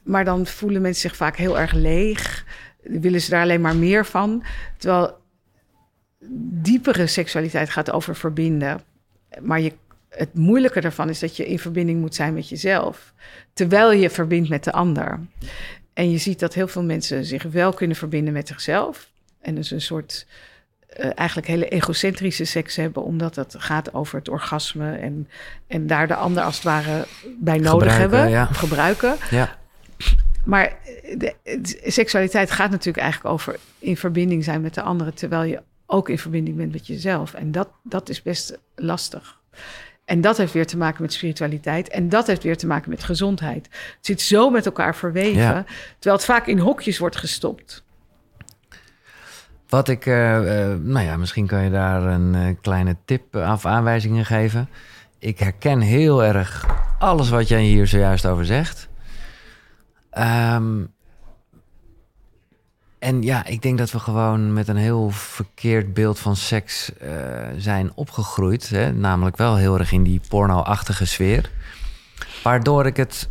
Maar dan voelen mensen zich vaak heel erg leeg. Willen ze daar alleen maar meer van. Terwijl diepere seksualiteit gaat over verbinden. Maar je, het moeilijke daarvan is dat je in verbinding moet zijn met jezelf. Terwijl je verbindt met de ander. En je ziet dat heel veel mensen zich wel kunnen verbinden met zichzelf. En dus een soort eh, eigenlijk hele egocentrische seks hebben, omdat het gaat over het orgasme en, en daar de ander als het ware bij nodig Gebruiken, hebben, ja. gebruiken. Ja. Maar eh, de, seksualiteit gaat natuurlijk eigenlijk over in verbinding zijn met de anderen, terwijl je ook in verbinding bent met jezelf. En dat, dat is best lastig. En dat heeft weer te maken met spiritualiteit. En dat heeft weer te maken met gezondheid. Het zit zo met elkaar verweven, Ja. terwijl het vaak in hokjes wordt gestopt. Wat ik, eh, eh, nou ja, misschien kan je daar een eh, kleine tip of aanwijzingen geven. Ik herken heel erg alles wat jij hier zojuist over zegt. Ehm, en ja, ik denk dat we gewoon met een heel verkeerd beeld van seks zijn opgegroeid. Hè? Namelijk wel heel erg in die porno-achtige sfeer. Waardoor ik het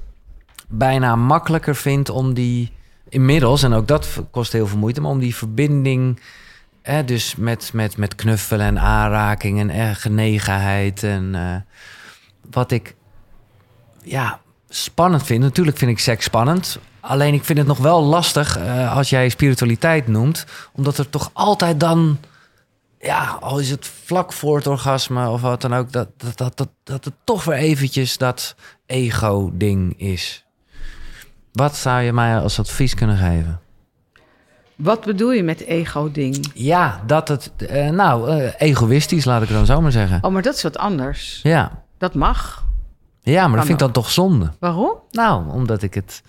bijna makkelijker vind om die inmiddels, en ook dat kost heel veel moeite, maar om die verbinding, hè, dus met, met, met knuffelen en aanrakingen en genegenheid en eh, wat ik ja, spannend vind. Natuurlijk vind ik seks spannend. Alleen ik vind het nog wel lastig eh, als jij spiritualiteit noemt, omdat er toch altijd dan, ja, al is het vlak voor het orgasme of wat dan ook, dat, dat, dat, dat, dat het toch weer eventjes dat ego-ding is. Wat zou je mij als advies kunnen geven? Wat bedoel je met ego-ding? Ja, dat het, eh, nou, eh, egoïstisch, laat ik het dan zo maar zeggen. Oh, maar dat is wat anders. Ja, Dat mag. ja maar dat vind ik dan toch zonde. Waarom? Nou, omdat ik het,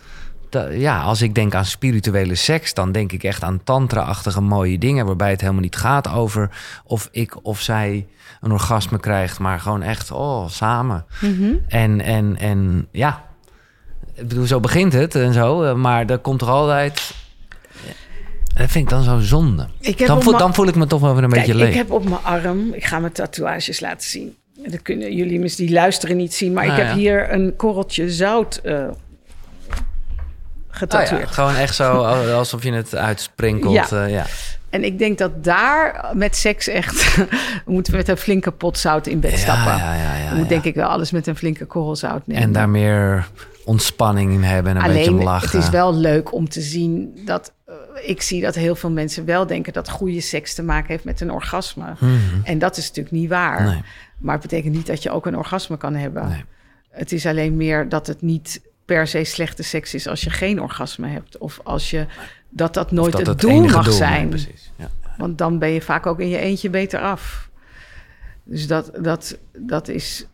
ja, als ik denk aan spirituele seks, dan denk ik echt aan tantra-achtige mooie dingen, waarbij het helemaal niet gaat over of ik of zij een orgasme krijgt, maar gewoon echt, oh, samen. Mhm. En, en, en ja, ik bedoel, zo begint het en zo, eh, maar er komt er altijd. Dat vind ik dan zo zonde. Heb Dan voel, dan voel ik me toch wel weer een Kijk, beetje leeg. ik heb op mijn arm, ik ga mijn tatoeages laten zien. En Dat kunnen jullie mis die luisteren niet zien, maar Nou ik heb ja. hier een korreltje zout eh Oh getatoeëerd. ja, gewoon echt zo alsof je het uitsprinkelt. Ja. En ik denk dat daar met seks echt... we moeten met een flinke pot zout in bed stappen. Ja, ja, ja, Je moet denk ik wel alles met een flinke korrel zout nemen. En daar meer ontspanning in hebben en een beetje lachen. het is wel leuk om te zien dat... eh, ik zie dat heel veel mensen wel denken dat goede seks te maken heeft met een orgasme. Mhm. En dat is natuurlijk niet waar. Nee. Maar het betekent niet dat je ook een orgasme kan hebben. Nee. Het is alleen meer dat het niet per se slechte seks is als je geen orgasme hebt. Of als je dat dat nooit dat het, het doel mag doel, zijn. nee. Ja. Want dan ben je vaak ook in je eentje beter af. Dus dat, dat, dat is,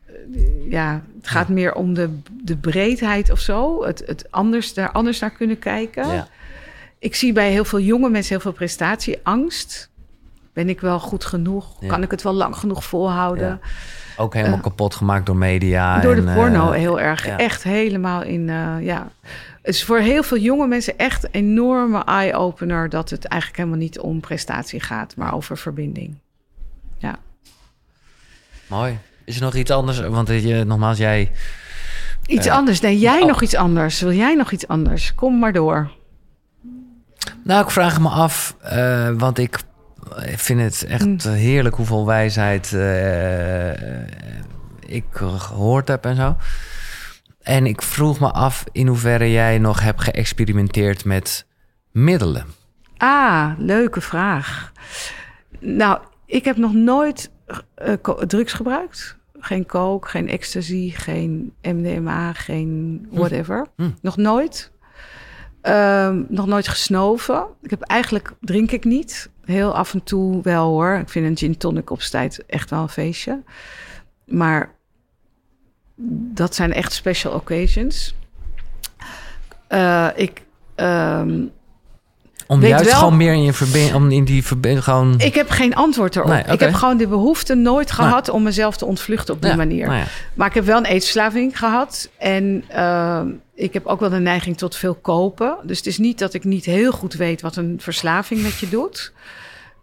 ja, het gaat meer om de, de breedheid of zo. Het, het anders, daar anders naar kunnen kijken. Ja. Ik zie bij heel veel jonge mensen heel veel prestatieangst. Ben ik wel goed genoeg? Ja. Kan ik het wel lang genoeg volhouden? Ja. Ook helemaal kapot gemaakt door media. Door en, de porno eh, heel erg. Echt helemaal in, eh, ja. Het is voor heel veel jonge mensen echt een enorme eye-opener... dat het eigenlijk helemaal niet om prestatie gaat, maar over verbinding. Ja. Mooi. Is er nog iets anders? Want eh, je, nogmaals, jij... Iets Eh, anders. Nee, jij oh. nog iets anders. Wil jij nog iets anders? Kom maar door. Nou, ik vraag me af, eh, want ik vind het echt Mm. heerlijk hoeveel wijsheid ik gehoord heb en zo. En ik vroeg me af in hoeverre jij nog hebt geëxperimenteerd met middelen. Ah, leuke vraag. Nou, ik heb nog nooit drugs gebruikt. Geen coke, geen ecstasy, geen MDMA, geen whatever. Hm. Nog nooit. Ehm, nog nooit gesnoven. Ik heb eigenlijk drink ik niet. Heel af en toe wel hoor. Ik vind een gin tonic op tijd echt wel een feestje. Maar dat zijn echt special occasions. Eh, ik, ehm, Om Weet juist wel- gewoon meer in je verbinding, om in die verbinding gewoon. ik heb geen antwoord erop. Nee. Ik heb gewoon de behoefte nooit gehad om mezelf te ontvluchten op die Ja, manier. nou ja. Maar ik heb wel een eetverslaving gehad. En ehm, ik heb ook wel de neiging tot veel kopen. Dus het is niet dat ik niet heel goed weet wat een verslaving met je doet.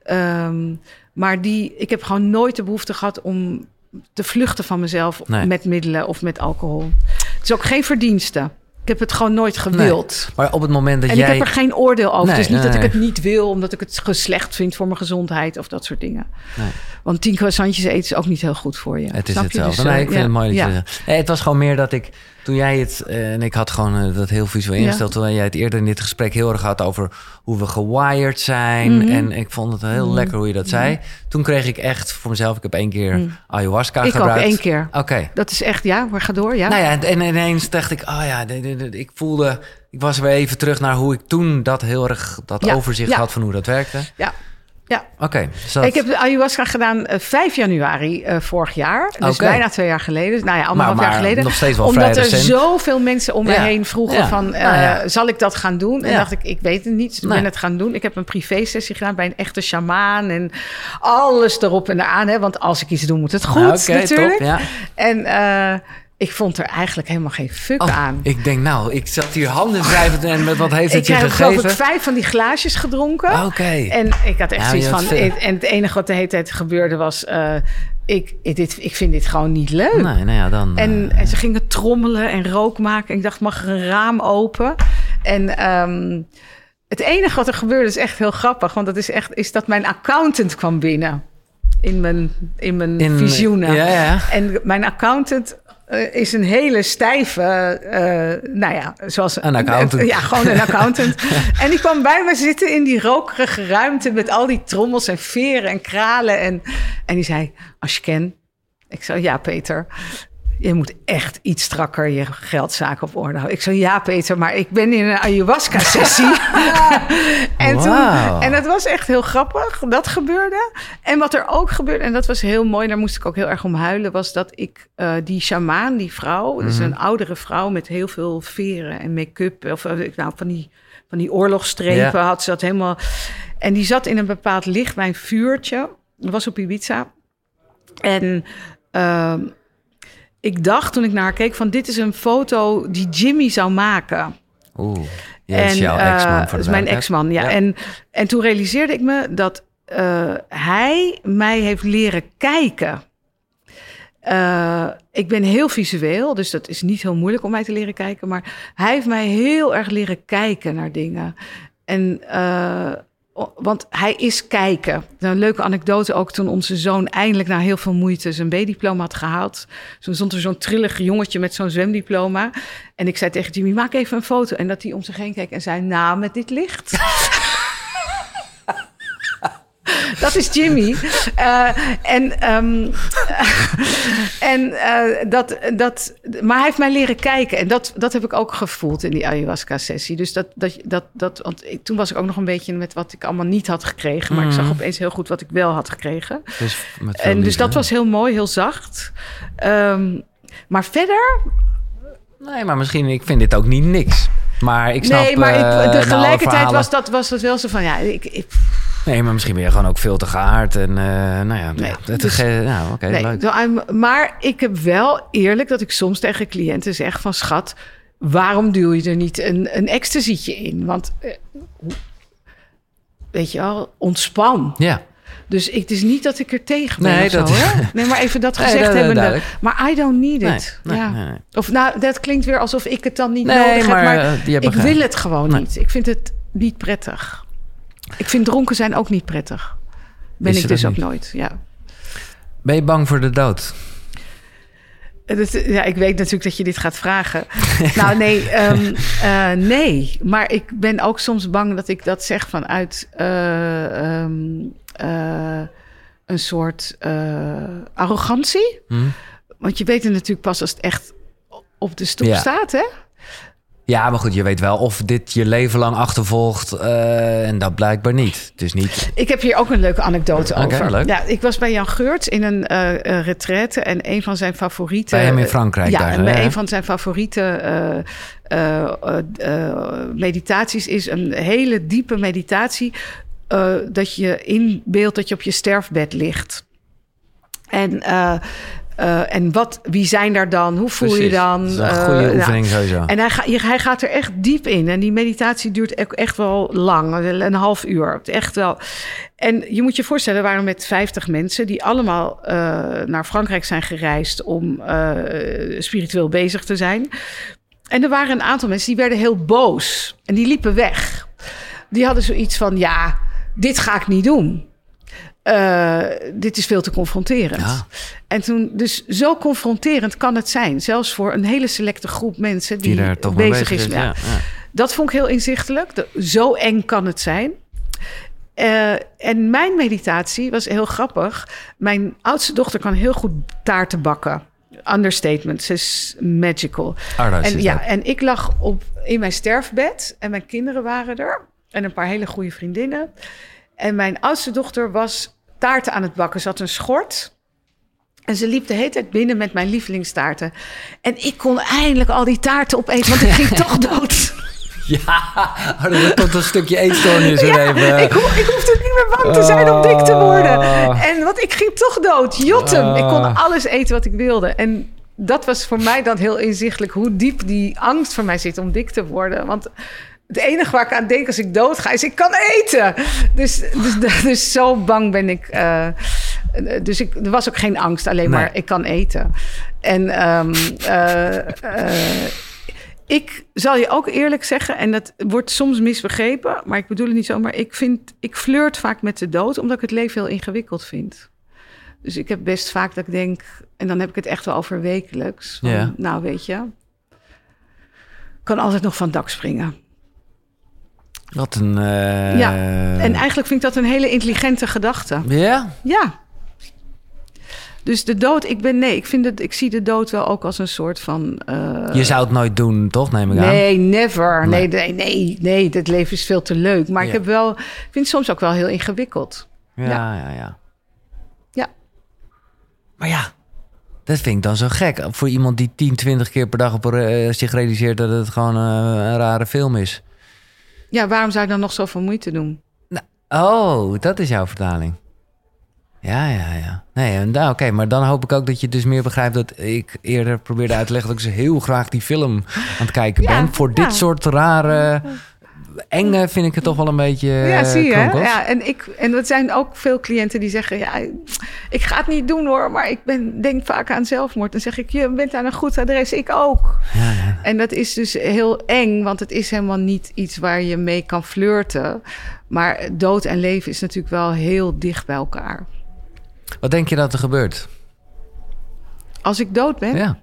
Ehm, maar die, ik heb gewoon nooit de behoefte gehad om te vluchten van mezelf Nee. met middelen of met alcohol. Het is ook geen verdienste. Ik heb het gewoon nooit gewild. Maar op het moment dat En jij. ik heb er geen oordeel over. Nee, het is niet nee, dat ik het niet wil, omdat ik het slecht vind voor mijn gezondheid of dat soort dingen. Nee. Want tien croissantjes eten is ook niet heel goed voor je. Het is hetzelfde. Dus, nee, eh, ik vind ja, het mooi dat ja. je zegt. Nee, het was gewoon meer dat ik, toen jij het, eh, en ik had gewoon eh, dat heel visueel Ja. ingesteld, toen jij het eerder in dit gesprek heel erg had over hoe we gewired zijn. Mhm. En ik vond het heel Mhm. lekker hoe je dat zei. Toen kreeg ik echt voor mezelf, ik heb één keer Mhm. ayahuasca Ik ook gebruikt. één keer. Oké. Dat is echt, ja, maar ga door, ja. Nou ja, en, en ineens dacht ik, oh ja, ik voelde, ik was weer even terug naar hoe ik toen dat heel erg, dat Ja, overzicht ja. had van hoe dat werkte. Ja, ja. Oké, dus dat- Ik heb de ayahuasca gedaan eh, 5 januari eh, vorig jaar. Dus bijna twee jaar geleden. Nou ja, anderhalf Maar- jaar geleden. nog steeds wel Omdat er recent. zoveel mensen om me Ja. heen vroegen Ja. van... eh, Nou ja. zal ik dat gaan doen? En dacht ik, ik weet het niet. Ik Nee. ben het gaan doen. Ik heb een privé-sessie gedaan bij een echte shamaan. En alles erop en eraan. Hè? Want als ik iets doe, moet het goed Nou, Oké, natuurlijk. top, ja. En eh, ik vond er eigenlijk helemaal geen fuck Oh, aan. ik denk, nou, ik zat hier handen wrijvend en met wat heeft Ik het je heb geloof ik gegeven? vijf van die glaasjes gedronken. Oké. En ik had echt zoiets je had van... veel. En het enige wat de hele tijd gebeurde was... eh, ik, ik, dit, ik vind dit gewoon niet leuk. Nee, nou ja, dan... En, eh, en ze gingen trommelen en rook maken. Ik dacht, mag er een raam open? En ehm, het enige wat er gebeurde is echt heel grappig. Want dat is echt is dat mijn accountant kwam binnen. In mijn, in mijn in- visioenen. Ja, ja. En mijn accountant eh, is een hele stijve, eh, nou ja, zoals... Een accountant. ja, gewoon een accountant. en die kwam bij me zitten in die rokerige ruimte... met al die trommels en veren en kralen. En, en die zei, als je ken... Ik zei, ja, Peter... Je moet echt iets strakker je geldzaken op orde houden. Ik zei, ja, Peter, maar ik ben in een ayahuasca-sessie. en, toen, en dat was echt heel grappig. Dat gebeurde. En wat er ook gebeurde, en dat was heel mooi, daar moest ik ook heel erg om huilen, was dat ik eh, die shamaan, die vrouw, dus een oudere vrouw met heel veel veren en make-up, of eh, nou, van die, van die oorlogsstrepen Ja. had ze dat helemaal. En die zat in een bepaald licht bij een vuurtje. Dat was op Ibiza. En ehm, ik dacht toen ik naar haar keek van dit is een foto die Jimmy zou maken. Oeh, jij is jouw eh, ex-man de is mijn ex-man, ja. Ja. En, en toen realiseerde ik me dat eh, hij mij heeft leren kijken. Eh, ik ben heel visueel, dus dat is niet heel moeilijk om mij te leren kijken. Maar hij heeft mij heel erg leren kijken naar dingen. En, want hij is kijken. Een leuke anekdote ook toen onze zoon eindelijk na heel veel moeite zijn B-diploma had gehaald. Toen stond er zo'n trillig jongetje met zo'n zwemdiploma. En ik zei tegen Jimmy, maak even een foto. En dat hij om zich heen keek en zei, nou, met dit licht. Dat is Jimmy. Eh, en ehm, en eh, dat, dat, maar hij heeft mij leren kijken. En dat, dat heb ik ook gevoeld in die ayahuasca-sessie. Dus dat, dat, dat, dat, want ik, toen was ik ook nog een beetje met wat ik allemaal niet had gekregen. Maar ik zag Mhm. opeens heel goed wat ik wel had gekregen. Dus En dus dat was heel mooi, heel zacht. Ehm, maar verder, Nee, maar misschien, ik vind dit ook niet niks. Maar ik snap... nee, maar eh, ik, tegelijkertijd was dat, was dat wel zo van, ja, ik, ik, Nee, maar misschien ben je gewoon ook veel te gehaard. En eh, nou ja, Nee, dus- ge- nou, Nee, leuk. zo, I'm- maar ik heb wel eerlijk dat ik soms tegen cliënten zeg van... schat, waarom duw je er niet een, een ecstasytje in? Want, eh, weet je wel, ontspan. Ja, Dus ik, het is niet dat ik er tegen ben Nee, zo, dat- hè? Nee, maar even dat Nee, gezegd dat- hebbende. duidelijk. Maar I don't need nee, it. nee, ja. nee, nee. Of nou, dat klinkt weer alsof ik het dan niet Nee, nodig maar, heb. Maar ik wil het gewoon Nee. niet. Ik vind het niet prettig. Ik vind dronken zijn ook niet prettig. Ben ik dus ook niet? nooit, ja. Ben je bang voor de dood? Eh, dat- ja, ik weet natuurlijk dat je dit gaat vragen. nou, nee, ehm, eh, nee. Maar ik ben ook soms bang dat ik dat zeg vanuit eh, ehm, eh, een soort eh, arrogantie. Hm? Want je weet het natuurlijk pas als het echt op de stoep Ja. staat, hè? Ja, maar goed, je weet wel of dit je leven lang achtervolgt. eh, en dat blijkbaar niet. Dus niet. Ik heb hier ook een leuke anekdote Oké, over. leuk. Ja, ik was bij Jan Geurts in een eh, retraite en een van zijn favoriete... Bij hem in Frankrijk Ja, daar, en bij hè? een van zijn favoriete eh, meditaties is een hele diepe meditatie... dat je inbeeldt dat je op je sterfbed ligt. En... eh, eh, en wat, wie zijn daar dan? Hoe voel je dan? Dat is een Eh, goede nou, oefening sowieso. en hij, ga, hij gaat er echt diep in. En die meditatie duurt echt wel lang, een half uur. Echt wel. En je moet je voorstellen, we waren met 50 mensen die allemaal eh, naar Frankrijk zijn gereisd om eh, spiritueel bezig te zijn. En er waren een aantal mensen die werden heel boos en die liepen weg. Die hadden zoiets van: ja, dit ga ik niet doen. Eh, dit is veel te confronterend. Ja. En toen, dus zo confronterend kan het zijn. Zelfs voor een hele selecte groep mensen die, Die daar toch mee bezig, is. Ja. ja. Dat vond ik heel inzichtelijk. Zo eng kan het zijn. Eh, en mijn meditatie was heel grappig. Mijn oudste dochter kan heel goed taarten bakken. Understatement. Ze is magical. Arda is En, ja, en ik lag op, in mijn sterfbed en mijn kinderen waren er. En een paar hele goede vriendinnen. En mijn oudste dochter was taarten aan het bakken. Ze had een schort. En ze liep de hele tijd binnen met mijn lievelingstaarten. En ik kon eindelijk al die taarten opeten, want ik ging toch dood. Ja, oh, er komt een stukje eetstoornis er even. Ik, ho ik hoefde niet meer bang te zijn om dik te worden. Oh. En want ik ging toch dood. Jotem. Ik kon Ah. alles eten wat ik wilde. En dat was voor mij dan heel inzichtelijk hoe diep die angst voor mij zit om dik te worden. Want het enige waar ik aan denk als ik dood ga is ik kan eten. Dus, dus, dus zo bang ben ik. eh, dus ik, er was ook geen angst, alleen Nee. maar ik kan eten. En ehm, eh, eh, ik zal je ook eerlijk zeggen, en dat wordt soms misbegrepen, maar ik bedoel het niet zo, maar ik vind, ik flirt vaak met de dood, omdat ik het leven heel ingewikkeld vind. Dus ik heb best vaak dat ik denk, en dan heb ik het echt wel over wekelijks. Van, Ja. Nou, weet je, ik kan altijd nog van dak springen. Wat een... eh, Ja, En eigenlijk vind ik dat een hele intelligente gedachte. Ja? Ja. Dus de dood, ik ben nee, ik vind het, ik zie de dood wel ook als een soort van. eh, Je zou het nooit doen, toch? Neem ik aan. Nee, never. Nee. Nee, nee, nee. Het leven is veel te leuk. Maar ik heb wel, ik vind het soms ook wel heel ingewikkeld. Ja, ja, ja. Ja. Maar ja, dat vind ik dan zo gek. Voor iemand die 10, 20 keer per dag op, eh, zich realiseert dat het gewoon een rare film is. Ja, waarom zou je dan nog zoveel moeite doen? Oh, dat is jouw vertaling. Ja, ja, ja. Nee, nou, oké, maar dan hoop ik ook dat je dus meer begrijpt dat ik eerder probeerde uit te leggen dat ik zo heel graag die film aan het kijken Ja, ben. Voor ja. dit soort rare, enge vind ik het toch wel een beetje. ja, eh, zie je. kronkels. Ja, en, ik, en er zijn ook veel cliënten die zeggen: ja, ik ga het niet doen hoor, maar ik ben, denk vaak aan zelfmoord. Dan zeg ik: je bent aan een goed adres, ik ook. Ja, ja. En dat is dus heel eng, want het is helemaal niet iets waar je mee kan flirten. Maar dood en leven is natuurlijk wel heel dicht bij elkaar. Wat denk je dat er gebeurt? Als ik dood ben, Ja.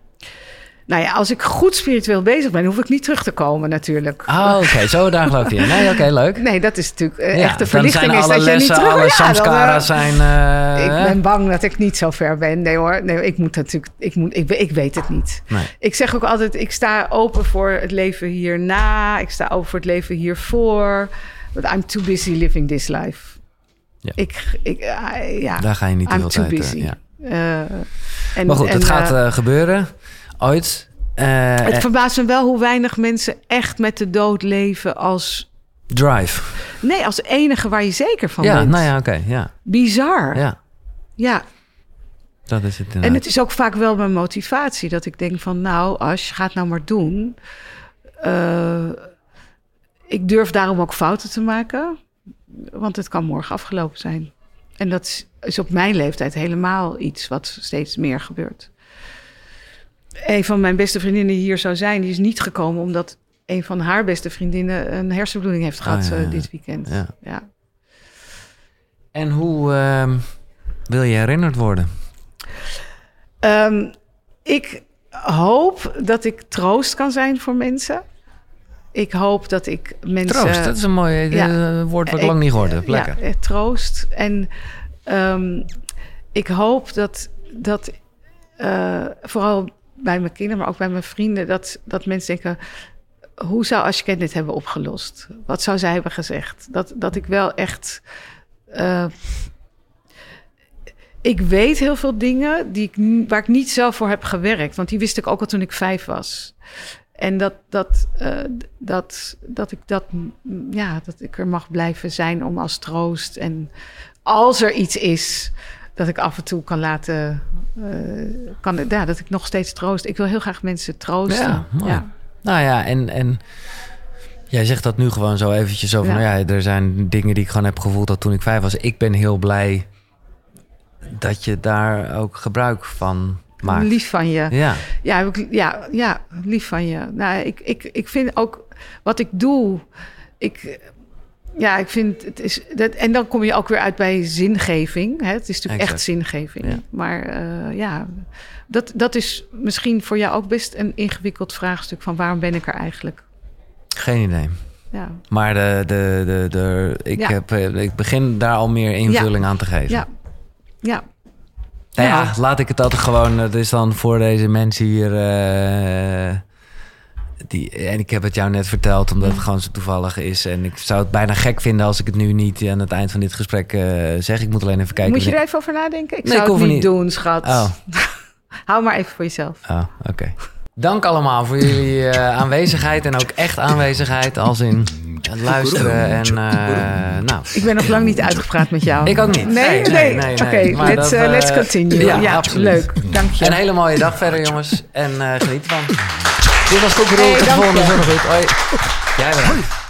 Nou ja, als ik goed spiritueel bezig ben, hoef ik niet terug te komen natuurlijk. Oh, oké, zo daar geloof je. Nee, oké, leuk. Nee, dat is natuurlijk Ja, echt de verlichting is dat je niet lessen, terug... alle Ja, dan, samskaras eh, zijn... eh, ik ben bang dat ik niet zo ver ben. Nee hoor, nee, ik moet natuurlijk, ik, moet, ik, ik weet het niet. Nee. Ik zeg ook altijd, ik sta open voor het leven hierna. Ik sta open voor het leven hiervoor. But I'm too busy living this life. Ja. Ik, ik, ja, Daar ga je niet I'm veel tijd... busy. ja. En, Maar goed, en, het gaat gebeuren. Ooit. Eh, het verbaast me wel hoe weinig mensen echt met de dood leven als... drive. Nee, als enige waar je zeker van Ja, bent. nou ja, oké. ja, Bizar. Ja. ja, dat is het En inderdaad. het is ook vaak wel mijn motivatie. Dat ik denk van, nou, als je gaat nou maar doen. Eh, ik durf daarom ook fouten te maken. Want het kan morgen afgelopen zijn. En dat is- is op mijn leeftijd helemaal iets wat steeds meer gebeurt. Een van mijn beste vriendinnen hier zou zijn, die is niet gekomen omdat een van haar beste vriendinnen een hersenbloeding heeft gehad Ah, ja, eh, dit weekend. Ja. Ja. En hoe ehm, wil je herinnerd worden? Ehm, ik hoop dat ik troost kan zijn voor mensen. Ik hoop dat ik mensen... Troost, dat is een mooi eh, woord wat ik lang niet gehoord heb. Lekker. Ja, eh, troost. En ehm, ik hoop dat, dat vooral bij mijn kinderen, maar ook bij mijn vrienden, dat, dat mensen denken: hoe zou Ashken dit hebben opgelost? Wat zou zij hebben gezegd? Dat, dat ik wel echt. eh, ik weet heel veel dingen die ik, waar ik niet zelf voor heb gewerkt. Want die wist ik ook al toen ik vijf was. En dat, dat, eh, dat, dat, ik dat, ja, dat ik er mag blijven zijn om als troost. En als er iets is, dat ik af en toe kan laten. eh, kan, ja, dat ik nog steeds troost. Ik wil heel graag mensen troosten. Ja, mooi. Nou ja, en, en jij zegt dat nu gewoon zo eventjes van... Ja. Ja. er zijn dingen die ik gewoon heb gevoeld dat toen ik vijf was. Ik ben heel blij dat je daar ook gebruik van maakt. Lief van je. Ja, Ja, ja, ja, lief van je. Nou, ik, ik, ik vind ook wat ik doe. Ik, ja, ik vind het is. Dat, en dan kom je ook weer uit bij zingeving. Hè? Het is natuurlijk Exact. echt zingeving. Ja. Maar eh, ja, dat, dat is misschien voor jou ook best een ingewikkeld vraagstuk van waarom ben ik er eigenlijk? geen idee. Ja, Maar de, de, de, de, ik, Ja. heb, eh, ik begin daar al meer invulling aan te geven. ja, ja. Nou ja, Ja. laat ik het altijd gewoon. Het is dan voor deze mensen hier. eh, die, en ik heb het jou net verteld, omdat het gewoon zo toevallig is. En ik zou het bijna gek vinden als ik het nu niet aan het eind van dit gesprek eh, zeg. Ik moet alleen even kijken. Moet je er even over nadenken? Ik Nee, zou ik het niet. doen, schat. Oh, Hou maar even voor jezelf. oh oké. Dank allemaal voor jullie eh, aanwezigheid. En ook echt aanwezigheid, als in het luisteren. En eh, nou, Ik ben nog lang niet uitgepraat met jou. ik ook niet. Nee, nee. Oké, Maar let's, eh, let's continue. Ja, leuk. Dank je. Een hele mooie dag verder, jongens. En geniet ervan. Dit was Koekeroe. Hey, Tot de volgende je. zondag. Hoi. Jij bedankt.